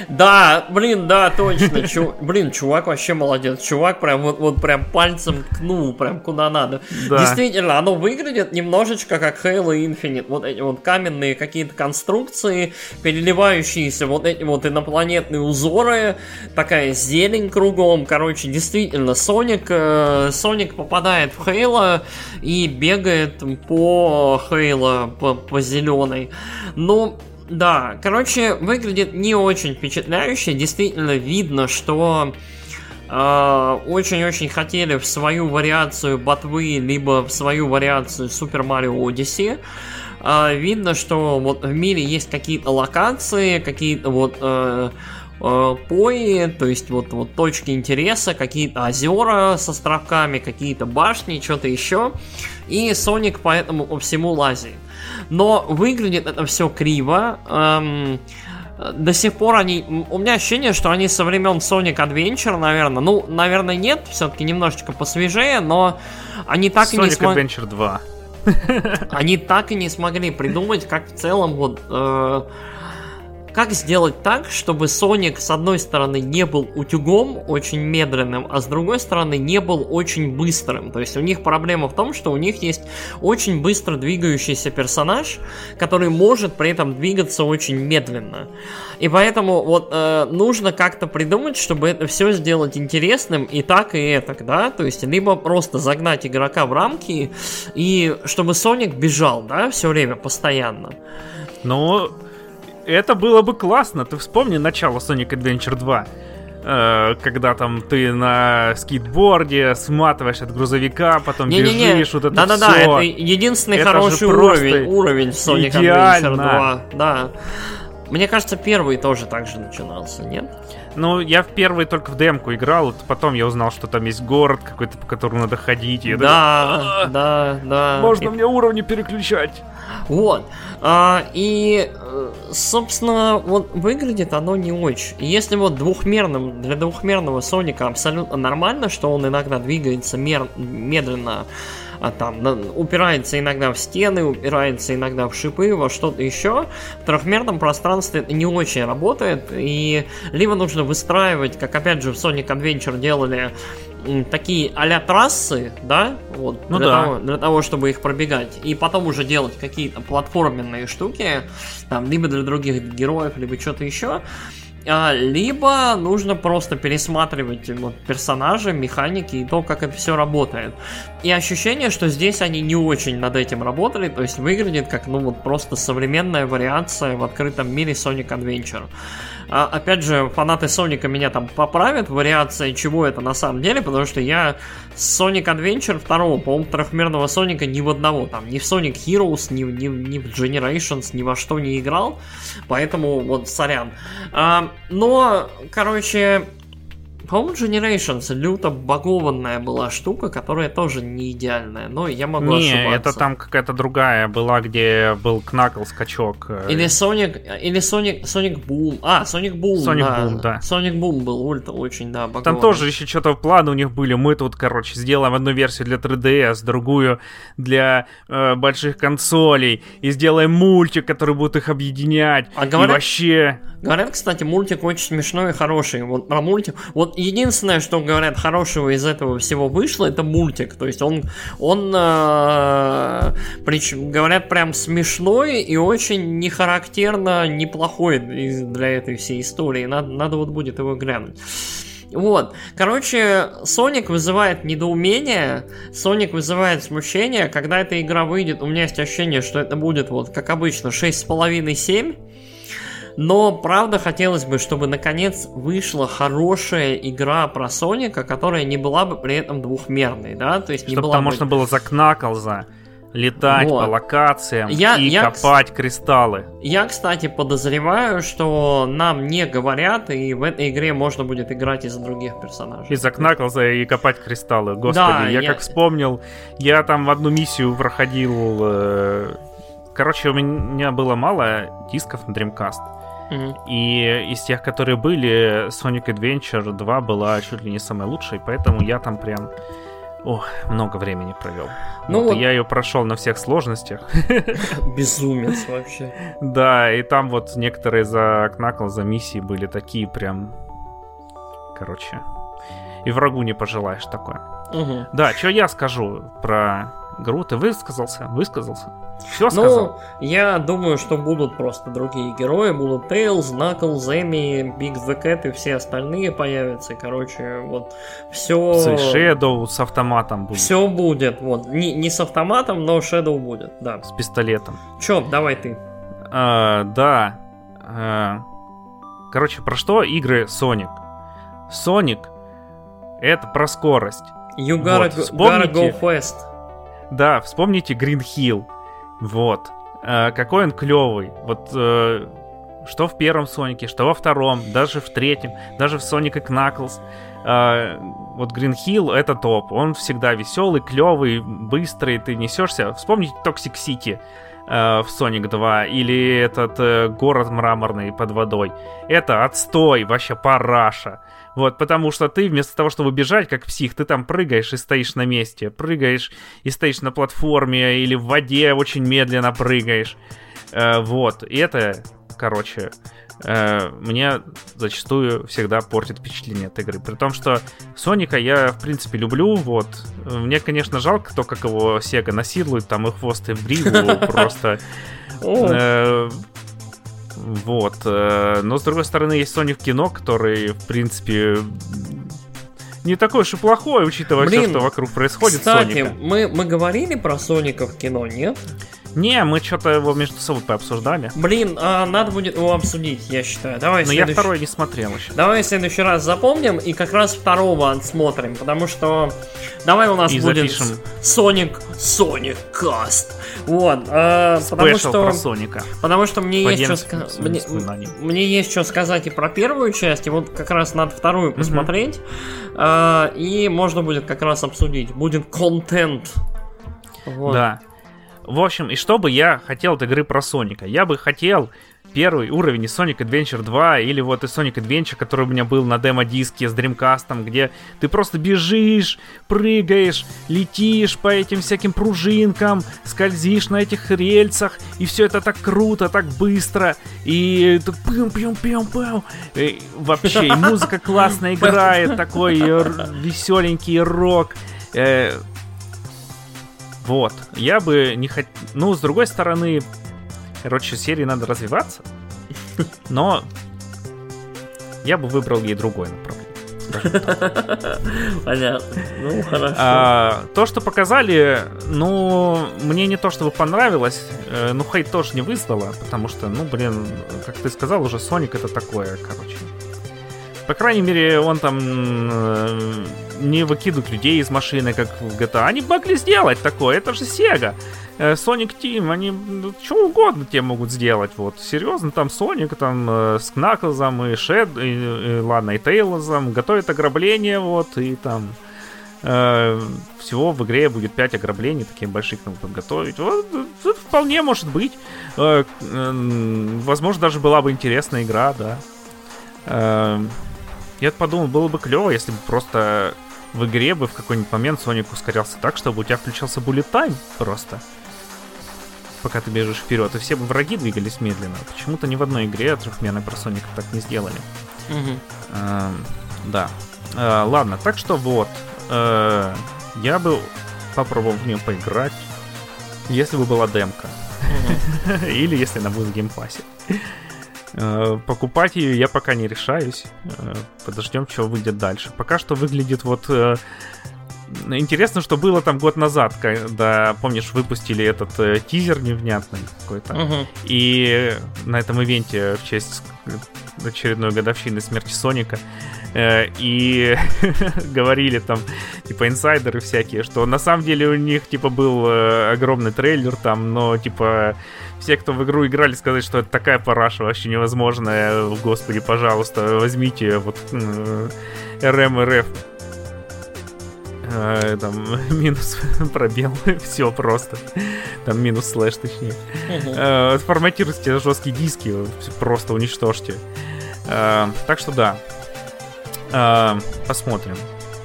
Да, блин, да, точно. Чу... Блин, чувак вообще молодец. Чувак прям вот, вот прям пальцем ткнул, прям куда надо. Да. Действительно, оно выглядит немножечко как Halo Infinite. Вот эти вот каменные какие-то конструкции, переливающиеся вот эти вот инопланетные узоры, такая зелень кругом. Короче, действительно, Соник, э, Соник попадает в Halo и бегает по Halo, по, по зеленой. Но да, короче, выглядит не очень впечатляюще. Действительно видно, что э, очень-очень хотели в свою вариацию ботвы, либо в свою вариацию Super Mario Odyssey. Э, видно, что вот в мире есть какие-то локации, какие-то вот э, э, пои, то есть вот, вот точки интереса, какие-то озера с островками, какие-то башни, что-то еще. И Соник поэтому по всему лазит. Но выглядит это все криво. Эм, до сих пор они... У меня ощущение, что они со времен Sonic Adventure, наверное. Ну, наверное, нет, все-таки немножечко посвежее, но они так Sonic и не смогли... Sonic Adventure 2. Они так и не смогли придумать, как в целом вот... Э, как сделать так, чтобы Sonic с одной стороны не был утюгом очень медленным, а с другой стороны не был очень быстрым. То есть у них проблема в том, что у них есть очень быстро двигающийся персонаж, который может при этом двигаться очень медленно. И поэтому вот э, нужно как-то придумать, чтобы это все сделать интересным и так, и это, да? То есть либо просто загнать игрока в рамки, и чтобы Соник бежал, да, все время, постоянно. Ну, это было бы классно. Ты вспомни начало Sonic Adventure 2 э, когда там ты на скейтборде сматываешь от грузовика, потом не, бежишь, не, не. вот это Да-да-да, это единственный это хороший уровень, уровень Sonic идеально. Adventure 2. Да. Мне кажется, первый тоже так же начинался, нет? Ну, я в первый только в демку играл, потом я узнал, что там есть город какой-то, по которому надо ходить. И да, такой, да, да. Можно и... мне уровни переключать. Вот. А, и, э, собственно, вот выглядит оно не очень. Если вот двухмерным, для двухмерного Соника абсолютно нормально, что он иногда двигается мер, медленно, а там упирается иногда в стены, упирается иногда в шипы, во что-то еще. В трехмерном пространстве это не очень работает, и либо нужно выстраивать, как опять же в Sonic Adventure делали, такие а трассы, да, вот, ну для, да. того, для того, чтобы их пробегать, и потом уже делать какие-то платформенные штуки, там, либо для других героев, либо что-то еще. А, либо нужно просто пересматривать вот, персонажи, механики и то, как это все работает. И ощущение, что здесь они не очень над этим работали, то есть выглядит как, ну, вот просто современная вариация в открытом мире Sonic Adventure. А, опять же, фанаты Соника меня там поправят, вариация чего это на самом деле, потому что я Sonic Adventure второго, по-моему, трехмерного Соника ни в одного, там, ни в Sonic Heroes, ни, ни, ни в Generations, ни во что не играл, поэтому вот сорян. А, но, короче, по-моему, Generations люто багованная была штука, которая тоже не идеальная, но я могу не, ошибаться. это там какая-то другая была, где был Кнакл скачок. Э, или Sonic, или Sonic, Sonic Boom. А, Sonic Boom, Sonic да. Boom, да. Sonic Boom был ульта очень, да, багованный. Там тоже еще что-то планы у них были. Мы тут, короче, сделаем одну версию для 3DS, другую для э, больших консолей, и сделаем мультик, который будет их объединять. А говорят, и вообще... Говорят, кстати, мультик очень смешной и хороший. Вот про мультик... Вот единственное, что говорят хорошего из этого всего вышло, это мультик. То есть он, он э, причем, говорят, прям смешной и очень нехарактерно неплохой для этой всей истории. Надо, надо вот будет его глянуть. Вот. Короче, Соник вызывает недоумение, Соник вызывает смущение. Когда эта игра выйдет, у меня есть ощущение, что это будет, вот как обычно, 6,5-7. Но, правда, хотелось бы, чтобы наконец вышла хорошая игра про Соника, которая не была бы при этом двухмерной, да? То есть не чтобы была там бы... можно было за Кнаклза летать вот. по локациям я, и я, копать кристаллы. Я, кстати, подозреваю, что нам не говорят, и в этой игре можно будет играть из-за других персонажей. Из-за Кнаклза и копать кристаллы. Господи, да, я, я как вспомнил, я там в одну миссию проходил... Э... Короче, у меня было мало дисков на Dreamcast. И из тех, которые были, Sonic Adventure 2 была чуть ли не самой лучшей, поэтому я там прям Ох, много времени провел. Ну вот, вот. Я ее прошел на всех сложностях. Безумец вообще. Да, и там вот некоторые за Кнакл, за миссии были такие прям... Короче, и врагу не пожелаешь такое. Угу. Да, что я скажу про игру? Ты высказался? Высказался? Все сказал? Ну, я думаю, что будут просто другие герои. Будут Тейлз, Knuckles, Эми, Биг the Cat и все остальные появятся. Короче, вот все... Shadow с автоматом будет. Все будет. Вот. Не, не с автоматом, но Shadow будет, да. С пистолетом. Че, давай ты. А, да. А, короче, про что игры Sonic? Sonic это про скорость. You gotta, вот, вспомните, gotta go fast. Да, вспомните Green Hill. Вот. Э, какой он клевый. Вот э, что в первом Сонике, что во втором, даже в третьем, даже в Sonic и Knuckles. Э, вот Green Hill это топ. Он всегда веселый, клевый, быстрый, ты несешься. Вспомните Toxic City э, в Sonic 2 или этот э, город мраморный под водой. Это отстой, вообще параша. Вот, потому что ты вместо того, чтобы бежать, как псих, ты там прыгаешь и стоишь на месте. Прыгаешь и стоишь на платформе или в воде очень медленно прыгаешь. Э, вот, и это, короче, э, мне зачастую всегда портит впечатление от игры. При том, что Соника я, в принципе, люблю, вот. Мне, конечно, жалко то, как его Сега насилует, там и хвост, и в гриву просто... Вот. Э, но, с другой стороны, есть Sonic кино, который, в принципе, не такой уж и плохой, учитывая Блин, все, что вокруг происходит. Кстати, мы, мы говорили про Соника в кино, нет? Не, мы что-то его между собой пообсуждали. Блин, а надо будет его обсудить, я считаю. Давай Но следующий... я второй не смотрел еще. Давай в следующий раз запомним и как раз второго отсмотрим, потому что... Давай у нас и будет запишем. Sonic Sonic Cast. Вот, э, потому что... про Соника. Потому что мне есть, что ска... мне, мне есть что сказать и про первую часть, и вот как раз надо вторую посмотреть. Mm-hmm. Э, и можно будет как раз обсудить. Будет контент. Вот. Да. В общем, и что бы я хотел от игры про Соника? Я бы хотел первый уровень из Sonic Adventure 2 или вот из Sonic Adventure, который у меня был на демо-диске с Dreamcast, где ты просто бежишь, прыгаешь, летишь по этим всяким пружинкам, скользишь на этих рельсах, и все это так круто, так быстро, и пым пым пым пым и вообще, и музыка классно играет, такой веселенький рок. Вот. Я бы не хотел... Ну, с другой стороны, короче, серии надо развиваться. Но Я бы выбрал ей другое направление. Понятно. Ну, хорошо. А, то, что показали, ну, мне не то чтобы понравилось, э, ну, хейт тоже не вызвало, потому что, ну, блин, как ты сказал, уже Соник это такое, короче. По крайней мере, он там э, не выкидывает людей из машины, как в GTA. Они могли сделать такое, это же Sega. Э, Sonic Team, они ну, что угодно тебе могут сделать. Вот, серьезно, там Sonic, там э, с Кнаклзом и Шед, и, и, ладно, и Тейлзом готовят ограбление, вот, и там э, всего в игре будет 5 ограблений, таких больших надо подготовить. Вот, это вполне может быть. Э, э, возможно, даже была бы интересная игра, да. Э, я подумал, было бы клево, если бы просто в игре бы в какой-нибудь момент Соник ускорялся так, чтобы у тебя включался bullet time просто пока ты бежишь вперед, и все бы враги двигались медленно. Почему-то ни в одной игре трехмерный про Соника так не сделали. Угу. А, да. А, ладно, так что вот. А, я бы попробовал в нее поиграть, если бы была демка. Или если она будет в Game Pass е. А, покупать ее я пока не решаюсь. А, подождем, что выйдет дальше. Пока что выглядит вот э, Интересно, что было там год назад, когда, помнишь, выпустили этот э, тизер невнятный какой-то. Угу. И на этом ивенте в честь очередной годовщины смерти Соника. Э, и говорили там, типа, инсайдеры всякие, что на самом деле у них, типа, был э, огромный трейлер там, но, типа, все, кто в игру играли, сказали, что это такая параша вообще невозможная. Господи, пожалуйста, возьмите вот э, РМ РФ э, там минус пробел, все просто. Там минус слэш, точнее. Э, форматируйте жесткие диски, просто уничтожьте. Э, так что да. Э, посмотрим.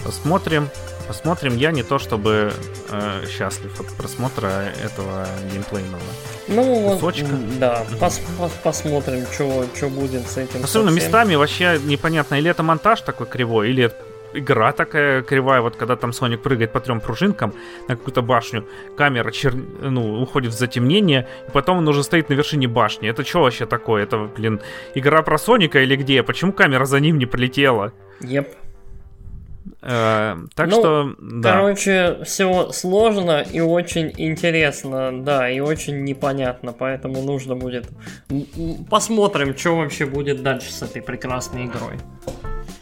Посмотрим. Посмотрим. Я не то чтобы э, счастлив от просмотра этого геймплейного ну, кусочка. Да, пос, пос, посмотрим, что будет с этим. Особенно совсем. местами вообще непонятно, или это монтаж такой кривой, или игра такая кривая, вот когда там Соник прыгает по трем пружинкам на какую-то башню, камера чер... ну, уходит в затемнение, и потом он уже стоит на вершине башни. Это что вообще такое? Это, блин, игра про Соника или где? Почему камера за ним не прилетела? Еп. Э, так ну, что, да. Короче, все сложно и очень интересно, да, и очень непонятно, поэтому нужно будет... Посмотрим, что вообще будет дальше с этой прекрасной игрой.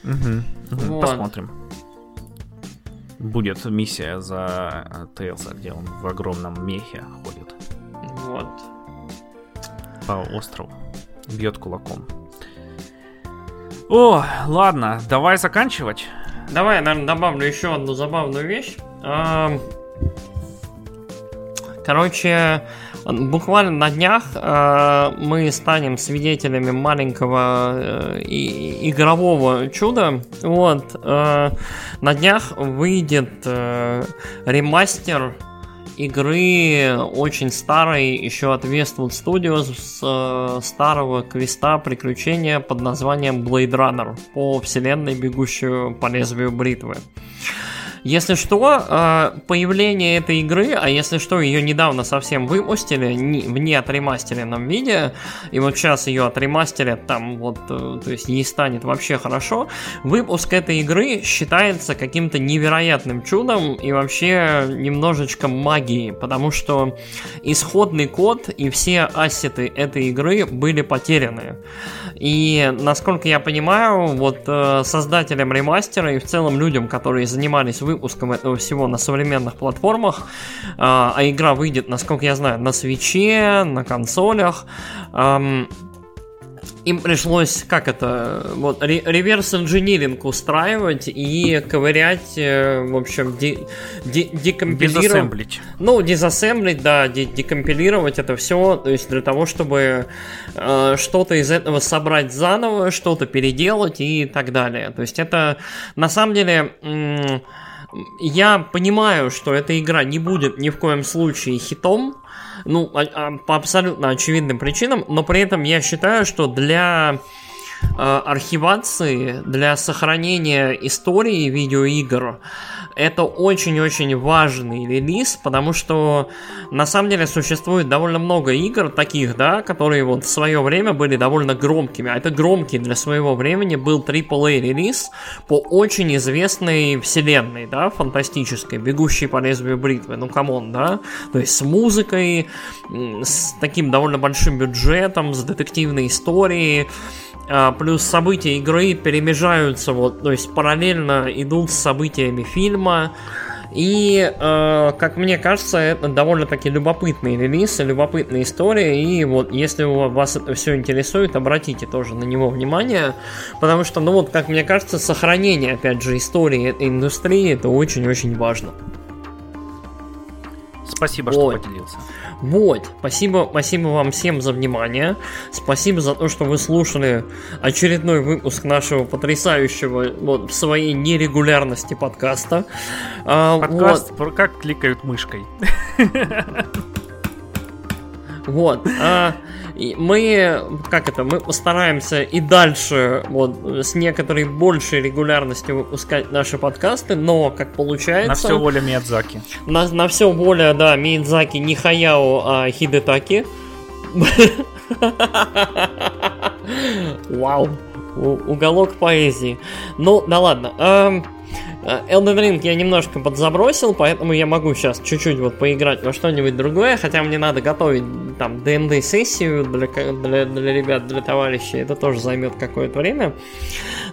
Угу, угу. Вот. Посмотрим. Будет миссия за Тейлса, где он в огромном мехе ходит. Вот. По острову. Бьет кулаком. О, ладно, давай заканчивать. Давай, я, наверное, добавлю еще одну забавную вещь. Короче, Буквально на днях э, мы станем свидетелями маленького э, игрового чуда. Вот э, на днях выйдет э, ремастер игры очень старой, еще от Westwood Studios, с э, старого квеста приключения под названием Blade Runner по вселенной, бегущую по лезвию бритвы. Если что, э, появление этой игры, а если что, ее недавно совсем выпустили в не отремастеренном виде, и вот сейчас ее отремастерят, там вот, э, то есть ей станет вообще хорошо, выпуск этой игры считается каким-то невероятным чудом и вообще немножечко магией, потому что исходный код и все ассеты этой игры были потеряны. И, насколько я понимаю, вот э, создателям ремастера и в целом людям, которые занимались выпуском этого всего на современных платформах, а, а игра выйдет, насколько я знаю, на свече, на консолях, им пришлось, как это, вот, реверс инжиниринг устраивать и ковырять, э, в общем, де, де, декомпилировать. Ну, дизассемблить, да, де, декомпилировать это все, то есть для того, чтобы э, что-то из этого собрать заново, что-то переделать и так далее. То есть это, на самом деле... М- я понимаю, что эта игра не будет ни в коем случае хитом, ну, а, а, по абсолютно очевидным причинам, но при этом я считаю, что для архивации, для сохранения истории видеоигр это очень-очень важный релиз, потому что на самом деле существует довольно много игр таких, да, которые вот в свое время были довольно громкими. А это громкий для своего времени был AAA релиз по очень известной вселенной, да, фантастической, бегущей по лезвию бритвы. Ну, come on, да? То есть с музыкой, с таким довольно большим бюджетом, с детективной историей. А, плюс события игры перемежаются, вот, то есть параллельно идут с событиями фильма. И, э, как мне кажется, это довольно-таки любопытный релиз, любопытная история. И вот, если вас это все интересует, обратите тоже на него внимание. Потому что, ну вот, как мне кажется, сохранение, опять же, истории этой индустрии, это очень-очень важно. Спасибо, вот. что поделился. Вот, спасибо, спасибо вам всем за внимание. Спасибо за то, что вы слушали очередной выпуск нашего потрясающего вот, в своей нерегулярности подкаста. А, Подкаст вот. как кликают мышкой. Вот. А, мы, как это, мы постараемся и дальше вот с некоторой большей регулярностью выпускать наши подкасты, но как получается... На все воля Миядзаки. На, на все воля, да, Миядзаки не Хаяо, а Хидетаки. Вау. Уголок поэзии. Ну, да ладно. Э, Elden Ring я немножко подзабросил, поэтому я могу сейчас чуть-чуть вот поиграть во что-нибудь другое, хотя мне надо готовить там ДНД-сессию для, для, для ребят, для товарищей, это тоже займет какое-то время.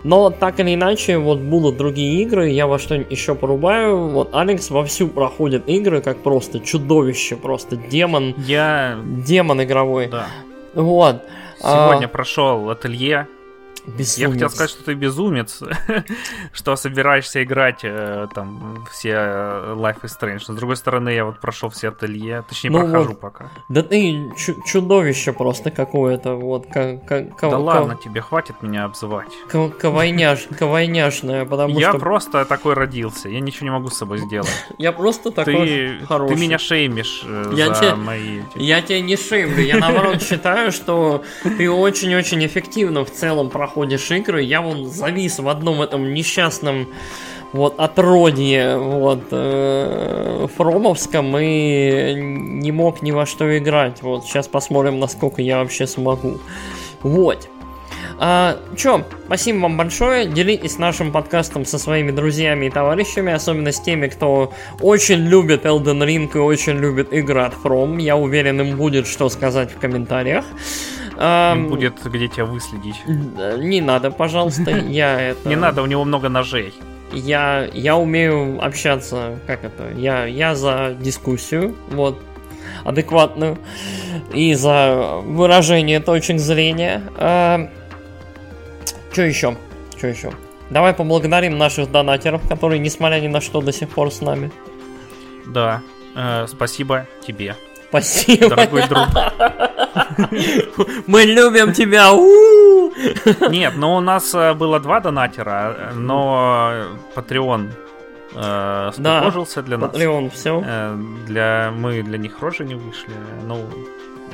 Но так или иначе, вот будут другие игры, я во что-нибудь еще порубаю. Вот Алекс вовсю проходит игры, как просто чудовище, просто демон. Я... Демон игровой. Да. Вот. Сегодня а... прошел ателье Безумец. Я хотел сказать, что ты безумец, что собираешься играть э, там все э, Life is Strange. Но с другой стороны, я вот прошел все ателье, точнее ну прохожу вот, пока. Да ты чудовище просто какое-то, вот. Как, как, да ладно, тебе хватит меня обзывать. Ковайняш, ковайняшная, потому я что... Я просто такой родился, я ничего не могу с собой сделать. Я просто такой ты, хороший. Ты меня шеймишь э, я за мои... Я тебя не шеймлю, я наоборот считаю, что ты очень-очень эффективно в целом проходишь проходишь игры, я вон завис в одном этом несчастном вот отродье вот э, фромовском и не мог ни во что играть. Вот сейчас посмотрим, насколько я вообще смогу. Вот. А, чё, спасибо вам большое. Делитесь нашим подкастом со своими друзьями и товарищами, особенно с теми, кто очень любит Elden Ring и очень любит игры от From. Я уверен, им будет что сказать в комментариях. Будет где тебя выследить. Не надо, пожалуйста, я это... Не надо, у него много ножей. Я, я умею общаться, как это, я, я за дискуссию, вот, адекватную, и за выражение точек зрения. Что еще? Что еще? Давай поблагодарим наших донатеров, которые, несмотря ни на что, до сих пор с нами. Да, э, спасибо тебе. Спасибо. Дорогой друг. Мы любим тебя. Нет, но у нас э, было два донатера, но Patreon э, скукожился для нас. Patreon, все. Э, для, мы для них рожи не вышли. Ну,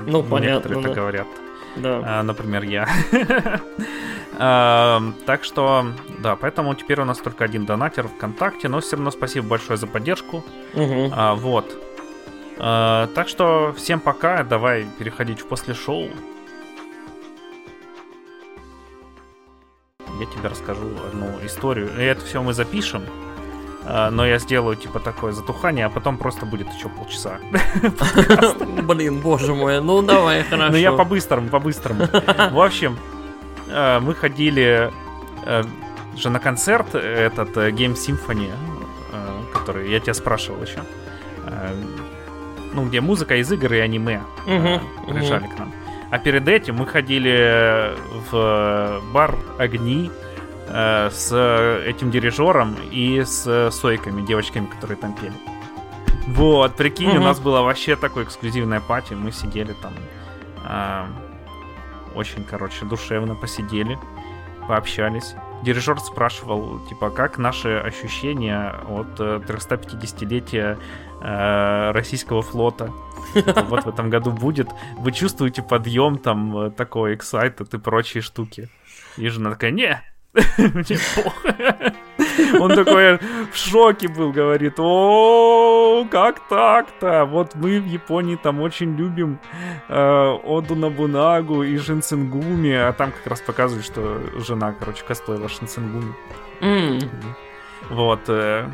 ну понятно. Некоторые так говорят. Да. Например, я. Так что, да, поэтому теперь у нас только один донатер ВКонтакте, но все равно спасибо большое за поддержку. А, вот. А, так что всем пока, давай переходить в после шоу. Я тебе расскажу одну историю. И это все мы запишем. А, но я сделаю типа такое затухание, а потом просто будет еще полчаса. Блин, боже мой, ну давай, хорошо. Ну я по-быстрому, по-быстрому. В общем, а, мы ходили же на концерт этот э, Game Symphony, который я тебя спрашивал еще ну, где музыка из игр и аниме uh-huh, приезжали uh-huh. к нам. А перед этим мы ходили в бар Огни э, с этим дирижером и с сойками, девочками, которые там пели. Вот, прикинь, uh-huh. у нас было вообще такое эксклюзивное пати, мы сидели там, э, очень, короче, душевно посидели, пообщались. Дирижер спрашивал, типа, как наши ощущения от 350-летия Э, российского флота. Вот в этом году будет. Вы чувствуете подъем там э, такой excited и прочие штуки. И жена такая, не, мне плохо. Он такой в шоке был, говорит, о, как так-то? Вот мы в Японии там очень любим э, Оду Набунагу и Шинсенгуми, а там как раз показывают, что жена, короче, косплеила Шинсенгуми. Mm. Вот. Э,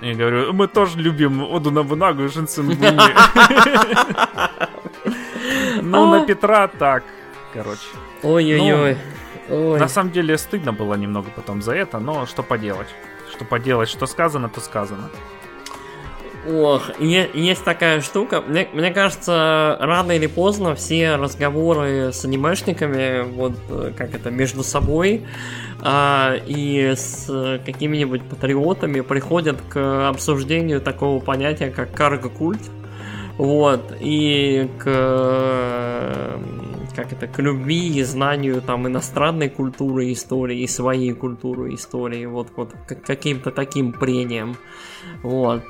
я говорю, мы тоже любим Оду Набунагу и Шинсенгуми. Ну, на Петра так, короче. Ой-ой-ой. Ой. На самом деле стыдно было немного потом за это, но что поделать. Что поделать, что сказано, то сказано. Ох, есть такая штука. Мне, мне кажется, рано или поздно все разговоры с анимешниками, вот э, как это, между собой а, и с какими-нибудь патриотами приходят к обсуждению такого понятия, как карго-культ. Вот, и к как это, к любви и знанию там иностранной культуры истории и своей культуры истории, вот, вот к каким-то таким прением. Вот.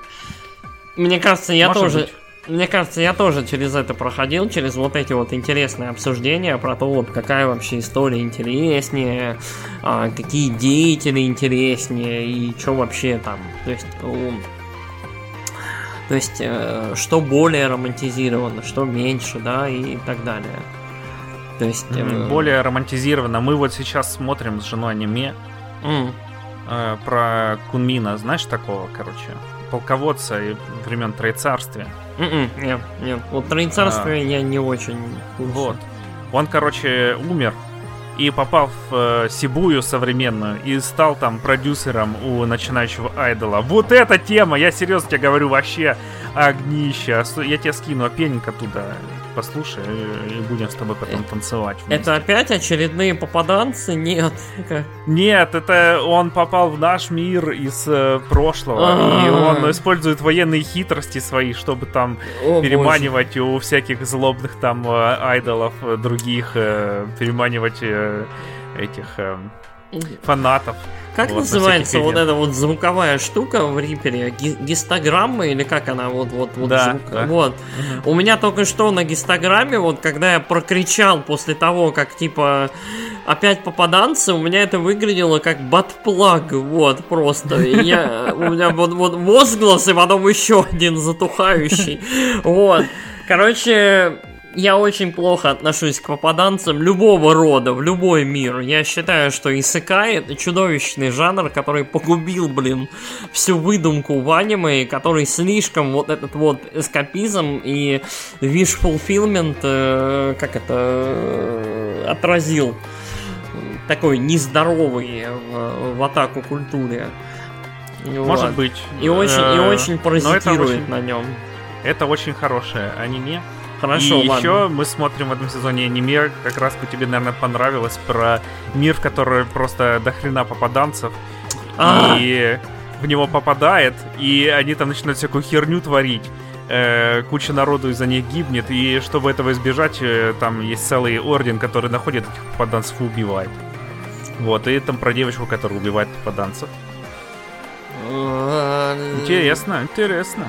Мне кажется, я Может тоже... Быть. Мне кажется, я тоже через это проходил, через вот эти вот интересные обсуждения про то, вот какая вообще история интереснее, а, какие деятели интереснее и что вообще там. То есть, то есть, э, что более романтизировано, что меньше, да, и так далее. То есть... Mm, э... Более романтизированно. Мы вот сейчас смотрим с женой аниме mm. э, про Кунмина. Знаешь такого, короче? Полководца времен Троецарствия. Mm-mm, м-м, нет, нет. Вот Троецарствие а, я не очень... Вот. Он, короче, умер и попал в э, Сибую современную и стал там продюсером у начинающего айдола. Вот эта тема, я серьезно тебе говорю, вообще огнище. Я тебе скину опенинг оттуда послушай и будем с тобой потом танцевать. Вместе. Это опять очередные попаданцы? Нет. Нет, это он попал в наш мир из э, прошлого. А-а-а. И он использует военные хитрости свои, чтобы там О, переманивать боже. у всяких злобных там э, айдолов э, других, э, переманивать э, этих э, фанатов. Как вот, называется вот эта вот звуковая штука в Рипере? Гистограмма или как она? Вот, вот, вот. Да, звук... да. вот. Угу. У меня только что на гистограмме, вот когда я прокричал после того, как типа опять попаданцы, у меня это выглядело как батплаг, вот, просто. Я, у меня вот, вот возглас, и потом еще один затухающий. Вот. Короче, я очень плохо отношусь к попаданцам любого рода, в любой мир. Я считаю, что Исекай это чудовищный жанр, который погубил, блин, всю выдумку в аниме, который слишком вот этот вот эскапизм и wish fulfillment, э, как это, э, отразил такой нездоровый в, в атаку культуре. Может вот. быть. И очень, и э, очень паразитирует на нем. Это очень хорошее аниме. Хорошо, И ладно. еще мы смотрим в этом сезоне аниме, как раз бы тебе, наверное, понравилось, про мир, в который просто до хрена попаданцев. А-а-а. И в него попадает, и они там начинают всякую херню творить. Э, куча народу из-за них гибнет, и чтобы этого избежать, э, там есть целый орден, который находит этих попаданцев и убивает. Вот, и там про девочку, которая убивает попаданцев. Интересно, интересно.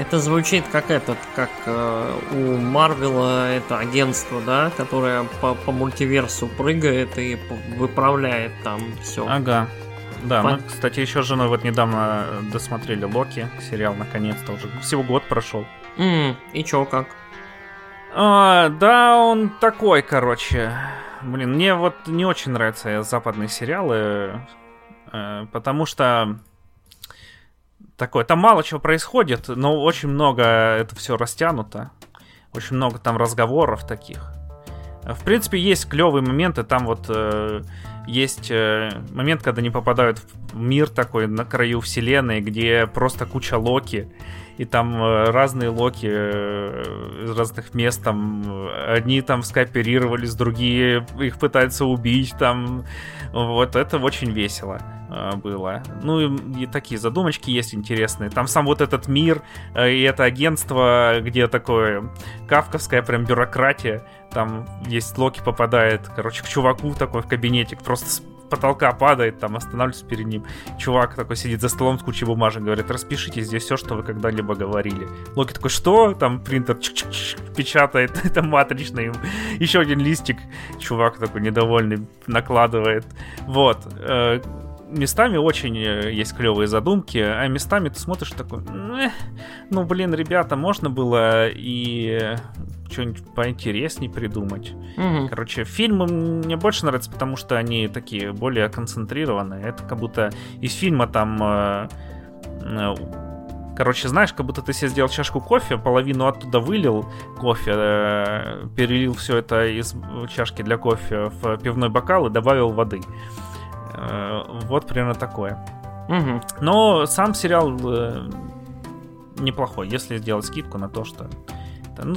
Это звучит как этот, как э, у Марвела это агентство, да, которое по, по мультиверсу прыгает и выправляет там все. Ага. Да, по... мы, кстати, еще с женой вот недавно досмотрели Локи, сериал наконец-то уже. Всего год прошел. Mm, и чё, как? А, да, он такой, короче. Блин, мне вот не очень нравятся западные сериалы, э, потому что такое. Там мало чего происходит, но очень много это все растянуто. Очень много там разговоров таких. В принципе, есть клевые моменты. Там вот э, есть э, момент, когда они попадают в мир такой на краю вселенной, где просто куча Локи. И там э, разные Локи э, из разных мест. Там одни там скооперировались, другие их пытаются убить. Там вот это очень весело. Э, было. Ну и, и такие задумочки есть интересные. Там сам вот этот мир э, и это агентство, где такое кавковская прям бюрократия. Там есть Локи попадает, короче, к чуваку такой в кабинете, просто потолка падает, там останавливается перед ним. Чувак такой сидит за столом с кучей бумажек, говорит, распишите здесь все, что вы когда-либо говорили. Локи такой, что? Там принтер печатает, это матричный. Еще один листик. Чувак такой недовольный накладывает. Вот. Э, местами очень э, есть клевые задумки, а местами ты смотришь такой, ну, блин, ребята, можно было и что-нибудь поинтереснее придумать. Угу. Короче, фильмы мне больше нравятся, потому что они такие более концентрированные. Это как будто из фильма там... Э, э, короче, знаешь, как будто ты себе сделал чашку кофе, половину оттуда вылил кофе, э, перелил все это из чашки для кофе в пивной бокал и добавил воды. Э, вот примерно такое. Угу. Но сам сериал э, неплохой, если сделать скидку на то, что... Ну,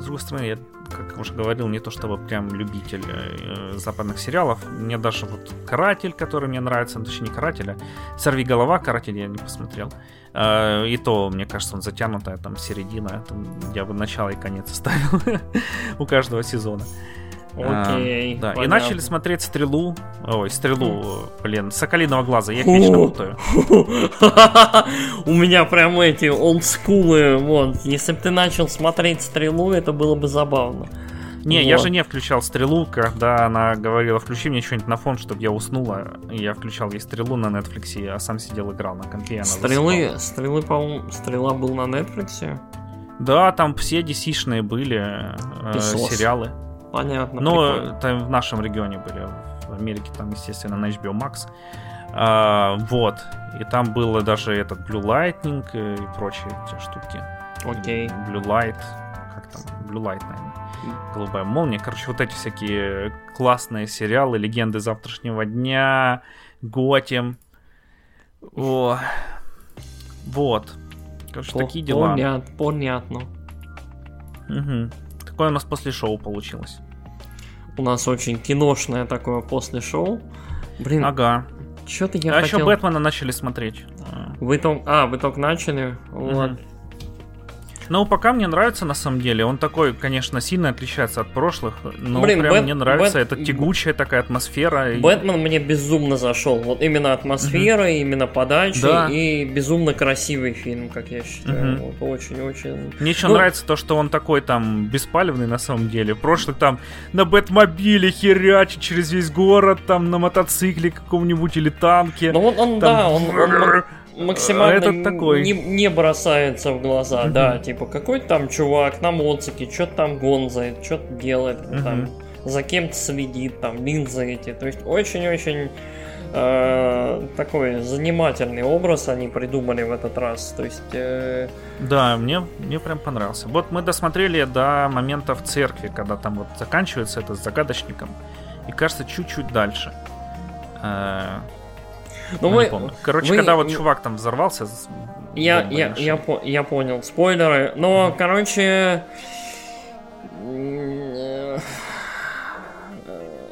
с другой стороны, я, как уже говорил, не то чтобы прям любитель э, западных сериалов. Мне даже вот «Каратель», который мне нравится, ну, точнее не «Каратель», а «Сорви голова», «Каратель» я не посмотрел. Э, и то, мне кажется, он затянутая, там, середина. Там, я бы начало и конец оставил у каждого сезона. Окей. А, да. И начали смотреть стрелу. Ой, стрелу, блин, соколиного глаза. Я их вечно путаю. У меня прям эти олдскулы. Вот. Если бы ты начал смотреть стрелу, это было бы забавно. Не, вот. я же не включал стрелу, когда она говорила, включи мне что-нибудь на фон, чтобы я уснула. Я включал ей стрелу на Netflix, а сам сидел играл на компе. Стрелы, стрелы, по-моему, стрела был на Netflix. Да, там все DC-шные были э, сериалы. Понятно. Но там в нашем регионе были. В Америке там, естественно, на HBO Max. А, вот. И там было даже этот Blue Lightning и прочие эти штуки. Окей. Okay. Blue Light. Как там? Blue Light, наверное. Голубая молния. Короче, вот эти всякие классные сериалы, легенды завтрашнего дня, Готем. О. Вот. Короче, По- такие дела. Понят, понятно. Угу. Такое у нас после шоу получилось. У нас очень киношное такое после шоу. Блин, ага. Что-то я а хотел... еще Бэтмена начали смотреть. Вы только... А, вы только начали? Вот. Ну, пока мне нравится, на самом деле. Он такой, конечно, сильно отличается от прошлых, но Блин, прям Бэт... мне нравится. Бэт... Это тягучая такая атмосфера. Бэтмен мне безумно зашел. Вот именно атмосфера, mm-hmm. именно подача да. и безумно красивый фильм, как я считаю. Mm-hmm. Вот, очень-очень. Мне еще ну... нравится то, что он такой там беспалевный на самом деле. Прошлый там на Бэтмобиле херячит через весь город, там на мотоцикле каком-нибудь или танке. Ну он, он там... да, он, он, максимально этот такой. Не, не бросается в глаза, mm-hmm. да, типа какой там чувак на моцике, что-то там гонзает, что-то делает, mm-hmm. там за кем-то следит, там линзы эти, то есть очень-очень э, такой занимательный образ они придумали в этот раз, то есть. Э... Да, мне мне прям понравился. Вот мы досмотрели до момента в церкви, когда там вот заканчивается это с загадочником, и кажется чуть-чуть дальше. Э, ну, мы, Короче, мы, когда вот чувак там взорвался. Я, я, я, по, я понял. Спойлеры. Но, mm-hmm. короче.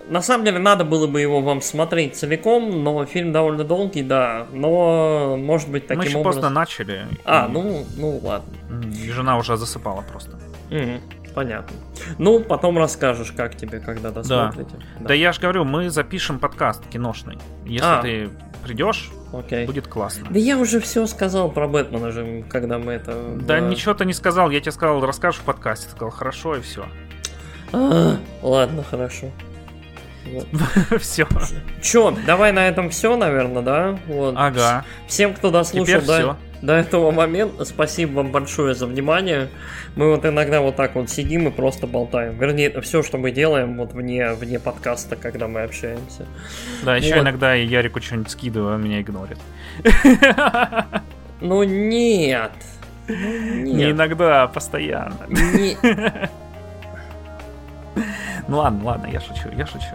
На самом деле, надо было бы его вам смотреть целиком, но фильм довольно долгий, да. Но, может быть, таким Мы еще образом... поздно начали. А, ну, ну ладно. И жена уже засыпала просто. Угу. Понятно. Ну, потом расскажешь, как тебе, когда досмотрите. Да, да. да я же говорю, мы запишем подкаст киношный. Если а. ты придешь, Окей. будет классно. Да я уже все сказал про Бэтмена же, когда мы это... Да было... ничего ты не сказал, я тебе сказал, расскажешь в подкасте. Ты сказал, хорошо, и все. А, ладно, хорошо. Вот. все. Че, давай на этом все, наверное, да? Вот. Ага. Всем, кто дослушал, Теперь да, все до этого момента. Спасибо вам большое за внимание. Мы вот иногда вот так вот сидим и просто болтаем. Вернее, это все, что мы делаем вот вне, вне подкаста, когда мы общаемся. Да, еще вот. иногда я Ярику что-нибудь скидываю, он меня игнорит. Ну нет. Ну, нет. Не иногда, а постоянно. Не... Ну ладно, ладно, я шучу, я шучу.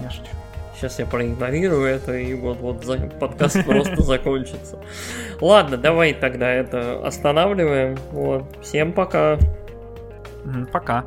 Я шучу. Сейчас я проигнорирую это, и вот-вот подкаст просто закончится. Ладно, давай тогда это останавливаем. Вот. Всем пока. Пока.